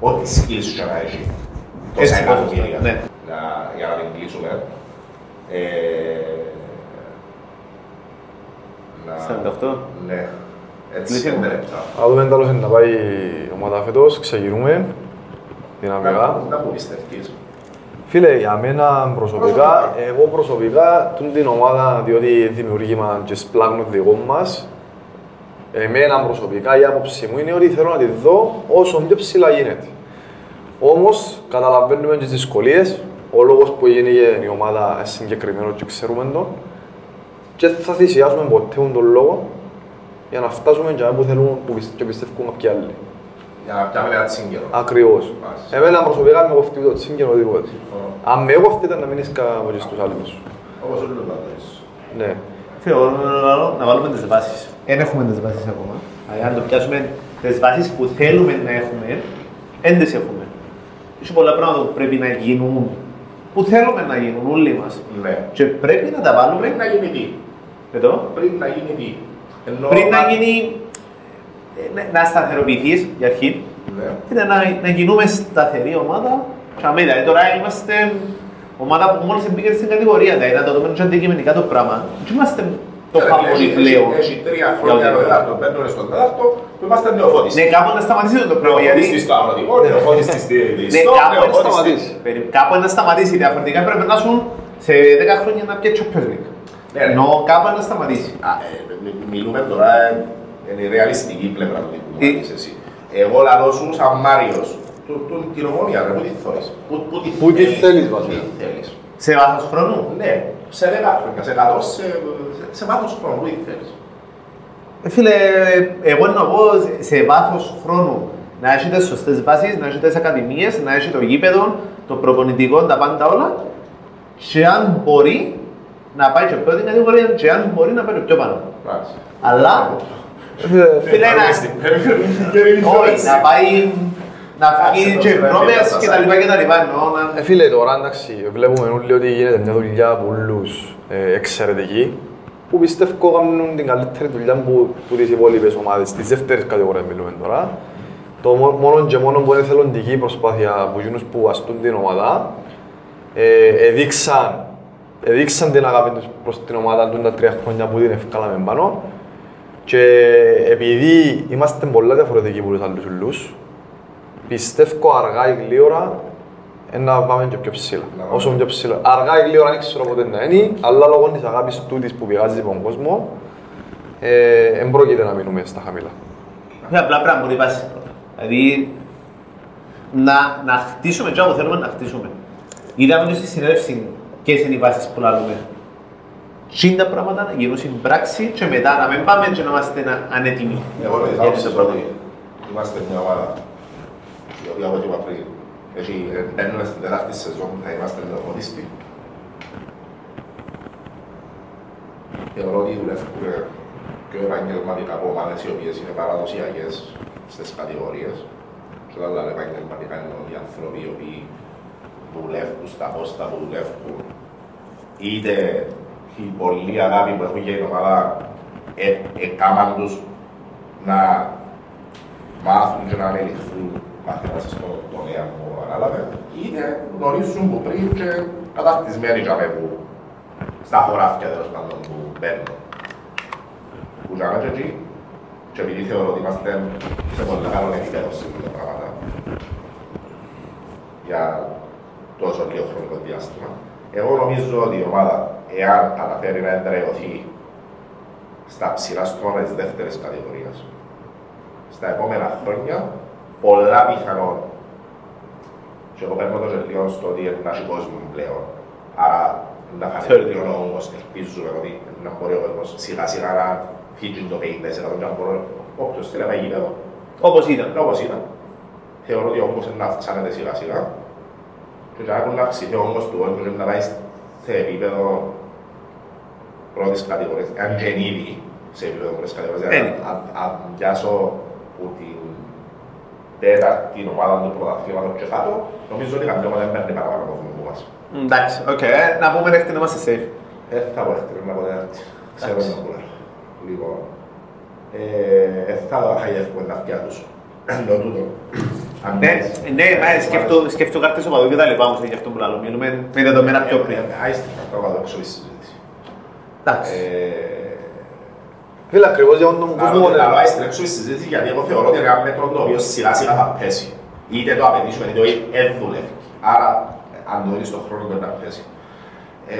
Speaker 1: ό,τι skills σου και να έχει. Τόσα
Speaker 2: Έτσι,
Speaker 1: εκατομμύρια.
Speaker 2: ναι.
Speaker 1: Για- Για να την κλείσουμε. Ε, να-
Speaker 2: 48.
Speaker 1: Ναι. Έτσι,
Speaker 2: Κλείσε
Speaker 1: πέντε
Speaker 2: μου.
Speaker 1: λεπτά.
Speaker 3: Αν δούμε τέλος να πάει η ομάδα φέτος, ξεκινούμε δυναμικά.
Speaker 1: Να που πιστεύεις.
Speaker 3: Φίλε, για μένα προσωπικά, εγώ προσωπικά, τούν την ομάδα, διότι δημιουργήμα και σπλάγνο δικό μας, εμένα προσωπικά η άποψη μου είναι ότι θέλω να τη δω όσο πιο ψηλά γίνεται. Όμως, καταλαβαίνουμε τις δυσκολίες, ο λόγος που έγινε η ομάδα είναι συγκεκριμένο και ξέρουμε τον και θα θυσιάσουμε ποτέ τον λόγο για να φτάσουμε και που θέλουν που πιστε- και πιστεύουν κάποιοι άλλοι.
Speaker 1: Για να πιάμε ένα τσίγκερο.
Speaker 3: Ακριβώς.
Speaker 1: Μάλιστα.
Speaker 3: Εμένα προσωπικά με κοφτεί το τσίγκενο οτιδήποτε.
Speaker 1: Συμφωνώ.
Speaker 3: Αν με κοφτεί ήταν να μην είσαι από και στους άλλους.
Speaker 1: Όπως όλους να δεις.
Speaker 3: Ναι.
Speaker 2: Θεωρώ να βάλουμε τις βάσεις. Δεν έχουμε τις βάσεις ακόμα. Αλλά αν το πιάσουμε τις βάσεις που θέλουμε να έχουμε, δεν τις έχουμε. Έχει πολλά πράγματα που πρέπει να γίνουν, που θέλουμε να γίνουν όλοι μας.
Speaker 1: Ναι.
Speaker 2: Και πρέπει να τα βάλουμε
Speaker 1: Πριν να γίνει τι;
Speaker 2: Εδώ,
Speaker 1: Πριν να γίνει τι; Ενώ-
Speaker 2: πριν να γίνει, ε, να- να σταθεροποιηθείς για αρχή,
Speaker 1: Ναι.
Speaker 2: είναι να, να γίνουμε σταθερή ομάδα. Και αμέ, δηλαδή τώρα είμαστε ομάδα που μόλις μπήκε στην κατηγορία, δηλαδή να το δούμε και αντικειμενικά το πράγμα. Και είμαστε το
Speaker 1: Έχει-
Speaker 2: φαβορή
Speaker 1: έχει-
Speaker 2: πλέον.
Speaker 1: Έχει τρία
Speaker 2: Για
Speaker 1: χρόνια
Speaker 2: οτιδήποτε.
Speaker 1: το τέταρτο, μπαίνουν στον τέταρτο, που είμαστε νεοφώτιστοι.
Speaker 2: Ναι, κάπου να σταματήσει το πράγμα, γιατί...
Speaker 1: Νεοφώτιστοι στο αγροτικό, νεοφώτιστοι στη
Speaker 2: Ναι,
Speaker 1: διεστό,
Speaker 2: κάπου να
Speaker 1: νεοφώτιστοι-
Speaker 5: σταματήσει.
Speaker 2: Περι- Κάπου να σταματήσει, διαφορετικά πρέπει να σου σε 10 χρόνια να πιέσει Champions League.
Speaker 1: Ναι, ναι.
Speaker 2: Ενώ κάπου να σταματήσει.
Speaker 1: Α, ε, μι- Μιλούμε τώρα, ε, είναι η ρεαλιστική πλευρά του τύπου,
Speaker 2: Ε.
Speaker 1: να εσύ. Εγώ λαλώ σου σαν Μάριος, του- του- την ομόνια, ρε, πού τη θωρείς, πού- πού τη
Speaker 5: Πού τη θέλεις, βασικά.
Speaker 1: Πού τη θέλεις;
Speaker 2: Σε βάθος χρόνου;
Speaker 1: Ναι, σε 10 χρόνια, σε 100, σε, σε- σε βάθος χρόνου, πού τη θέλεις;
Speaker 2: Ε, Φίλε, εγώ εννοώ εγώ σε βάθος χρόνου να έχεις τις σωστές βάσεις, να έχεις τις ακαδημίες, να έχεις το γήπεδο, το προπονητικό, τα πάντα όλα και αν μπορεί να πάει και πρώτη κατηγορία και αν μπορεί να πάει πιο πάνω.
Speaker 1: Εντάξει.
Speaker 2: Αλλά, φίλε,
Speaker 1: πάμε
Speaker 2: να-
Speaker 1: στην Premier League και είναι
Speaker 2: όχι,
Speaker 1: έτσι.
Speaker 2: να πάει να
Speaker 1: Κάτσε,
Speaker 2: βγει
Speaker 1: το
Speaker 2: και
Speaker 1: ξέρω,
Speaker 2: πρόμοιας
Speaker 1: δεν
Speaker 2: και τα λοιπά και τα λοιπά. εννοώ να-
Speaker 3: Ε, φίλε, τώρα εντάξει, βλέπουμε όλοι ότι γίνεται μια δουλειά πολλούς ε, εξαιρετική που πιστεύω κάνουν την καλύτερη δουλειά που, που τις υπόλοιπες ομάδες, τις δεύτερες κατηγορίες μιλούμε τώρα. Το μό- μόνο και μόνο που είναι θελοντική προσπάθεια από εκείνους που αστούν την ομάδα ε, εδείξαν, εδείξαν την αγάπη τους προς την ομάδα τους τα τρία χρόνια που την ευκάλαμε πάνω και επειδή είμαστε πολλά διαφορετικοί από τους άλλους ούλους, πιστεύω αργά ή γλύωρα ε, να πάμε και πιο ψηλά.
Speaker 1: Να πάμε.
Speaker 3: Όσο πιο ψηλά. Αργά ή γλύωρα δεν ξέρω πότε να είναι, αλλά λόγω της αγάπης τούτης που πηγάζει από τον κόσμο, ε, δεν πρόκειται να μείνουμε στα χαμηλά.
Speaker 2: Είναι απλά πράγμα μπορεί βάσεις πρώτα. Δηλαδή, να, να χτίσουμε και όπου θέλουμε να χτίσουμε. Είδαμε και στη συνέλευση ποιες είναι οι βάσεις που λαλούμε. Τι τα πράγματα να γίνουν στην πράξη και μετά να μην πάμε και να είμαστε να- ανέτοιμοι.
Speaker 1: Εγώ με τις
Speaker 2: Για
Speaker 1: άποψεις
Speaker 2: το
Speaker 1: ότι
Speaker 2: πρώτο.
Speaker 1: είμαστε μια ομάδα η οποία όπως είπα πριν έχει, ε, μπαίνουμε στην τεράστια σεζόν που θα είμαστε νεοφωτιστοί. Θεωρώ ότι δουλεύουμε πιο επαγγελματικά από ομάδες οι οποίες είναι παραδοσιακές στις κατηγορίες. Και όταν λέμε επαγγελματικά εννοώ οι άνθρωποι οι οποίοι δουλεύουν στα πόστα που δουλεύουν είτε η πολλή αγάπη που έχουν για την ομάδα ε, έκαναν τους να μάθουν και να ανελιχθούν μαθαίνοντας στον τομέα που ανάλαβε, είτε γνωρίζουν που πριν και καταρτισμένοι για που στα χωράφια τέλος πάντων που μπαίνουν. Που για και εκεί, και επειδή θεωρώ ότι είμαστε σε πολύ καλό επίπεδο σε αυτά τα πράγματα, για τόσο λίγο χρονικό διάστημα, εγώ νομίζω ότι η ομάδα, εάν καταφέρει να εντρεωθεί στα ψηλά στρώματα της δεύτερης κατηγορίας, στα επόμενα χρόνια, πολλά πιθανόν. Και εγώ παίρνω το γελίο στο ότι να έχει κόσμο πλέον. Άρα, να φανεί
Speaker 2: Θεωρητικά.
Speaker 1: λίγο όμως, ελπίζουμε ότι να μπορεί ο κόσμος σιγά σιγά να φύγει το 50% και να μπορεί όποιος θέλει να πάει γήπεδο,
Speaker 2: Όπως ήταν.
Speaker 1: όπως ήταν. Θεωρώ ότι όμως να αυξάνεται σιγά σιγά. Και να έχουν να αυξηθεί ο όγκος του κόσμου και να πάει σε επίπεδο πρώτης κατηγορίας, αν και είναι ήδη σε επίπεδο πρώτης κατηγορίας.
Speaker 2: Είναι.
Speaker 1: Δηλαδή, αν- αν πιάσω που την τέταρτη ομάδα του πρωταθλήματος και κάτω, νομίζω ότι καμιά ομάδα δεν παίρνει παραπάνω από κόσμο που μας.
Speaker 2: Εντάξει, οκ. ε, Να πούμε μέχρι να είμαστε safe.
Speaker 1: Δεν θα πω εχθρή να πω τέταρτη. Ξέρω να πω. Λοιπόν, ε, δεν θα χαϊεύουμε τα αυτιά τους. Εννοώ τούτο. Αν
Speaker 2: Ναι,
Speaker 1: μες-
Speaker 2: ναι, μα σκέφτω- σκέφτω κάρτες οπαδούς και τα λοιπά όμως για αυτό που λέω. Μιλούμε με δεδομένα πιο πριν.
Speaker 1: Άιστη, θα το βάλω έξω η συζήτηση.
Speaker 2: Εντάξει.
Speaker 1: Ε,
Speaker 3: Φίλε, ακριβώς για τον κόσμο...
Speaker 1: Αλλά αλλά άιστη έξω η συζήτηση γιατί εγώ θεωρώ ότι είναι ένα μέτρο το οποίο σιγά σιγά θα πέσει. Είτε το απαιτήσουμε είτε όχι, δεν δουλεύει. Άρα, αν το δεις στον χρόνο πρέπει να πέσει. Ε,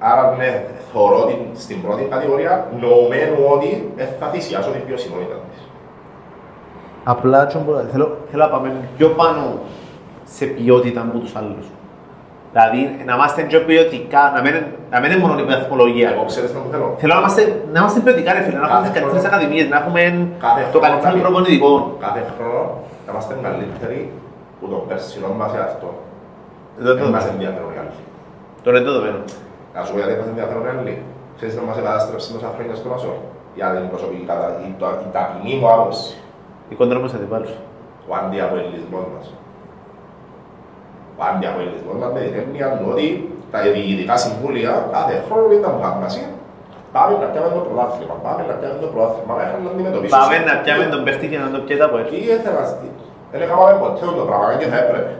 Speaker 1: Άρα, ναι, θεωρώ ότι στην πρώτη κατηγορία νοουμένου ότι δεν θα θυσιάσω την ποιοσιμότητα της.
Speaker 2: Απλά τσο μπορώ- θέλω, θέλω να πάμε πιο πάνω σε ποιότητα από τους άλλους. Δηλαδή, να είμαστε πιο ποιοτικά, να μην, να μην είναι μόνο η βαθμολογία.
Speaker 1: Εγώ ξέρεις τι που θέλω.
Speaker 2: Θέλω να είμαστε, να είμαστε ποιοτικά, ρε φίλε, να έχουμε
Speaker 1: Κάθε
Speaker 2: τις καλύτερες
Speaker 1: χρόνο.
Speaker 2: ακαδημίες, να έχουμε
Speaker 1: Κάθε
Speaker 2: το
Speaker 1: χρόνο
Speaker 2: καλύτερο
Speaker 1: καλή.
Speaker 2: προπονητικό.
Speaker 1: Κάθε χρόνο να είμαστε καλύτεροι που τον περσινό μας εαυτό.
Speaker 2: Δεν
Speaker 1: Δεν
Speaker 2: το
Speaker 1: μας ενδιαφέρουν οι άλλοι.
Speaker 2: Το είναι το δεδομένο.
Speaker 1: Να σου πω γιατί μας ενδιαφέρουν οι άλλοι. Ξέρεις να μας κατάστρεψε τόσα χρόνια στο Μασό. για την προσωπική κατά η, το- η ταπεινή μου άποψη,
Speaker 2: Οι κοντρόμες αντιπάλους.
Speaker 1: ο αντιαπολιτισμός μας. Ο αντιαπολιτισμός μας με την έννοια του ότι τα διοικητικά συμβούλια κάθε χρόνο ήταν μου σημασία. Πάμε να πιάμε το πρωτάθλημα, πάμε να πιάμε το πρωτάθλημα, αλλά είχαν να αντιμετωπίσουν.
Speaker 2: Πάμε να πιάμε τον παίχτη και να το πιέτα από
Speaker 1: Τι
Speaker 2: έτσι.
Speaker 1: ήθελα να στείλω. Δεν έκαναμε ποτέ το πράγμα και θα έπρεπε.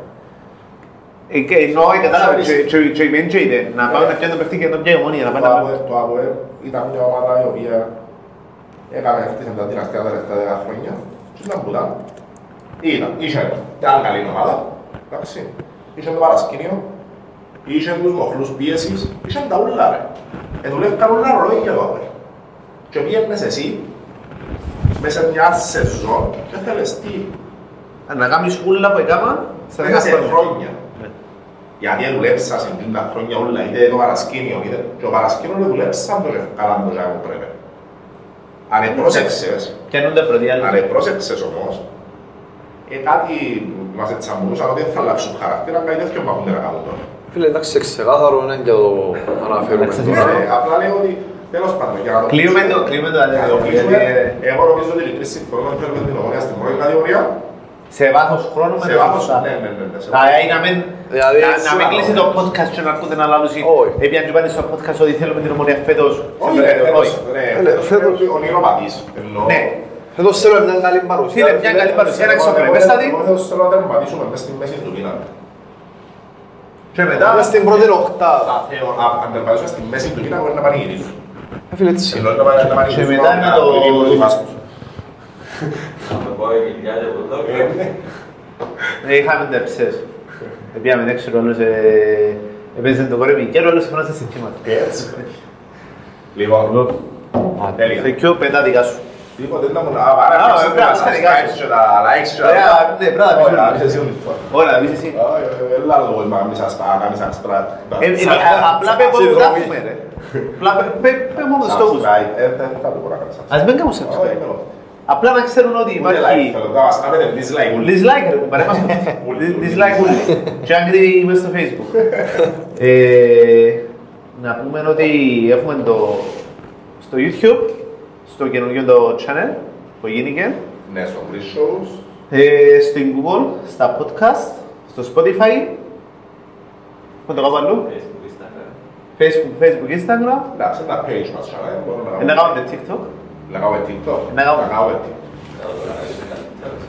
Speaker 2: Ε, και Εννοώ, ε, κατάλαβες, και- και- και η μεν και η δε. Να πάμε να πιάμε τον παίχτη και να το πιάει η ομόνια, να πάμε
Speaker 1: Το
Speaker 2: να
Speaker 1: ΑΠΟΕ- Το ΑΠΟΕ ήταν μια ομάδα η οποία έκαμε αυτή την δυναστεία τα τελευταία δέκα χρόνια. Και ήταν που ήταν. Ήταν, είχε μια άλλη καλή ομάδα. Εντάξει. Είχε το παρασκήνιο, είχε τους μοχλούς πίεσης, είχε τα ούλα ρε. Ε, δουλεύκαν όλα ρολόγια το ΑΠΟΕ. Και πήγαινες εσύ μέσα σε μια σεζόν και θέλεις τι,
Speaker 2: Να κάνεις ούλα που έκανα στα
Speaker 1: μέσα
Speaker 2: δέκα
Speaker 1: σε
Speaker 2: χρόνια.
Speaker 1: χρόνια.
Speaker 2: Ναι.
Speaker 1: Γιατί δουλέψα σε 50 χρόνια όλα, είτε το παρασκήνιο, είτε και το παρασκήνιο δεν δουλέψαν το καλά το τζάι που πρέπει. Αν επρόσεξες,
Speaker 2: Πιάνονται πρώτοι
Speaker 1: αν
Speaker 2: άλλοι.
Speaker 1: επρόσεξες όμως, ε, κάτι μας ετσαμπούσαν ότι δεν θα αλλάξουν χαρακτήρα, κάτι τέτοιο που έχουν να κάνουν τώρα.
Speaker 5: Φίλε, εντάξει, ξεκάθαρο είναι και το αναφέρουμε
Speaker 2: Εντάξει,
Speaker 5: τώρα.
Speaker 1: Ε, Απλά λέω ότι, τέλος πάντων, για να το
Speaker 2: Κλείουμε
Speaker 1: κλείσουμε,
Speaker 2: το, κλείουμε το
Speaker 1: για να το
Speaker 2: αδερφό,
Speaker 1: κλείσουμε,
Speaker 2: γιατί
Speaker 1: εγώ νομίζω ότι οι τρεις συμφωνούμε ότι θέλουμε την ομονία στην πρώτη κατηγορία,
Speaker 2: σε βάθος χρόνου με
Speaker 1: σε
Speaker 2: τα
Speaker 1: βάθος,
Speaker 2: σωστά.
Speaker 1: ναι, ναι, ναι, ναι, σε
Speaker 2: Α,
Speaker 1: βάθος.
Speaker 2: ε, να μην,
Speaker 5: Δηλαδή,
Speaker 2: να, να μην
Speaker 1: σίγουρα,
Speaker 2: κλείσει
Speaker 1: ναι.
Speaker 2: το podcast και να ακούτε να λάλλουν
Speaker 5: Όχι.
Speaker 2: Επιάν και πάνε στο podcast ότι θέλουμε την ομονία φέτος.
Speaker 1: Όχι,
Speaker 2: Σε-
Speaker 1: ρε, φέτος,
Speaker 2: όχι.
Speaker 1: ρε,
Speaker 5: Έλε,
Speaker 1: φέτος
Speaker 5: φέτος-
Speaker 1: πρέπει ο ονειροπατής, εννοώ.
Speaker 2: Ναι,
Speaker 5: Εδώ θέλω μια καλή παρουσία.
Speaker 2: Φίλε, μια καλή παρουσία, ένα εξωπρεπέστατη.
Speaker 1: Εγώ θέλω να τερματίσουμε μες στη μέση του μήνα.
Speaker 2: και μετά,
Speaker 5: Μετά στην πρώτη οχτάδα.
Speaker 1: Θα θέλω να- αν τερματίσουμε στη μέση του μήνα μπορεί να πανηγυρίσουν.
Speaker 5: Ε, Φίλε, έτσι.
Speaker 1: Ενώ να πάνε- να πανηγυρίσουν
Speaker 2: μετά
Speaker 1: να-
Speaker 2: με το-
Speaker 1: να είναι οι Βάσκους.
Speaker 4: Να με πω η κοιλιά και από εδώ.
Speaker 1: Ε, ναι.
Speaker 2: ε, είχαμε τερψές. Επιάμε έξω ρόλος, ε, έπαιζε το κόρεμι και ρόλος έφεραν σε κύματα.
Speaker 1: Έτσι. Λοιπόν, τέλεια.
Speaker 2: Σε ποιο πέντα δικά σου.
Speaker 1: Τίποτε δεν μου να πάρε
Speaker 2: Α,
Speaker 1: να
Speaker 2: πρέπει να
Speaker 1: τα
Speaker 2: είσαι δικά
Speaker 1: subscribe
Speaker 2: σου.
Speaker 1: και τα likes και τα-
Speaker 2: Ε, α, ναι, πρέπει να τα πεις
Speaker 1: Ωραία,
Speaker 2: όλοι.
Speaker 1: είσαι εσύ όλη τη φορά.
Speaker 2: Ωραία, πεις εσύ.
Speaker 1: Α, ε, Έλα το κόλμα, μη σας πάω, μη σας σπράττω.
Speaker 2: Ε, ε, α- Απλά πέ πότε τα έχουμε ρε. Απλά πέ- πέ- πέ μόνο τους στόχους.
Speaker 1: Subscribe, ε, δεν θα το μπορώ να κάνω subscribe.
Speaker 2: Ας μην κάνουμε
Speaker 1: Όχι,
Speaker 2: subscribe.
Speaker 1: Είμαι εγώ.
Speaker 2: Απλά να ξέρουν ότι
Speaker 1: Ούτε like,
Speaker 2: υπάρχει
Speaker 1: θέλω. Να μας κάνετε dislike. Όλοι.
Speaker 2: dislike ρε κουμπάρε μας dislike ούλοι και άγρι είμαι στο facebook. Ε, να πούμε ότι έχουμε το στο youtube στο καινούργιο το channel που γίνηκε.
Speaker 1: Ναι, στο Greece Shows.
Speaker 2: ε, στην google, στα podcast στο spotify. Πού το κάπου αλλού;
Speaker 4: Facebook, Instagram.
Speaker 2: facebook, facebook, instagram.
Speaker 1: Εντάξει, ένα page μας channel, μπορούμε να
Speaker 2: Ε, να κάνουμε. tiktok
Speaker 1: Να κάνουμε TikTok.
Speaker 2: Να κάνουμε.
Speaker 1: TikTok.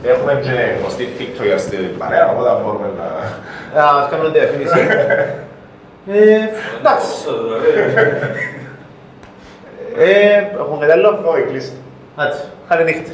Speaker 1: Έχουμε και γνωστή TikToker στην παρέα, οπότε μπορούμε να...
Speaker 2: Α, ας κάνουμε διαφήμιση Ε, εντάξει
Speaker 4: Πόσο δωρεάν.
Speaker 2: Ε, έχουμε κάτι άλλο
Speaker 1: Όχι, κλείστε.
Speaker 2: Άντε, καλή νύχτα